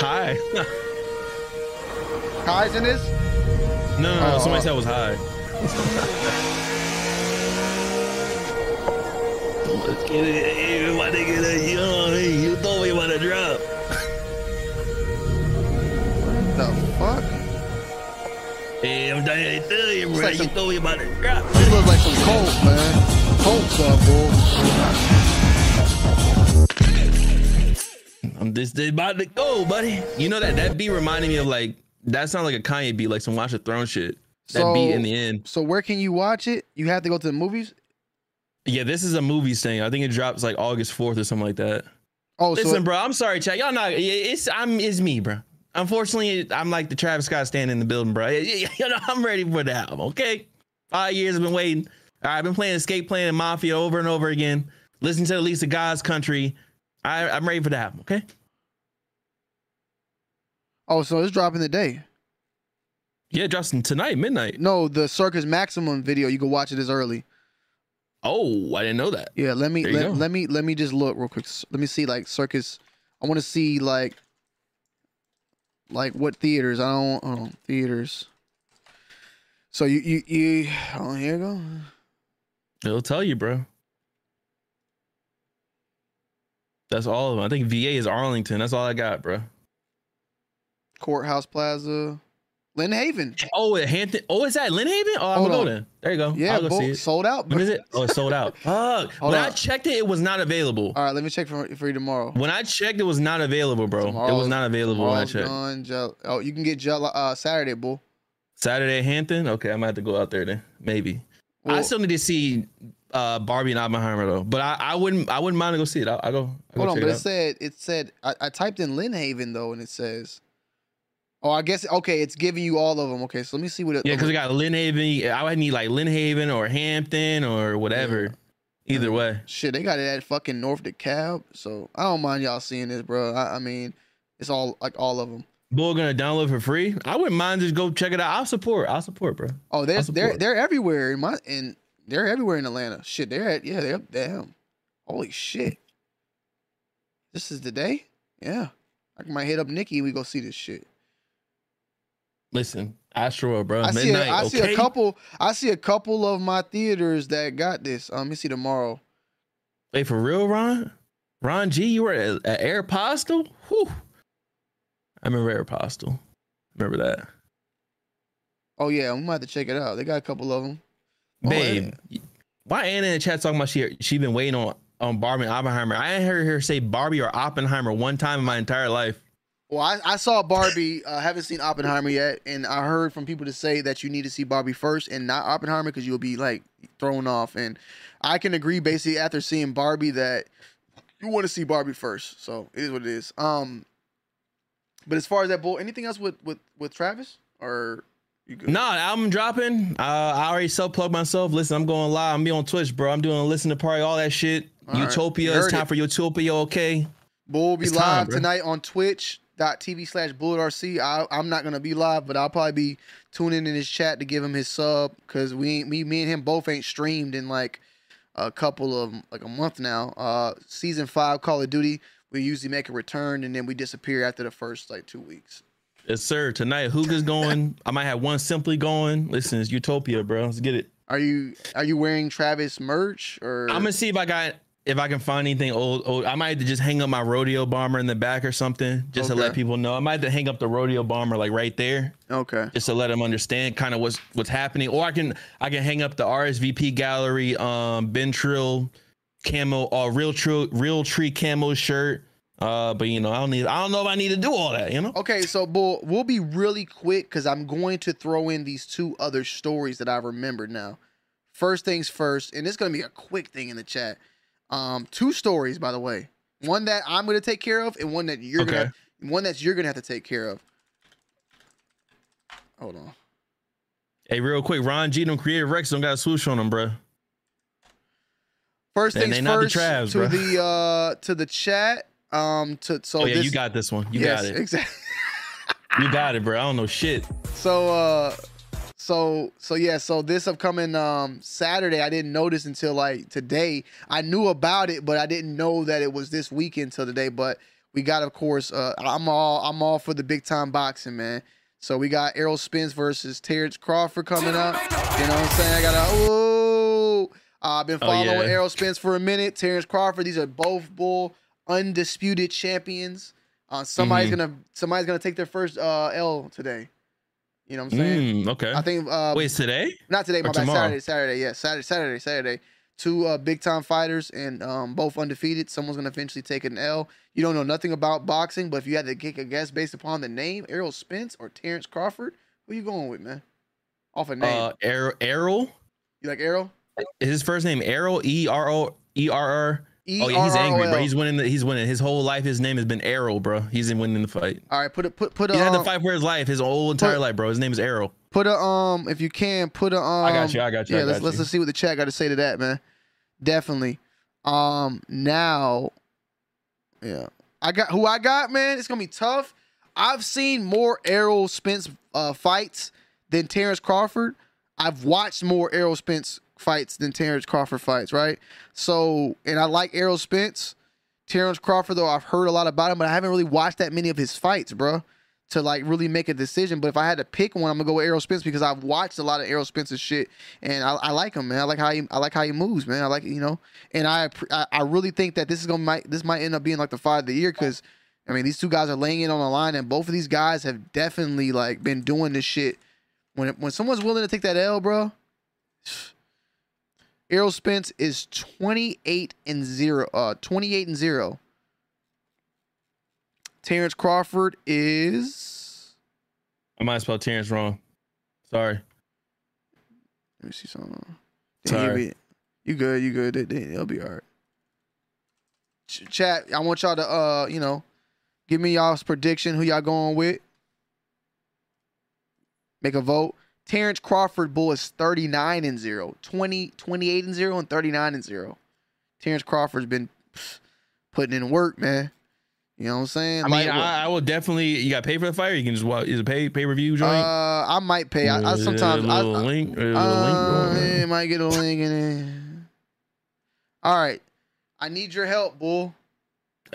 B: Hi. *laughs*
A: Kai's in this.
B: No, no, no. Somebody
A: oh.
B: said it was high. Let's get it. My nigga, that- you know what I mean? You told me about to drop.
A: What the fuck?
B: Hey, I'm trying to tell you, bro.
A: like
B: you
A: some-
B: told me about to drop.
A: This looks like some coke, man. Coke stuff, bull.
B: I'm just about to go, buddy. You know that that beat reminded me of like that sounds like a Kanye beat, like some Watch the Throne shit. That
A: So-
B: beat in the end.
A: So where can you watch it? You have to go to the movies.
B: Yeah, this is a movies thing. I think it drops like August fourth or something like that.
A: Oh,
B: Listen,
A: so
B: bro. I'm sorry, chat. Y'all not. It's I'm. It's me, bro. Unfortunately, I'm like the Travis Scott stand in the building, bro. *laughs* You know, I'm ready for the album. Okay, five years I've been waiting. All right, I've been playing Escape Plan and Mafia over and over again. Listen to at least the God's Country. I, I'm ready for the album. Okay.
A: Oh, so it's dropping today.
B: Yeah, Justin, tonight, midnight.
A: No, the Circus Maximum video. You can watch it as early.
B: Oh, I didn't know that.
A: Yeah, let me let, let me let me just look real quick. Let me see like Circus. I want to see like like what theaters. I don't oh theaters. So you you you oh here you go.
B: It'll tell you, bro. That's all of them. I think VA is Arlington. That's all I got, bro.
A: Courthouse Plaza, Lynnhaven.
B: Oh, at Hampton. Oh, is that Lynnhaven? Oh, I'm gonna go then. There you go.
A: Yeah,
B: I'll go see it.
A: sold out.
B: When is it? Oh, it's sold out. *laughs* Fuck. When I checked it, it was not available.
A: All right, let me check for for you tomorrow.
B: When I checked, it was not available, bro. it was not available when I checked.
A: gone, Ju- oh, you can get Ju- uh, Saturday, bull.
B: Saturday at Hampton. Okay, I might have to go out there then. Maybe. I still need to see uh, Barbie and Oppenheimer though. But I, I wouldn't. I wouldn't mind to go see it. I'll, I'll go. I'll
A: Hold
B: go
A: on, but
B: it
A: it said it said I, I typed in Lynnhaven though, and it says, oh, I guess okay, it's giving you all of them. Okay, so let me see what it.
B: Yeah, because we got Lynnhaven. I would need like Lynnhaven or Hampton or whatever. Either way,
A: Shit, they got it at fucking North DeKalb. So I don't mind y'all seeing this, bro. I, I mean, it's all like all of them.
B: Bull gonna download for free. I wouldn't mind just go check it out. I'll support. I'll support, bro.
A: Oh, they're they're they're everywhere in my and they're everywhere in Atlanta. Shit, they're at yeah, they're damn. Holy shit. This is the day? Yeah. I might hit up Nikki and we go see this shit.
B: Listen, Astro, bro.
A: I see a,
B: Midnight.
A: I see a couple I see a couple of my theaters that got this. Um let me see tomorrow.
B: Wait for real, Ron? Ron G, you were at, at Aeropostale? Whew. I remember Aeropostale. Remember that,
A: Oh yeah, we might have to check it out. They got a couple of them.
B: babe. Why Anna in the chat talking about she she been waiting on on Barbie and Oppenheimer? I ain't heard her say Barbie or Oppenheimer one time in my entire life.
A: Well, I, I saw Barbie. I uh, haven't seen Oppenheimer yet, and I heard from people to say that you need to see Barbie first and not Oppenheimer because you'll be like thrown off. And I can agree, basically, after seeing Barbie, that you want to see Barbie first. So it is what it is. Um, but as far as that bull, anything else with with with Travis or you good?
B: Nah, album dropping. Uh, I already self plug myself. Listen, I'm going live. I'm be on Twitch, bro. I'm doing a listen to party, all that shit.
A: All right.
B: Utopia.
A: You
B: It's time
A: it.
B: for Utopia. Okay.
A: Bull will be
B: It's
A: live
B: time,
A: tonight on twitch.tv slash bulletrc. I, I'm not going to be live, but I'll probably be tuning in his chat to give him his sub because we ain't, me, me and him both ain't streamed in like a couple of, like a month now. Uh, season five Call of Duty, we usually make a return and then we disappear after the first like two weeks.
B: Yes, sir. Tonight, Hookah's going. I might have one simply going. Listen, it's Utopia, bro. Let's get it.
A: Are you are you wearing Travis merch or
B: I'm gonna see if I got if I can find anything old. Old. I might have to just hang up my rodeo bomber in the back or something, just to let people know. I might have to hang up the rodeo bomber like right there,
A: okay?
B: just to let them understand kind of what's what's happening. Or I can I can hang up the RSVP gallery, um, Been Trill camo, uh, real true real tree camo shirt. Uh, but you know I don't need I don't know if I need to do all that. You know.
A: Okay, so bull, we'll be really quick because I'm going to throw in these two other stories that I remember now. First things first, and it's gonna be a quick thing in the chat. Um, two stories, by the way. One that I'm gonna take care of, and one that you're
B: Okay.
A: gonna one that you're gonna have to take care of. Hold on.
B: Hey, real quick, Ron G, them creative Rex don't got a swoosh on them, bro.
A: First things
B: they not the
A: first
B: Travs,
A: to
B: bro.
A: the uh to the chat. Um, to so
B: oh yeah,
A: this,
B: you got this one. You
A: yes,
B: got it.
A: exactly. *laughs*
B: You got it, bro. I don't know shit.
A: So uh so so yeah, so this upcoming um Saturday I didn't notice until like today. I knew about it, but I didn't know that it was this weekend till today. But we got of course uh I'm all I'm all for the big time boxing, man. So we got Errol Spence versus Terrence Crawford coming up. You know what I'm saying? I got a oh uh, I've been
B: Oh,
A: following
B: yeah.
A: Errol Spence for a minute. Terrence Crawford, these are both bull undisputed champions. Uh, somebody's
B: Mhm.
A: gonna somebody's gonna take their first uh L today. You know what I'm saying?
B: Mm, okay.
A: I think uh
B: Wait, today?
A: not today,
B: or
A: my bad.
B: tomorrow?
A: Saturday, Saturday, yeah, Saturday, Saturday, Saturday. Two uh, big time fighters and um, both undefeated. Someone's gonna eventually take an L. You don't know nothing about boxing, but if you had to kick a guess based upon the name, Errol Spence or Terrence Crawford, who you going with, man? Off a name.
B: Uh, Errol.
A: You like Errol?
B: Is his first name Errol? E R O E R R. Oh yeah, he's angry, bro. He's winning. The, he's winning his whole life. His name has been Errol, bro. He's in winning the fight.
A: All right, put it put put
B: He's had to
A: um,
B: fight for his life, his whole entire
A: put-
B: life, bro. His name is Errol.
A: Put a um if you can put a um I
B: got you, I got you,
A: Yeah, let's
B: got
A: let's
B: you.
A: let's see what the chat got to say to that, man. Definitely. Um now yeah. I got who I got, man. It's to be tough. I've seen more Errol Spence uh fights than Terrence Crawford. I've watched more Errol Spence fights than Terrence Crawford fights, right? So, and I like Errol Spence. Terrence Crawford, though, I've heard a lot about him, but I haven't really watched that many of his fights, bro, to like really make a decision. But if I had to pick one, I'm gonna go with Errol Spence because I've watched a lot of Errol Spence's shit, and I, I like him, man. I like how he, I like how he moves, man. I like, you know, and I, I, I really think that this is gonna might, this might end up being like the fight of the year because, I mean, these two guys are laying it on the line, and both of these guys have definitely like been doing this shit. When when someone's willing to take that L, bro, Errol Spence is 28 and 0 uh 28 and 0. Terrence Crawford is
B: I might spell Terrence wrong. Sorry.
A: let me see something.
B: Sorry.
A: You good, you good. They, they, will be all right. Ch- Chat, I want y'all to uh, you know, give me y'all's prediction who y'all going with. Make a vote. Terrence Crawford bull is 39 and 0. 20, 28 and 0 and 39 and 0. Terrence Crawford's been putting in work, man. You know what I'm saying?
B: I mean, I, I will definitely. You got to pay for the fight. Or you can just watch. Is it pay pay per view joint?
A: uh, I might pay. I, I sometimes
B: a
A: I,
B: little
A: I,
B: link. A
A: uh,
B: link
A: yeah, might get a link in it. All right, I need your help, bull.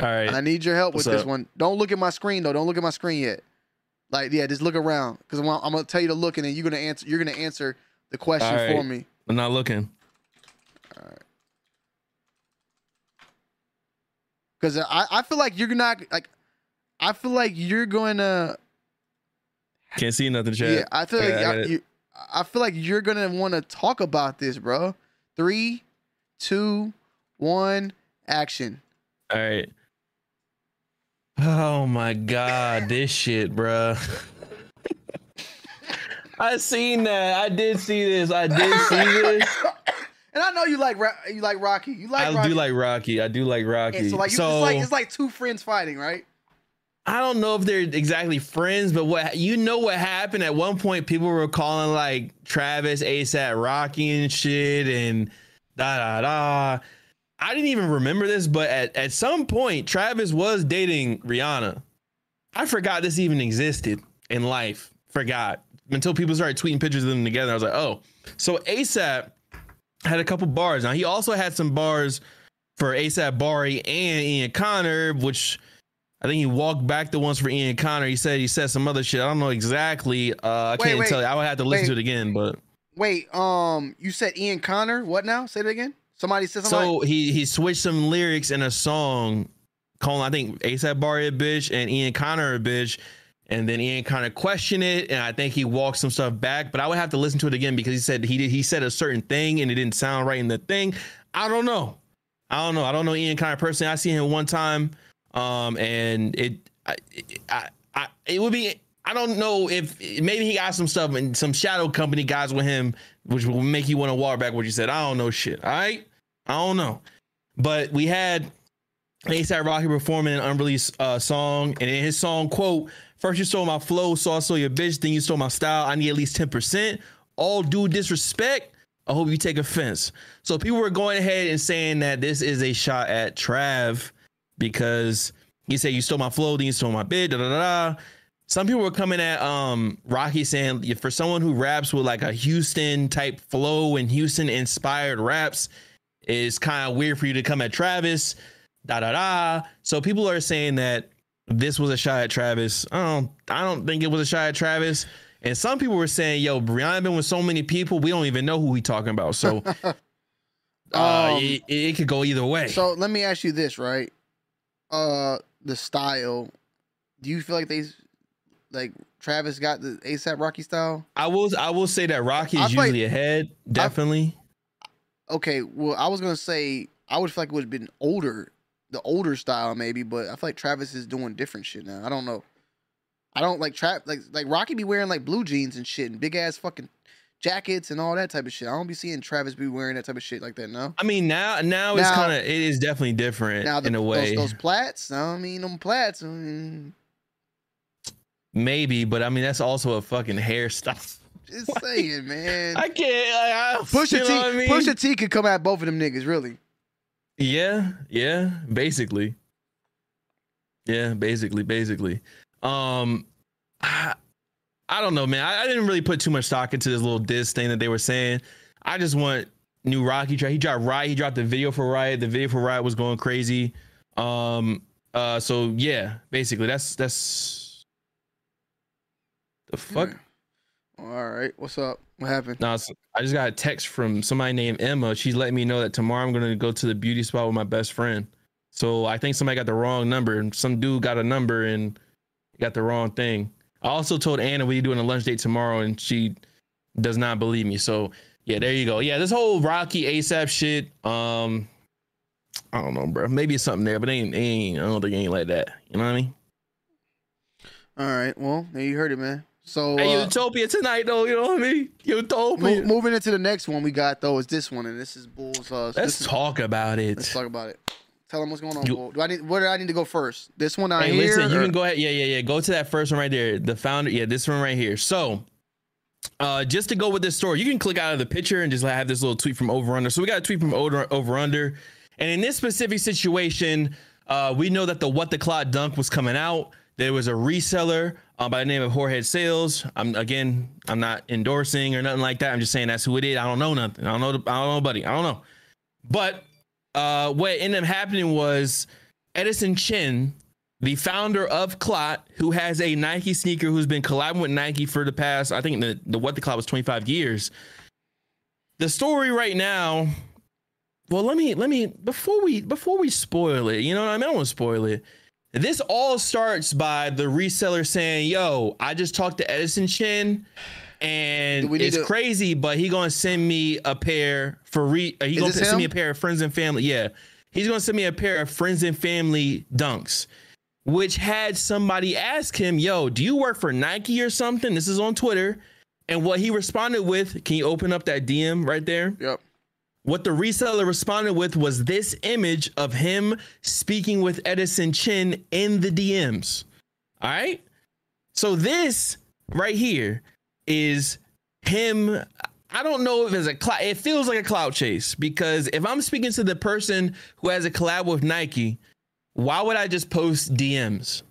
B: All right.
A: I need your help
B: What's
A: with this one. Don't look at my screen though. Don't look at my screen yet. Like, yeah, just look around because I'm, I'm gonna tell you to look, and then you're gonna answer. You're gonna answer the question
B: All
A: for me.
B: I'm not looking. All right.
A: Because I, I feel like you're not like, I feel like you're going to.
B: Can't see nothing, chat.
A: Yeah, I feel like
B: I,
A: you, I feel like you're gonna want to talk about this, bro. Three, two, one, action.
B: All right. Oh my god, this shit, bruh. *laughs* I seen that. I did see this. I did see this. *coughs*
A: And I know you like Ra- you like Rocky. You like
B: I
A: Rocky.
B: do like Rocky. I do like Rocky.
A: And so like you,
B: so
A: it's like it's like two friends fighting, right?
B: I don't know if they're exactly friends, but what you know what happened at one point, people were calling like Travis ASAP Rocky and shit and da da da. I didn't even remember this, but at, at some point, Travis was dating Rihanna. I forgot this even existed in life. Forgot until people started tweeting pictures of them together. I was like, oh, so ASAP had a couple bars. Now he also had some bars for ASAP Bari and Ian Connor, which I think he walked back the ones for Ian Connor. He said he said some other shit. I don't know exactly. Uh, I
A: Wait,
B: can't
A: wait,
B: tell you. I would have to listen
A: wait.
B: to it again, but
A: Wait, um, you said Ian Connor. What now? Say it again. Somebody said something.
B: so he he switched some lyrics in a song, calling I think ASAP Bari a bitch and Ian Connor a bitch, and then Ian kind of questioned it, and I think he walked some stuff back. But I would have to listen to it again because he said he did he said a certain thing and it didn't sound right in the thing. I don't know. I don't know. I don't know Ian Connor personally. I seen him one time, um, and it I, I, I it would be. I don't know if maybe he got some stuff and some shadow company guys with him, which will make you want to walk back what you said. I don't know shit. All right. I don't know. But we had ASAP Rocky performing an unreleased uh, song, and in his song, quote, First you stole my flow, so I stole your bitch, then you stole my style. I need at least 10%. All due disrespect. I hope you take offense. So people were going ahead and saying that this is a shot at Trav because he said you stole my flow, then you stole my bitch, da da da. da. Some people were coming at um Rocky saying for someone who raps with like a Houston type flow and Houston inspired raps, it's kind of weird for you to come at Travis, da da da. So people are saying that this was a shot at Travis. I don't, I don't think it was a shot at Travis. And some people were saying, "Yo, Rihanna been with so many people, we don't even know who we talking about." So, *laughs* uh,
A: Um,
B: it, it could go either way.
A: So let me ask you this, right? Uh, the style. Do you feel like they, like Travis got the ASAP Rocky style?
B: I will, I will say that Rocky is
A: like-
B: usually ahead, definitely.
A: Okay, well, I was gonna say I would feel like it would have been older, the older style maybe, but I feel like Travis is doing different shit now. I don't know. I don't like trap like like Rocky be wearing like blue jeans and shit and big ass fucking jackets and all that type of shit. I don't be seeing Travis be wearing that type of shit like that. No.
B: I mean, now, now it's kind of, it is definitely different
A: Now the,
B: in a way.
A: those, those plats. I mean them plats. I mean,
B: Maybe, but I mean, that's also a fucking hairstyle.
A: Just saying, man.
B: I can't. Like, I,
A: Pusha T,
B: what mean?
A: Pusha T could come at both of them niggas, really.
B: Yeah, yeah, basically. Yeah, basically, basically. Um, I, I don't know, man. I, I didn't really put too much stock into this little diss thing that they were saying. I just want new Rocky track. He dropped Riot. He dropped the video for Riot. The video for Riot was going crazy. Um, uh, so yeah, basically, that's that's the fuck.
A: All right, what's up? What happened?
B: No, I just got a text from somebody named Emma. She's letting me know that tomorrow I'm gonna go to the beauty spot with my best friend. So I think somebody got the wrong number, and some dude got a number and got the wrong thing. I also told Anna we doing a lunch date tomorrow, and she does not believe me. So yeah, there you go. Yeah, this whole Rocky ASAP shit. Um, I don't know, bro. Maybe it's something there, but ain't, ain't. I don't think it ain't like that. You know what I mean?
A: All right, well, you heard it, man. So
B: Hey,
A: uh,
B: Utopia tonight, though. You know what I mean? Utopia.
A: mo- moving into the next one we got though is this one, and this is Bulls. Uh,
B: Let's
A: is-
B: talk about it.
A: Let's talk about it. Tell them what's going on.
B: You-
A: Bull. Do I need? Where do I need to go first? This one out
B: Hey,
A: here.
B: listen, you
A: or-
B: can go ahead. Yeah, yeah, yeah. Go to that first one right there. The founder. Yeah, this one right here. So, uh, just to go with this story, you can click out of the picture and just have this little tweet from Over Under. So we got a tweet from Over Over Under, And in this specific situation, uh, we know that the What the Clot dunk was coming out. There was a reseller uh, by the name of Jorge Sales. I'm again, I'm not endorsing or nothing like that. I'm just saying that's who it is. I don't know nothing. I don't know. I don't know, buddy. I don't know. But uh, what ended up happening was Edison Chen, the founder of Clot, who has a Nike sneaker, who's been collabing with Nike for the past, I think the, the What the Clot was 25 years. The story right now well let me let me before we before we spoil it you know what i mean i don't want to spoil it this all starts by the reseller saying yo i just talked to edison chen and it's
A: to-
B: crazy but he gonna send me a pair for re uh, he
A: Is
B: gonna send me a pair of friends and family yeah. He's gonna send me a pair of friends and family dunks which had somebody ask him yo do you work for nike or something? This is on twitter. And what he responded with can you open up that dm right there?
A: Yep.
B: What the reseller responded with was this image of him speaking with Edison Chen in the DMs. All right. So this right here is him. I don't know if it's a. It feels like a cloud chase because if I'm speaking to the person who has a collab with Nike, why would I just post DMs?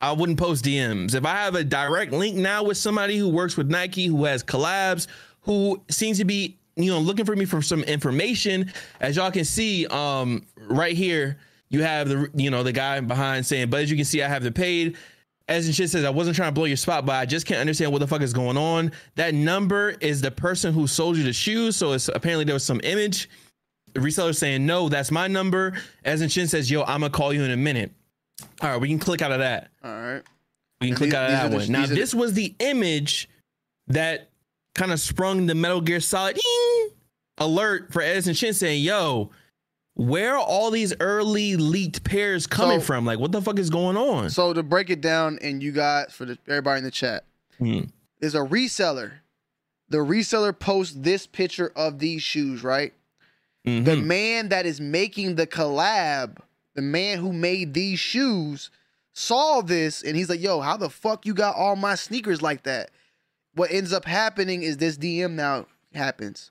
B: I wouldn't post DMs. If I have a direct link now with somebody who works with Nike, who has collabs, who seems to be, you know, looking for me for some information, as y'all can see, um, right here, you have the, you know, the guy behind saying, but as you can see, I have the paid. As and shit says, I wasn't trying to blow your spot, but I just can't understand what the fuck is going on. That number is the person who sold you the shoes. So it's apparently there was some image. The reseller saying, no, that's my number. Edison Chen says, yo, I'm gonna call you in a minute. All right, we can click out of that.
A: All right.
B: We can
A: And
B: click
A: these-
B: out of that
A: the-
B: one. Now,
A: are the-
B: this was the image that kind of sprung the Metal Gear Solid ding alert for Edison Chen saying, yo, where are all these early leaked pairs coming
A: So-
B: from? Like, what the fuck is going on?
A: So to break it down, and you guys for the, everybody in the chat,
B: Hmm.
A: there's a reseller. The reseller posts this picture of these shoes, right?
B: Mm-hmm.
A: The man that is making the collab, the man who made these shoes, saw this and he's like, "Yo, how the fuck you got all my sneakers like that?" What ends up happening is this DM now happens.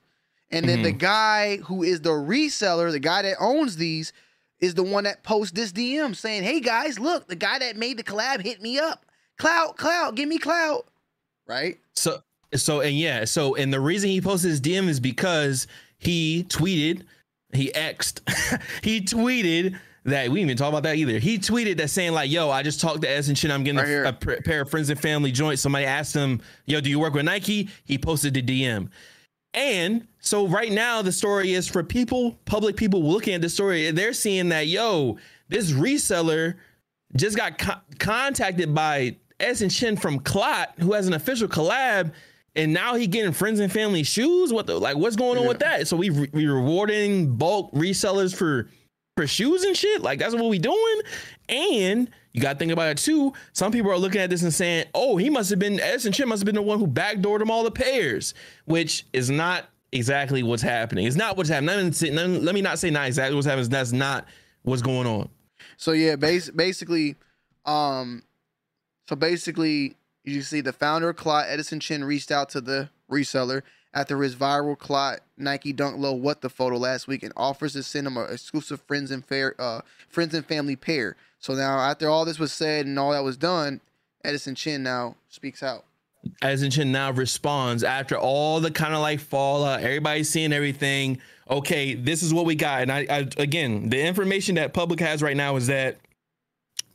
A: And then the
B: Mhm.
A: guy who is the reseller, the guy that owns these, is the one that posts this DM saying, "Hey guys, look, the guy that made the collab hit me up. Clout, clout, give me clout." Right?
B: So so and yeah, so and the reason he posted his DM is because he tweeted, he xed, *laughs* he tweeted that we didn't even talk about that either. He tweeted that saying like, "Yo, I just talked to S and shit. I'm getting
A: Right
B: a, a pr- pair of friends and family joints." Somebody asked him, "Yo, do you work with Nike?" He posted the DM. And so right now the story is for people, public people looking at the story, they're seeing that yo, this reseller just got co- contacted by Edison Chen from Clot, who has an official collab, and now he getting friends and family shoes. What the like? What's going on with that? So we re- we rewarding bulk resellers for for shoes and shit. Like that's what we doing. And you got to think about it too. Some people are looking at this and saying, "Oh, he must have been Edison Chen must have been the one who backdoored him all the pairs," which is not exactly what's happening. It's not what's happening. Let me, not say not exactly what's happening. That's not what's going on.
A: So yeah, bas- basically, um, so basically, you see the founder of Clot, Edison Chen, reached out to the reseller after his viral Clot Nike Dunk Low What the photo last week and offers to send him a exclusive friends and fair uh friends and family pair. So now after all this was said and all that was done, Edison Chen now speaks out.
B: Edison in Chin now responds after all the kind of like fallout, everybody's seeing everything. Okay, this is what we got. And I, I again, the information that public has right now is that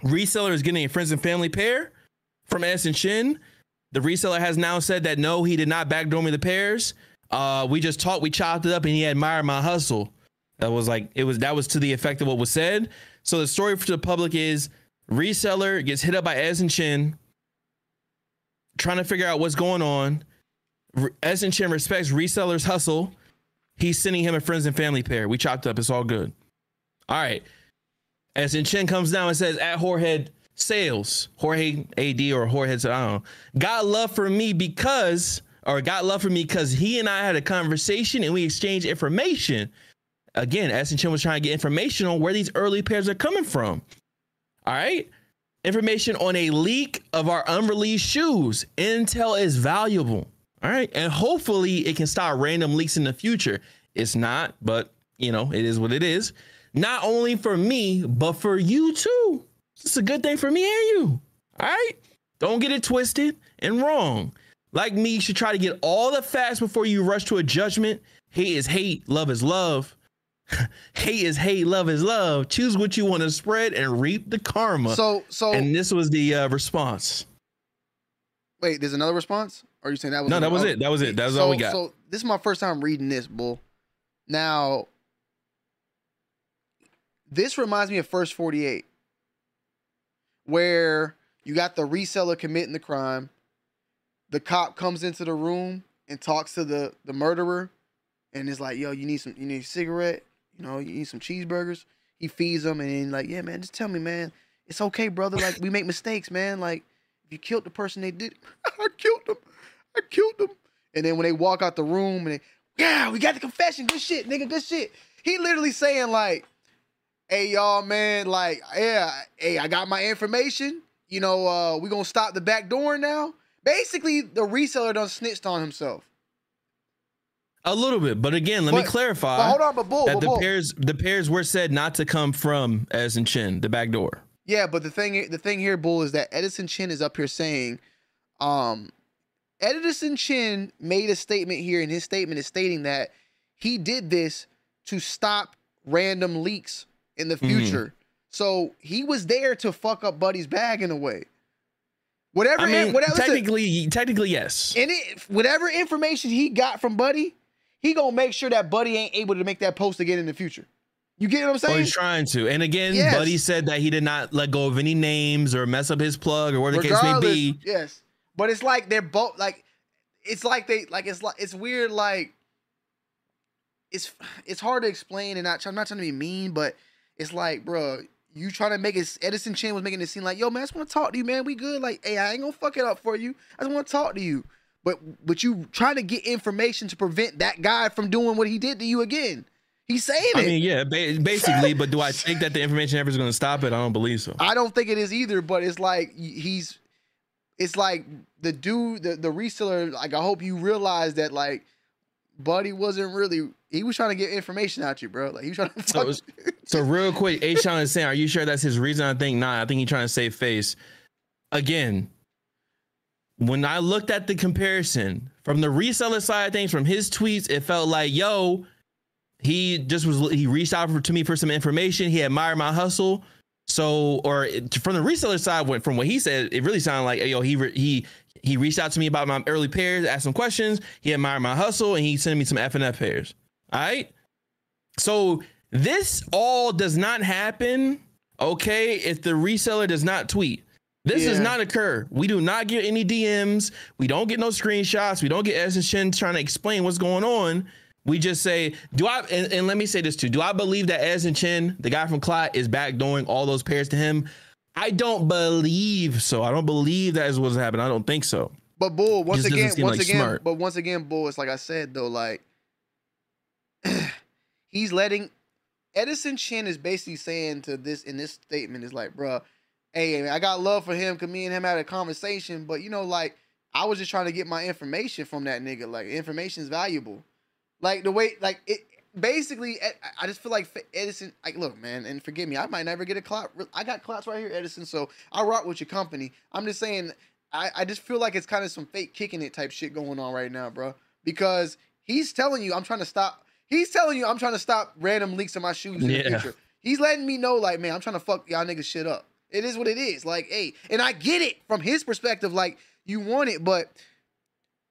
B: reseller is getting a friends and family pair from Edison Chen. The reseller has now said that no, he did not backdoor me the pairs. Uh, we just talked, we chopped it up, and he admired my hustle. That was like it was that was to the effect of what was said. So the story for the public is reseller gets hit up by Edison Chen trying to figure out what's going on. Edison Chen respects resellers hustle. He's sending him a friends and family pair. We chopped up. It's all good. All right. Edison Chen comes down and says at Jorge sales, Jorge AD or Jorge, I don't know, got love for me because, or got love for me because he and I had a conversation and we exchanged information. Again, Edison Chen was trying to get information on where these early pairs are coming from. All right information on a leak of our unreleased shoes. Intel is valuable. All right. And hopefully it can stop random leaks in the future. It's not, but you know, it is what it is. not only for me, but for you too. It's a good thing for me and you. All right? Don't get it twisted and wrong. Like me, you should try to get all the facts before you rush to a judgment. Hate is hate, love is love. *laughs* hate is hate, love is love. Choose what you want to spread and reap the karma.
A: So, so
B: and this was the uh, response.
A: wait, there's another response? Or are you saying that was
B: No, that was
A: oh,
B: it. That was it. That was
A: so,
B: all we got.
A: So this is my first time reading this, bull. Now, this reminds me of First 48, where you got the reseller committing the crime. The cop comes into the room and talks to the, the murderer and is like, yo, you need some you need a cigarette, you know, you need some cheeseburgers. He feeds them and like, yeah, man, just tell me, man. It's okay, brother. Like we make mistakes, man. Like if you killed the person they did, *laughs* I killed them. I killed them. And then when they walk out the room and they, yeah, we got the confession. Good shit, nigga. Good shit. He literally saying like, hey y'all, man, like, yeah, hey, I got my information. You know, uh, we gonna stop the back door now. Basically, the reseller done snitched on himself.
B: A little bit, but again, let me clarify.
A: but hold on, but bull,
B: that
A: but
B: the
A: bull.
B: pairs the pairs were said not to come from Edison Chen, the back door.
A: Yeah, but the thing the thing here, Bull, is that Edison Chen is up here saying, um, Edison Chen made a statement here, and his statement is stating that he did this to stop random leaks in the
B: Mhm.
A: future. So he was there to fuck up Buddy's bag in a way. Whatever,
B: I mean,
A: whatever listen,
B: technically, technically, yes.
A: and it, whatever information he got from Buddy, he gonna make sure that Buddy ain't able to make that post again in the future. You get what I'm
B: Oh,
A: saying?
B: he's trying to. And again,
A: Yes.
B: Buddy said that he did not let go of any names or mess up his plug or whatever the case may be.
A: Yes, but it's like they're both like, it's like they like it's like it's weird. Like it's it's hard to explain, and not I'm not trying to be mean, but it's like, bro, you trying to make it. Edison Chen was making it seem like, yo, man, I just want to talk to you, man. We good. Like, hey, I ain't gonna fuck it up for you. I just want to talk to you. But but you trying to get information to prevent that guy from doing what he did to you again. He's saying it.
B: I mean, yeah, ba- basically. but do I *laughs* think that the information ever is going to stop it? I don't believe so.
A: I don't think it is either, but it's like he's it's like the dude, the, the reseller, like I hope you realize that like Buddy wasn't really he was trying to get information out you, bro. Like he was trying *laughs* to
B: So,
A: fuck
B: so real *laughs* quick, A. Sean is saying, "Are you sure that's his reason?" I think not. I think he's trying to save face. Again, when I looked at the comparison from the reseller side of things, from his tweets, it felt like, yo, he just was he reached out for, to me for some information. He admired my hustle. So, or from the reseller side, went from what he said, it really sounded like, yo, he he he reached out to me about my early pairs, asked some questions. He admired my hustle, and he sent me some F and F pairs. All right. So this all does not happen, okay, if the reseller does not tweet. This does
A: Yeah.
B: not occur. We do not get any DMs. We don't get no screenshots. We don't get Edison Chen trying to explain what's going on. We just say, do I, and, and let me say this too. Do I believe that Edison Chen, the guy from Clot, is backdooring all those pairs to him? I don't believe so. I don't believe that is what's happening. I don't think so.
A: But bull, once again, once
B: like
A: again,
B: smart.
A: but once again, bull, it's like I said though, like he's letting Edison Chen is basically saying to this in this statement is like, bruh, hey, I got love for him because me and him had a conversation, but you know, like I was just trying to get my information from that nigga. Like information is valuable. Like the way, like it. Basically, I just feel like Edison. Like, look, man, and forgive me, I might never get a clout. I got clouts right here, Edison. So I rock with your company. I'm just saying, I, I just feel like it's kind of some fake kicking it type shit going on right now, bro. Because he's telling you, I'm trying to stop. He's telling you, I'm trying to stop random leaks in my shoes in
B: Yeah.
A: the future. He's letting me know, like, man, I'm trying to fuck y'all niggas shit up. It is what it is. Like, hey, and I get it from his perspective. Like, you want it, but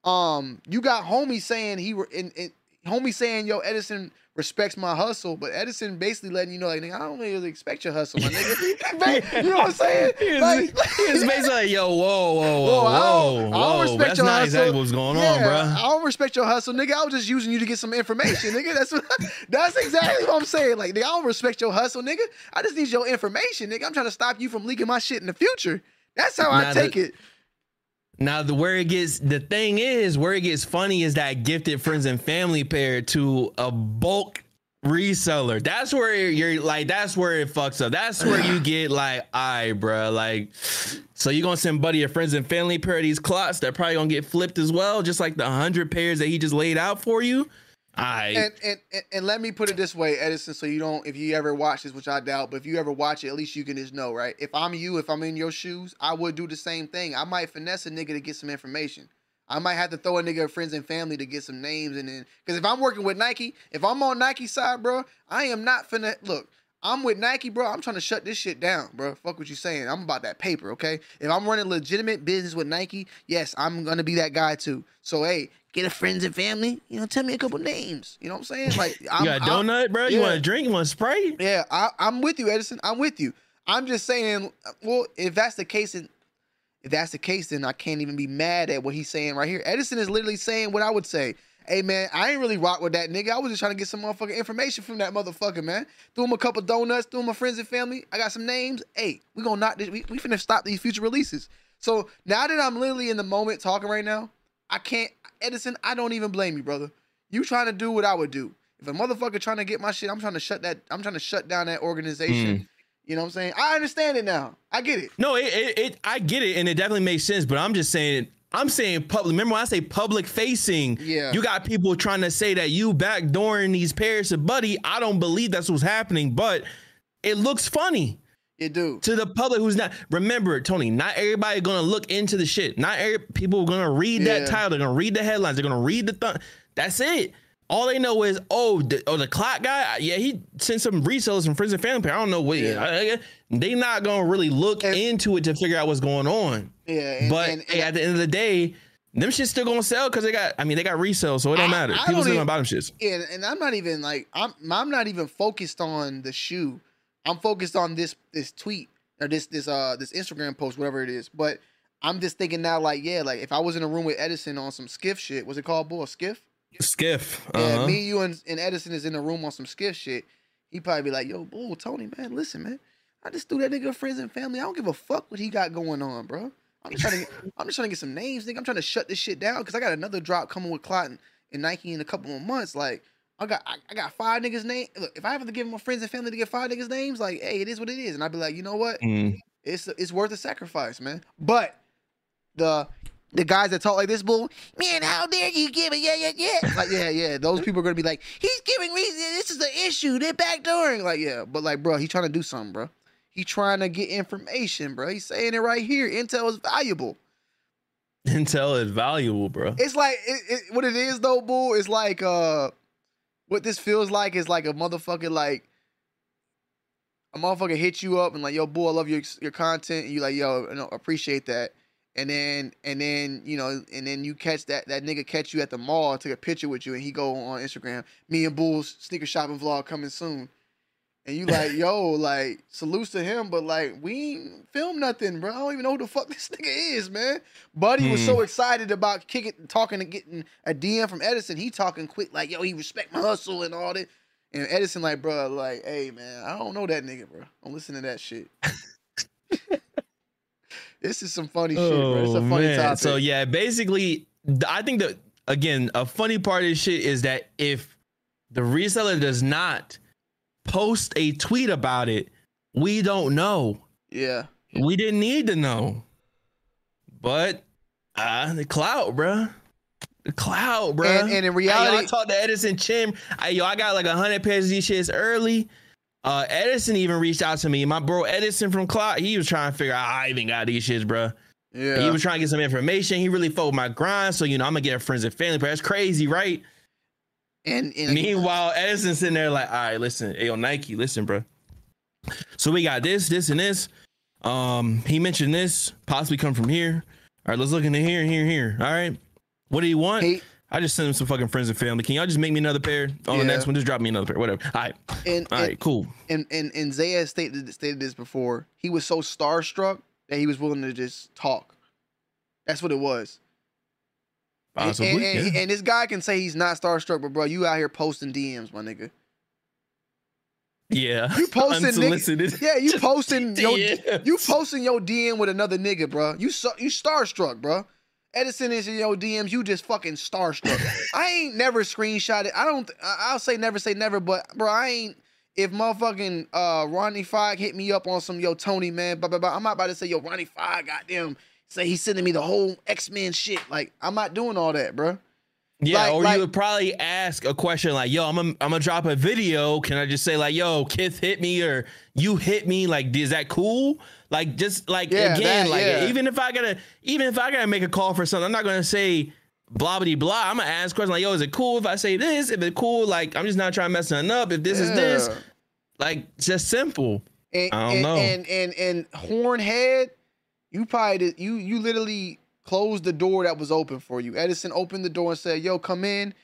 A: um, you got homie saying he were in, in homie saying, yo, Edison respects my hustle, but Edison basically letting you know, like, nigga, I don't really expect your hustle, my nigga. *laughs* you know what I'm saying?
B: It's,
A: Like, *laughs*
B: it's basically like, yo, whoa, whoa, whoa,
A: Whoa, I
B: whoa,
A: don't, I don't respect
B: That's
A: your
B: not
A: hustle.
B: exactly what's going on, bro.
A: I don't respect your hustle, nigga. I was just using you to get some information, nigga. That's what, that's exactly what I'm saying. Like, nigga, I don't respect your hustle, nigga. I just need your information, nigga. I'm trying to stop you from leaking my shit in the future. That's how I take
B: the-
A: it.
B: Now the where it gets the thing is where it gets funny is that gifted friends and family pair to a bulk reseller. That's where you're like that's where it fucks up. That's where you get like, I bruh, like so you're gonna send buddy your friends and family pair of these clots that are probably gonna get flipped as well, just like the hundred pairs that he just laid out for you. I
A: And, and and and let me put it this way, Edison, so you don't if you ever watch this, which I doubt, but if you ever watch it, at least you can just know, right? If I'm you, if I'm in your shoes, I would do the same thing. I might finesse a nigga to get some information. I might have to throw a nigga friends and family to get some names and then because if I'm working with Nike, if I'm on Nike side, bro, I am not finna look. I'm with Nike, bro. I'm trying to shut this shit down, bro. Fuck what you saying. I'm about that paper, okay? If I'm running legitimate business with Nike, yes, I'm gonna be that guy too. So hey, get a friends and family. You know, tell me a couple names. You know what I'm saying? Like, *laughs* I'm,
B: you got a
A: I'm-
B: donut, bro? You want a drink? You want a spray?
A: Yeah, I, I'm with you, Edison. I'm with you. I'm just saying. Well, if that's the case, then if that's the case, then I can't even be mad at what he's saying right here. Edison is literally saying what I would say. Hey man, I ain't really rock with that nigga. I was just trying to get some motherfucking information from that motherfucker, man. Threw him a couple donuts, threw him a friends and family. I got some names. Hey, we gonna knock this. We, we finna stop these future releases. So now that I'm literally in the moment talking right now, I can't Edison, I don't even blame you, brother. You trying to do what I would do. If a motherfucker trying to get my shit, I'm trying to shut that, I'm trying to shut down that organization. Hmm. You know what I'm saying? I understand it now. I get it.
B: No, it, it, it I get it, and it definitely makes sense. But I'm just saying, I'm saying public. Remember when I say public facing?
A: Yeah.
B: You got people trying to say that you backdooring these Paris and Buddy. I don't believe that's what's happening, but it looks funny.
A: It do
B: to the public who's not. Remember, Tony. Not everybody gonna look into the shit. Not every people are gonna read
A: Yeah.
B: that title. They're gonna read the headlines. They're gonna read the. Th- that's it. All they know is, oh, the, oh, the Clot guy. Yeah, he sent some resellers from friends and family. I don't know what.
A: Yeah.
B: they not gonna really look into it to figure out what's going on.
A: Yeah, and-
B: but
A: and-
B: hey, at the end of the day, them shit's still gonna sell because they got. I mean, they got resale, so it don't matter.
A: I
B: People
A: don't
B: still
A: even-
B: gonna buy them shits.
A: Yeah, and I'm not even like I'm I'm not even focused on the shoe. I'm focused on this this tweet or this this uh this Instagram post, whatever it is. But I'm just thinking now, like, yeah, like if I was in a room with Edison on some skiff shit, was it called boy skiff?
B: Skiff.
A: Yeah,
B: Uh-huh.
A: me, you, and, and Edison is in a room on some skiff shit. He probably be like, yo, bull, Tony, man, listen, man. I just threw that nigga friends and family. I don't give a fuck what he got going on, bro. I'm just trying to get, *laughs* I'm just trying to get some names, nigga. I'm trying to shut this shit down because I got another drop coming with Cotton and Nike in a couple of months. Like, I got I, I got five niggas name. Look, if I have to give my friends and family to get five niggas names, like, hey, it is what it is. And I'd be like, you know what?
B: Mm.
A: It's it's worth a sacrifice, man. But the the guys that talk like this, bull, man, how dare you give it? Yeah, yeah, yeah. Like, yeah, yeah. Those people are gonna be like, he's giving reason. This is the issue. They're backdooring. Like, yeah, but like, bro, he's trying to do something, bro. He trying to get information, bro. He's saying it right here. Intel is valuable.
B: Intel is valuable, bro.
A: It's like it, it, what it is though, bull. It's like uh, what this feels like is like a motherfucker like a motherfucker hit you up and like, yo, bull, I love your your content. And you like, yo, appreciate that. And then and then you know, and then you catch that that nigga catch you at the mall, take a picture with you, and he go on Instagram. Me and Bull's sneaker shopping vlog coming soon. And you like, yo, like, salutes to him, but like, we ain't film nothing, bro. I don't even know who the fuck *laughs* this nigga is, man. Buddy was so
B: Hmm.
A: excited about kicking, talking and getting a DM from Edison. He talking quick, like, yo, he respect my hustle and all that. And Edison, like, bro, like, hey, man, I don't know that nigga, bro. Don't listen to that shit. *laughs* this is some funny shit, bro. It's a
B: Oh,
A: funny
B: man.
A: topic.
B: So yeah, basically, I think that again, a funny part of this shit is that if the reseller does not post a tweet about it, we don't know.
A: yeah.
B: We didn't need to know. But uh the clout, bruh. The clout, bruh.
A: And- and in reality-
B: yo, I talked to Edison Chen. Hey, yo, I got like a hundred pairs of these shits early. Uh, Edison even reached out to me. My bro Edison from Clot, he was trying to figure out I even got these shits, bruh.
A: Yeah.
B: He was trying to get some information. He really fought with my grind. So, you know, I'm gonna get friends and family, but that's crazy, right?
A: And, and
B: meanwhile, Edison sitting there like, all right, listen, hey, yo, Nike, listen, bro. So we got this, this, and this. Um, he mentioned this, possibly come from here. All right, let's look into here, here, here. All right. What do you want? I just sent him some fucking friends and family. Can y'all just make me another pair on
A: Yeah.
B: the next one? Just drop me another pair, whatever. All right.
A: And,
B: All right,
A: and-
B: cool.
A: And and and Zaya stated stated this before. He was so starstruck that he was willing to just talk. That's what it was. And-
B: Possibly.
A: And, and,
B: yeah.
A: and this guy can say he's not starstruck, but bro, you out here posting DMs, my nigga.
B: yeah.
A: You *laughs* posting nigga, Yeah, *laughs* you posting your
B: DMs.
A: you posting your DM with another nigga, bro. You so, you starstruck, bro. Edison is in your DMs. You just fucking starstruck. I ain't never screenshotted. I don't. I'll say never say never, but bro, I ain't. If motherfucking uh Ronnie Fieg hit me up on some yo Tony man, blah blah blah, I'm not about to say yo Ronnie Fieg, goddamn, say he's sending me the whole X Men shit. Like I'm not doing all that, bro.
B: Yeah,
A: Like-
B: or
A: like-
B: you would probably ask a question like, "Yo, I'm gonna, I'm gonna drop a video. Can I just say like, yo, Kith hit me or you hit me? Like, is that cool? Like, just like
A: Yeah,
B: again,
A: that-
B: like
A: yeah.
B: even if I gotta, even if I gotta make a call for something, I'm not gonna say blah blah blah. I'm gonna ask questions like, yo, is it cool if I say this? If it's cool, like I'm just not trying to mess nothing up. If this is this, like just simple.
A: And,
B: I don't
A: and,
B: know.
A: And and and Hornhead, you probably did, you you literally closed the door that was open for you. Edison opened the door and said, "Yo, come in."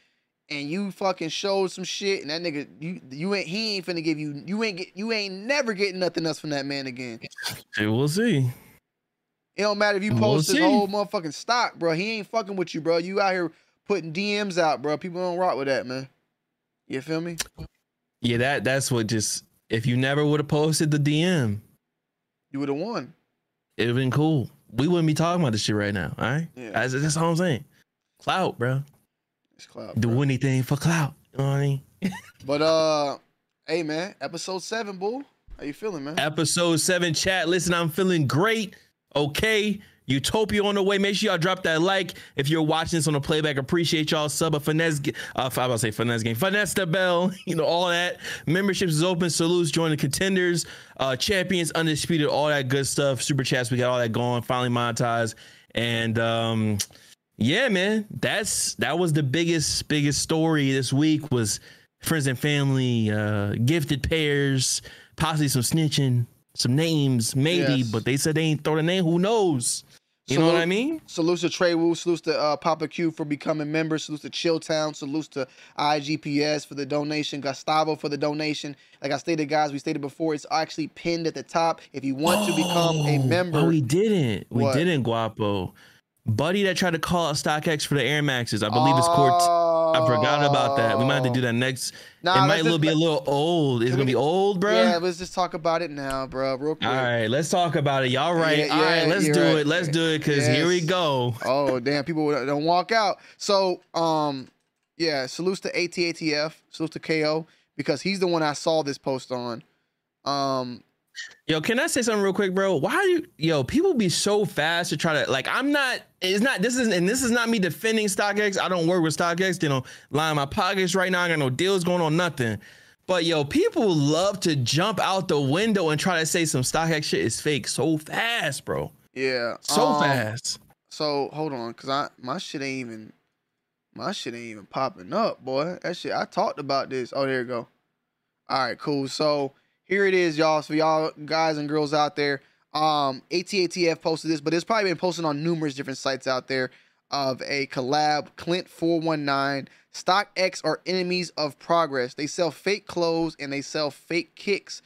A: And you fucking showed some shit, and that nigga, you you ain't he ain't finna give you you ain't get you ain't never getting nothing else from that man again. *laughs*
B: Shit, we'll see.
A: It don't matter if you
B: We'll
A: post his
B: see.
A: whole motherfucking stock, bro. He ain't fucking with you, bro. You out here putting DMs out, bro. People don't rock with that, man. You feel me?
B: Yeah, that that's what just if you never would have posted the DM,
A: You would have won.
B: It'd have been cool. We wouldn't be talking about this shit right now. All right,
A: Yeah.
B: that's, that's all I'm saying. Clout, bro.
A: It's cloud.
B: Do anything for clout. You know what I mean? *laughs*
A: But uh, hey man, episode seven, bull. How you feeling, man?
B: Episode seven chat. Listen, I'm feeling great. Okay. Utopia on the way. Make sure y'all drop that like. If you're watching this on the playback, appreciate y'all. Sub a finesse. Uh, I was to say finesse game. Finesse the bell. *laughs* You know all that. Memberships is open. Salutes. Join the contenders. Uh, champions, undisputed. All that good stuff. Super chats. We got all that going. Finally monetized. And um, yeah, man, that's that was the biggest biggest story this week was friends and family, uh, gifted pairs, possibly some snitching, some names, maybe,
A: Yes.
B: but they said they ain't throw the name. Who knows? You know what I mean?
A: Salutes to Trey Wu, salutes to uh, Papa Q for becoming members, salutes to Chilltown, salutes to IGPS for the donation, Gustavo for the donation. Like I stated, guys, we stated before, it's actually pinned at the top. If you want to become a member,
B: Oh, we didn't. We
A: What?
B: didn't, Guapo. Buddy that tried to call out StockX for the Air Maxes. I believe it's court. I forgot about that. We might have to do that next.
A: Nah,
B: it might
A: just
B: be a little old. It's gonna be old, bro.
A: yeah, let's just talk about it now, bro, real quick.
B: All right, let's talk about it. Y'all right?
A: Yeah,
B: All right, let's do
A: right.
B: it. Let's do it because here we go.
A: Oh damn, people don't walk out. So um, yeah, salutes to ATATF, salutes to KO because he's the one I saw this post on. Um,
B: Yo, can I say something real quick, bro? Why you, yo people be so fast to try to like? I'm not. It's not. This is and this is not me defending StockX. I don't work with StockX. You know, line my pockets right now. I got no deals going on, nothing. But yo, people love to jump out the window and try to say some StockX shit is fake so fast, bro.
A: yeah,
B: So
A: um,
B: fast.
A: So hold on, cause I my shit ain't even my shit ain't even popping up, boy. That shit I talked about this. Oh, there you go. All right, cool. So here it is, y'all. So y'all guys and girls out there, um, ATATF posted this, but it's probably been posted on numerous different sites out there of a collab. Clint four one nine. StockX are enemies of progress. They sell fake clothes and they sell fake kicks.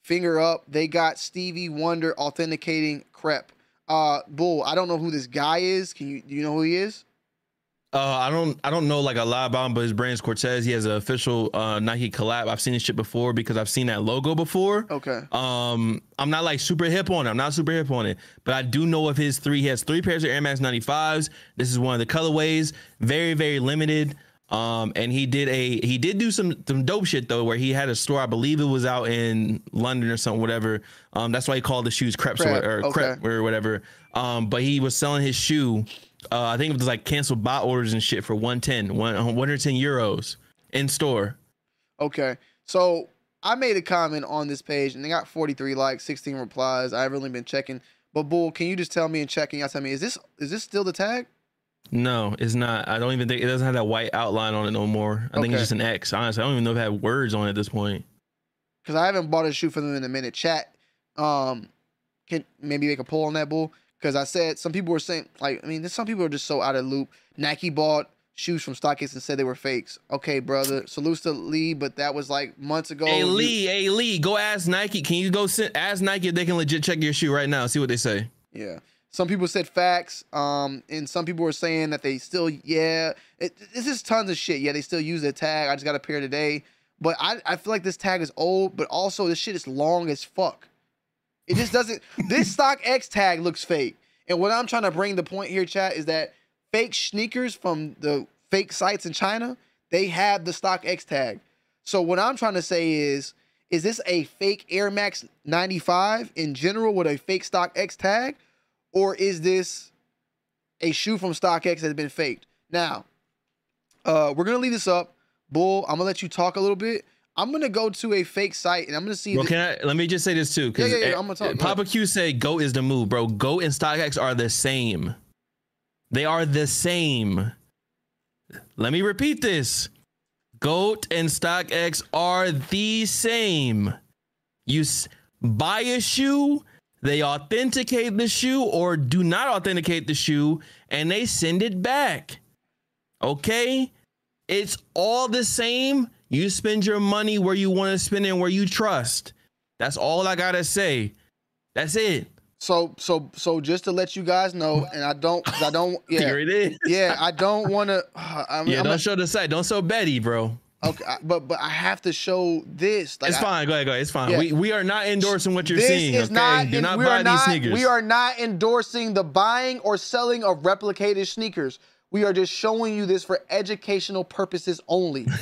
A: Finger up. They got Stevie Wonder authenticating crep. Uh, Bull. I don't know who this guy is. Can you? Do you know who he is?
B: Uh, I don't I don't know like a lot about him, but his brand's Corteiz. He has an official uh, Nike collab. I've seen this shit before because I've seen that logo before.
A: Okay.
B: Um, I'm not like super hip on it. I'm not super hip on it, but I do know of his three. He has three pairs of Air Max 95s. This is one of the colorways. Very very limited. Um, and he did a he did do some some dope shit though, where he had a store. I believe it was out in London or something, whatever. Um, that's why he called the shoes crepes
A: Crep,
B: or, or
A: okay.
B: crep or whatever. Um, but he was selling his shoe. Uh, I think it was like canceled bot orders and shit for 110, 110 euros in store.
A: Okay. So I made a comment on this page and they got 43 likes, 16 replies. I've really been checking. But Bull, can you just tell me and check and y'all tell me, is this is this still the tag?
B: No, it's not. I don't even think it doesn't have that white outline on it no more. I think it's just an X. Honestly, I don't even know if it had words on it at this point.
A: Because I haven't bought a shoe for them in a minute. Chat, um, can maybe make a poll on that Bull? Because I said some people were saying, like, I mean, some people are just so out of loop. Nike bought shoes from StockX and said they were fakes. Okay, brother. Salutes to Lee, but that was like months ago.
B: hey
A: You-
B: Lee, hey Lee, go ask Nike. Can you go sit, ask Nike if they can legit check your shoe right now? See what they say.
A: Yeah. Some people said facts, um, and some people were saying that they still, yeah, it, this is tons of shit. Yeah, they still use the tag. I just got a pair today, but I, I feel like this tag is old, but also this shit is long as fuck. It just doesn't. this *laughs* StockX tag looks fake, and what I'm trying to bring the point here, chat, is that fake sneakers from the fake sites in China, they have the StockX tag. So what I'm trying to say is, is this a fake Air Max 95 in general with a fake StockX tag? Or is this a shoe from StockX that's been faked? Now, Uh, we're gonna leave this up. Bull, I'm gonna let you talk a little bit. I'm gonna go to a fake site and I'm gonna see.
B: Bro, can I let me just say this too?
A: Yeah, yeah, yeah, eh, I'm gonna talk.
B: Papa Q said Goat is the move, bro. Goat and StockX are the same. They are the same. Let me repeat this. Goat and StockX are the same. You s- buy a shoe, they authenticate the shoe or do not authenticate the shoe, and they send it back. Okay? It's all the same. You spend your money where you want to spend it and where you trust. That's all I gotta say. That's it.
A: So so so just to let you guys know, and I don't I don't, *laughs* yeah,
B: Here it is.
A: yeah, I don't want to. I
B: Yeah,
A: I'm
B: don't
A: not-
B: show the site. Don't show Betty, bro.
A: okay, I- but but I have to show this. Like,
B: it's
A: I-
B: fine. Go ahead, go ahead. It's fine.
A: Yeah.
B: We we are not endorsing what you're
A: this
B: seeing.
A: is
B: okay,
A: not.
B: do not buy
A: not.
B: these sneakers.
A: We are not endorsing the buying or selling of replicated sneakers. We are just showing you this for educational purposes only. *laughs*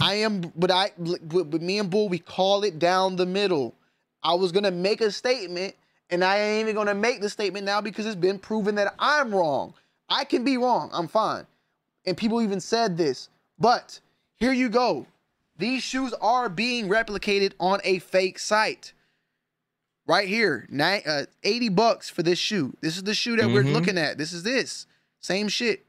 A: I am, but I, but, me and Bull, we call it down the middle. I was gonna make a statement, and I ain't even gonna make the statement now because it's been proven that I'm wrong. I can be wrong. I'm fine. And people even said this. But here you go. These shoes are being replicated on a fake site. Right here, nine, uh, 80 bucks for this shoe. This is the shoe that we're
B: Mhm.
A: looking at. This is this. Same shit.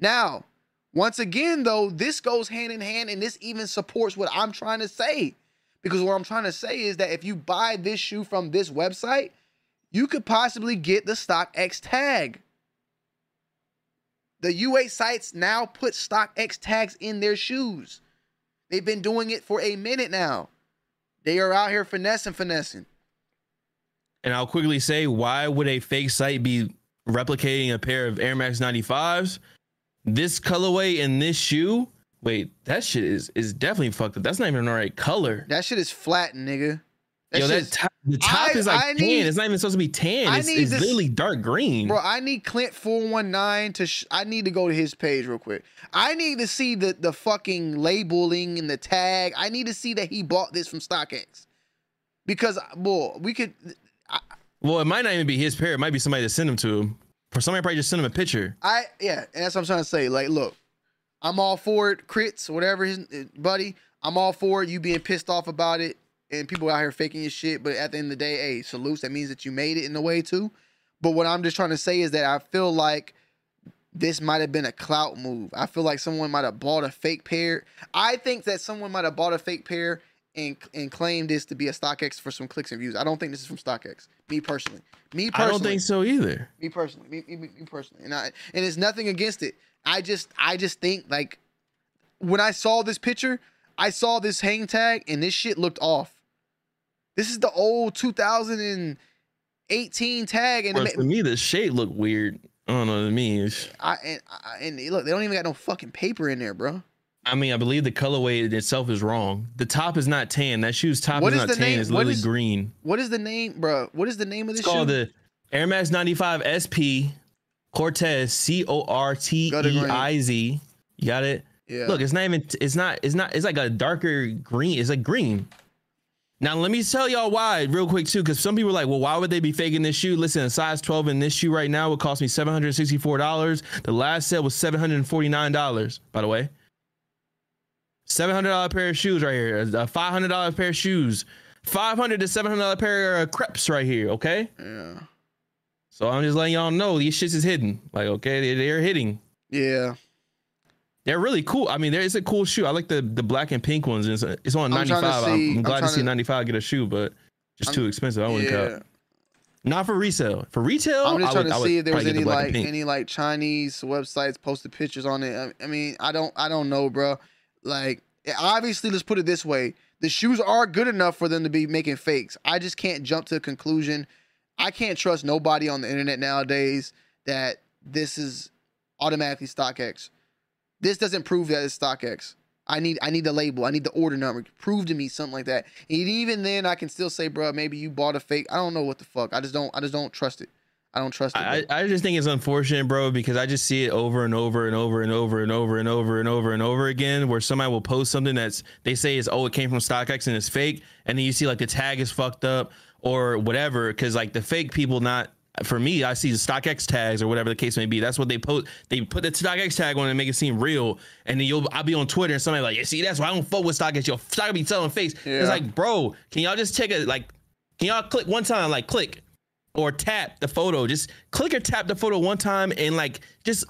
A: Now, once again, though, this goes hand in hand, and this even supports what I'm trying to say. Because what I'm trying to say is that if you buy this shoe from this website, you could possibly get the StockX tag. The UA sites now put StockX tags in their shoes. They've been doing it for a minute now. They are out here finessing, finessing.
B: And I'll quickly say, why would a fake site be replicating a pair of Air Max 95s? This colorway and this shoe, wait, that shit is is definitely fucked up. That's not even the right color.
A: That shit is flat, nigga. That
B: Yo, that top, the top
A: I-
B: is like
A: I
B: tan.
A: need-
B: it's not even supposed to be tan. It's, it's
A: this-
B: literally dark green.
A: Bro, I need Clint four one nine to. Sh- I need to go to his page real quick. I need to see the the fucking labeling and the tag. I need to see that he bought this from StockX, because boy, we could.
B: Well, it might not even be his pair. It might be somebody that sent him to him. For somebody probably just sent him a picture.
A: I yeah, and that's what I'm trying to say. Like, look, I'm all for it, crits, whatever his uh, buddy. I'm all for it. You being pissed off about it, and people out here faking your shit. But at the end of the day, hey, salutes. That means that you made it in a way too. But what I'm just trying to say is that I feel like this might have been a clout move. I feel like someone might have bought a fake pair. I think that someone might have bought a fake pair and and claimed this to be a StockX for some clicks and views. I don't think this is from StockX. Me personally. Me personally.
B: I don't think so either.
A: Me personally, me, me, me personally, and I and it's nothing against it. I just I just think like when I saw this picture, I saw this hang tag and this shit looked off. This is the old 2018 tag, and
B: to me, the shape look weird. I don't know what it means.
A: I and, I, and look, they don't even got no fucking paper in there, bro.
B: I mean, I believe the colorway in itself is wrong. The top is not tan. That shoe's top
A: What
B: is
A: is
B: not
A: the
B: tan.
A: name-
B: It's
A: what
B: literally
A: is-
B: green.
A: What is the name, bro? What is the name of this
B: It's called
A: shoe?
B: the Air Max 95 SP Corteiz C O R T E I Z. You got it?
A: Yeah.
B: Look, it's not even it's not it's not it's like a darker green. It's like green. Now let me tell y'all why real quick too, because some people are like, well, why would they be faking this shoe? Listen, a size 12 in this shoe right now would cost me $764. The last set was $749, by the way. $700 pair of shoes right here. A $500 pair of shoes. 500 to $700 pair of crepes right here, okay?
A: Yeah.
B: So I'm just letting y'all know these shits is hidden. Like, okay, they, they're hitting.
A: Yeah.
B: They're really cool. I mean, there is a cool shoe. I like the the black and pink ones. It's, it's on 95. I'm, I'm
A: I'm
B: glad to see 95 get a shoe, but just
A: I'm-
B: too expensive. I wouldn't
A: yeah.
B: cut. Not for resale. For retail,
A: I'm just trying
B: would-
A: to see if there was any
B: the
A: like any like Chinese websites posted pictures on it. I, I mean, I don't I don't know, bro. Like eh, obviously, let's put it this way: the shoes are good enough for them to be making fakes. I just can't jump to a conclusion. I can't trust nobody on the internet nowadays that this is automatically StockX. This doesn't prove that it's StockX. I need I need the label. I need the order number. Prove to me something like that. And even then, I can still say, bro, maybe you bought a fake. I don't know what the fuck. I just don't. I just don't trust it. I don't trust it.
B: I. I just think it's unfortunate, bro, because I just see it over and over and over and over and over and over and over and over again where somebody will post something that's they say is oh it came from StockX and it's fake, and then you see like the tag is fucked up or whatever, because like the fake people not for me, I see the StockX tags or whatever the case may be. That's what they post. They put the StockX tag on and make it seem real. And then you'll I'll be on Twitter and somebody like, yeah, see, that's why I don't fuck with StockX. Your stock be telling face.
A: Yeah.
B: It's like, bro, can y'all just take a like, can y'all click one time, like click or tap the photo? Just click or tap the photo one time and like just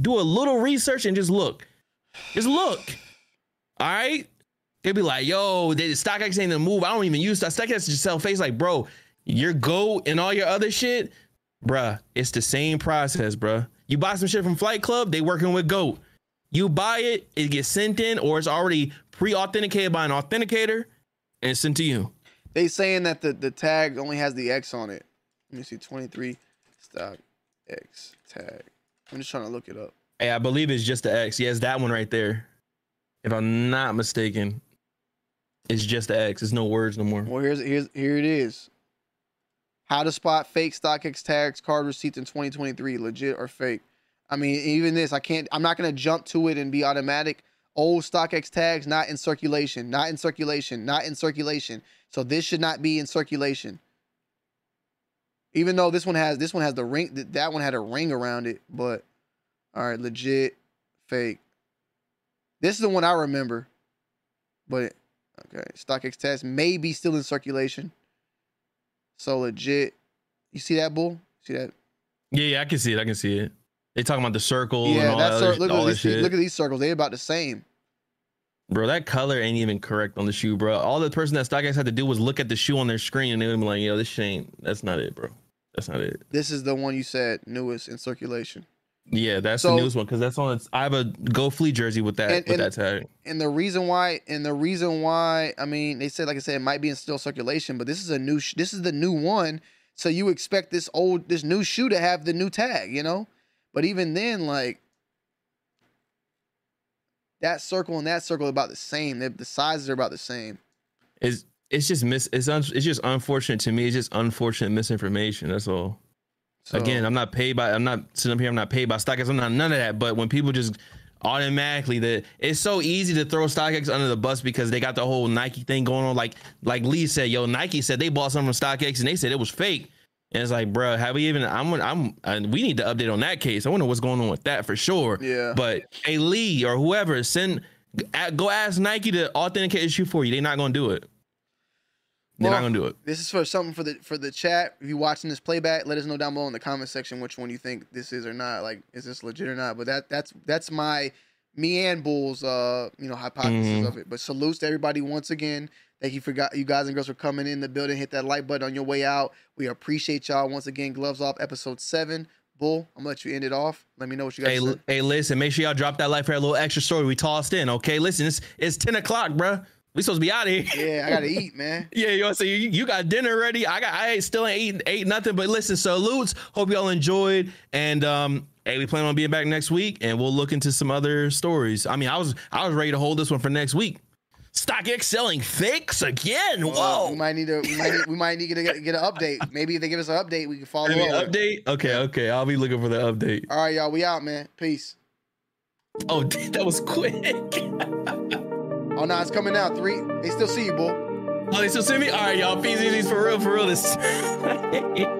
B: do a little research and just look. Just look. All right. They'd be like, yo, the StockX ain't the move. I don't even use. StockX just sell face. Like, bro, your Goat and all your other shit, bruh, it's the same process, bruh. You buy some shit from Flight Club, they working with Goat. You buy it, it gets sent in, or it's already pre-authenticated by an authenticator, and sent to you.
A: They saying that the, the tag only has the X on it. Let me see, 23 stock X tag. I'm just trying to look it up.
B: Hey, I believe it's just the X. Yeah, that one right there. If I'm not mistaken, it's just the X. There's no words no more.
A: Well, here's here's here it is. How to spot fake StockX tags, card receipts in 2023, legit or fake. I mean, even this, I can't. I'm not gonna jump to it and be automatic. Old StockX tags not in circulation, not in circulation, not in circulation. So this should not be in circulation. Even though this one has this one has the ring, th- that one had a ring around it. But all right, legit, fake. This is the one I remember. But okay, StockX tags may be still in circulation. So legit. You see that bull? See that?
B: Yeah, yeah, I can see it. I can see it. They talking about the circle and
A: Yeah,
B: that,
A: look,
B: all
A: at these, look at these circles. They about the same.
B: Bro, that color ain't even correct on the shoe, bro. All the person that StockX had to do was look at the shoe on their screen and they would be like, yo, this shit ain't, that's not it, bro. That's not it.
A: This is the one you said newest in circulation.
B: Yeah, that's
A: So-
B: the newest one because that's on. Its, I have a Go Fleet jersey with that
A: And-
B: with
A: and-
B: that tag.
A: And the reason why, and the reason why, I mean, they said, like I said, it might be in still circulation, but this is a new, sh- this is the new one. So you expect this old, this new shoe to have the new tag, you know? But even then, like that circle and that circle are about the same. They, the sizes are about the same.
B: It's it's just mis. It's un, it's just unfortunate to me. It's just unfortunate misinformation. That's all.
A: So-
B: Again, I'm not paid by. I'm not sitting up here. I'm not paid by StockX. I'm not none of that. But when people just automatically that it's so easy to throw StockX under the bus because they got the whole Nike thing going on. Like like Lee said, yo, Nike said they bought something from StockX and they said it was fake. And it's like, bro, have we even? I'm I'm and we need to update on that case. I wonder what's going on with that for sure.
A: Yeah.
B: But hey, Lee or whoever, send go ask Nike to authenticate the shoe for you. They're not gonna do it. They're
A: Well,
B: not gonna do it.
A: This is for something for the for the chat. If you're watching this playback, let us know down below in the comment section which one you think this is or not. Like, is this legit or not? But that that's that's my me and Bull's uh you know hypothesis
B: Mhm.
A: of it. But salutes to everybody once again. Thank you for got you guys and girls for coming in the building. Hit that like button on your way out. We appreciate y'all once again. Gloves off, episode seven. Bull, I'm gonna let you end it off. Let me know what you guys.
B: Hey, hey, listen, make sure y'all drop that like for a little extra story we tossed in. Okay, listen, it's it's ten o'clock, bruh. We supposed to be out of here.
A: Yeah, I gotta *laughs* eat, man.
B: Yeah, you to say you, you got dinner ready? I got I ain't still ain't eating ate nothing. But listen, salutes. Hope y'all enjoyed. And um, hey, we plan on being back next week, and we'll look into some other stories. I mean, I was I was ready to hold this one for next week. StockX selling fakes again. Whoa.
A: we might need to. We might need, we might need to get, get an update. Maybe if they give us an update, we can follow
B: Maybe
A: up.
B: update. Okay, okay. I'll be looking for the update.
A: All right, y'all. We out, man. Peace.
B: Oh, *laughs* that was quick. *laughs*
A: Oh no, it's coming out. Three. They still see you, boy.
B: Oh, they still see me? All right, y'all. Peace, for real, for real. This. *laughs*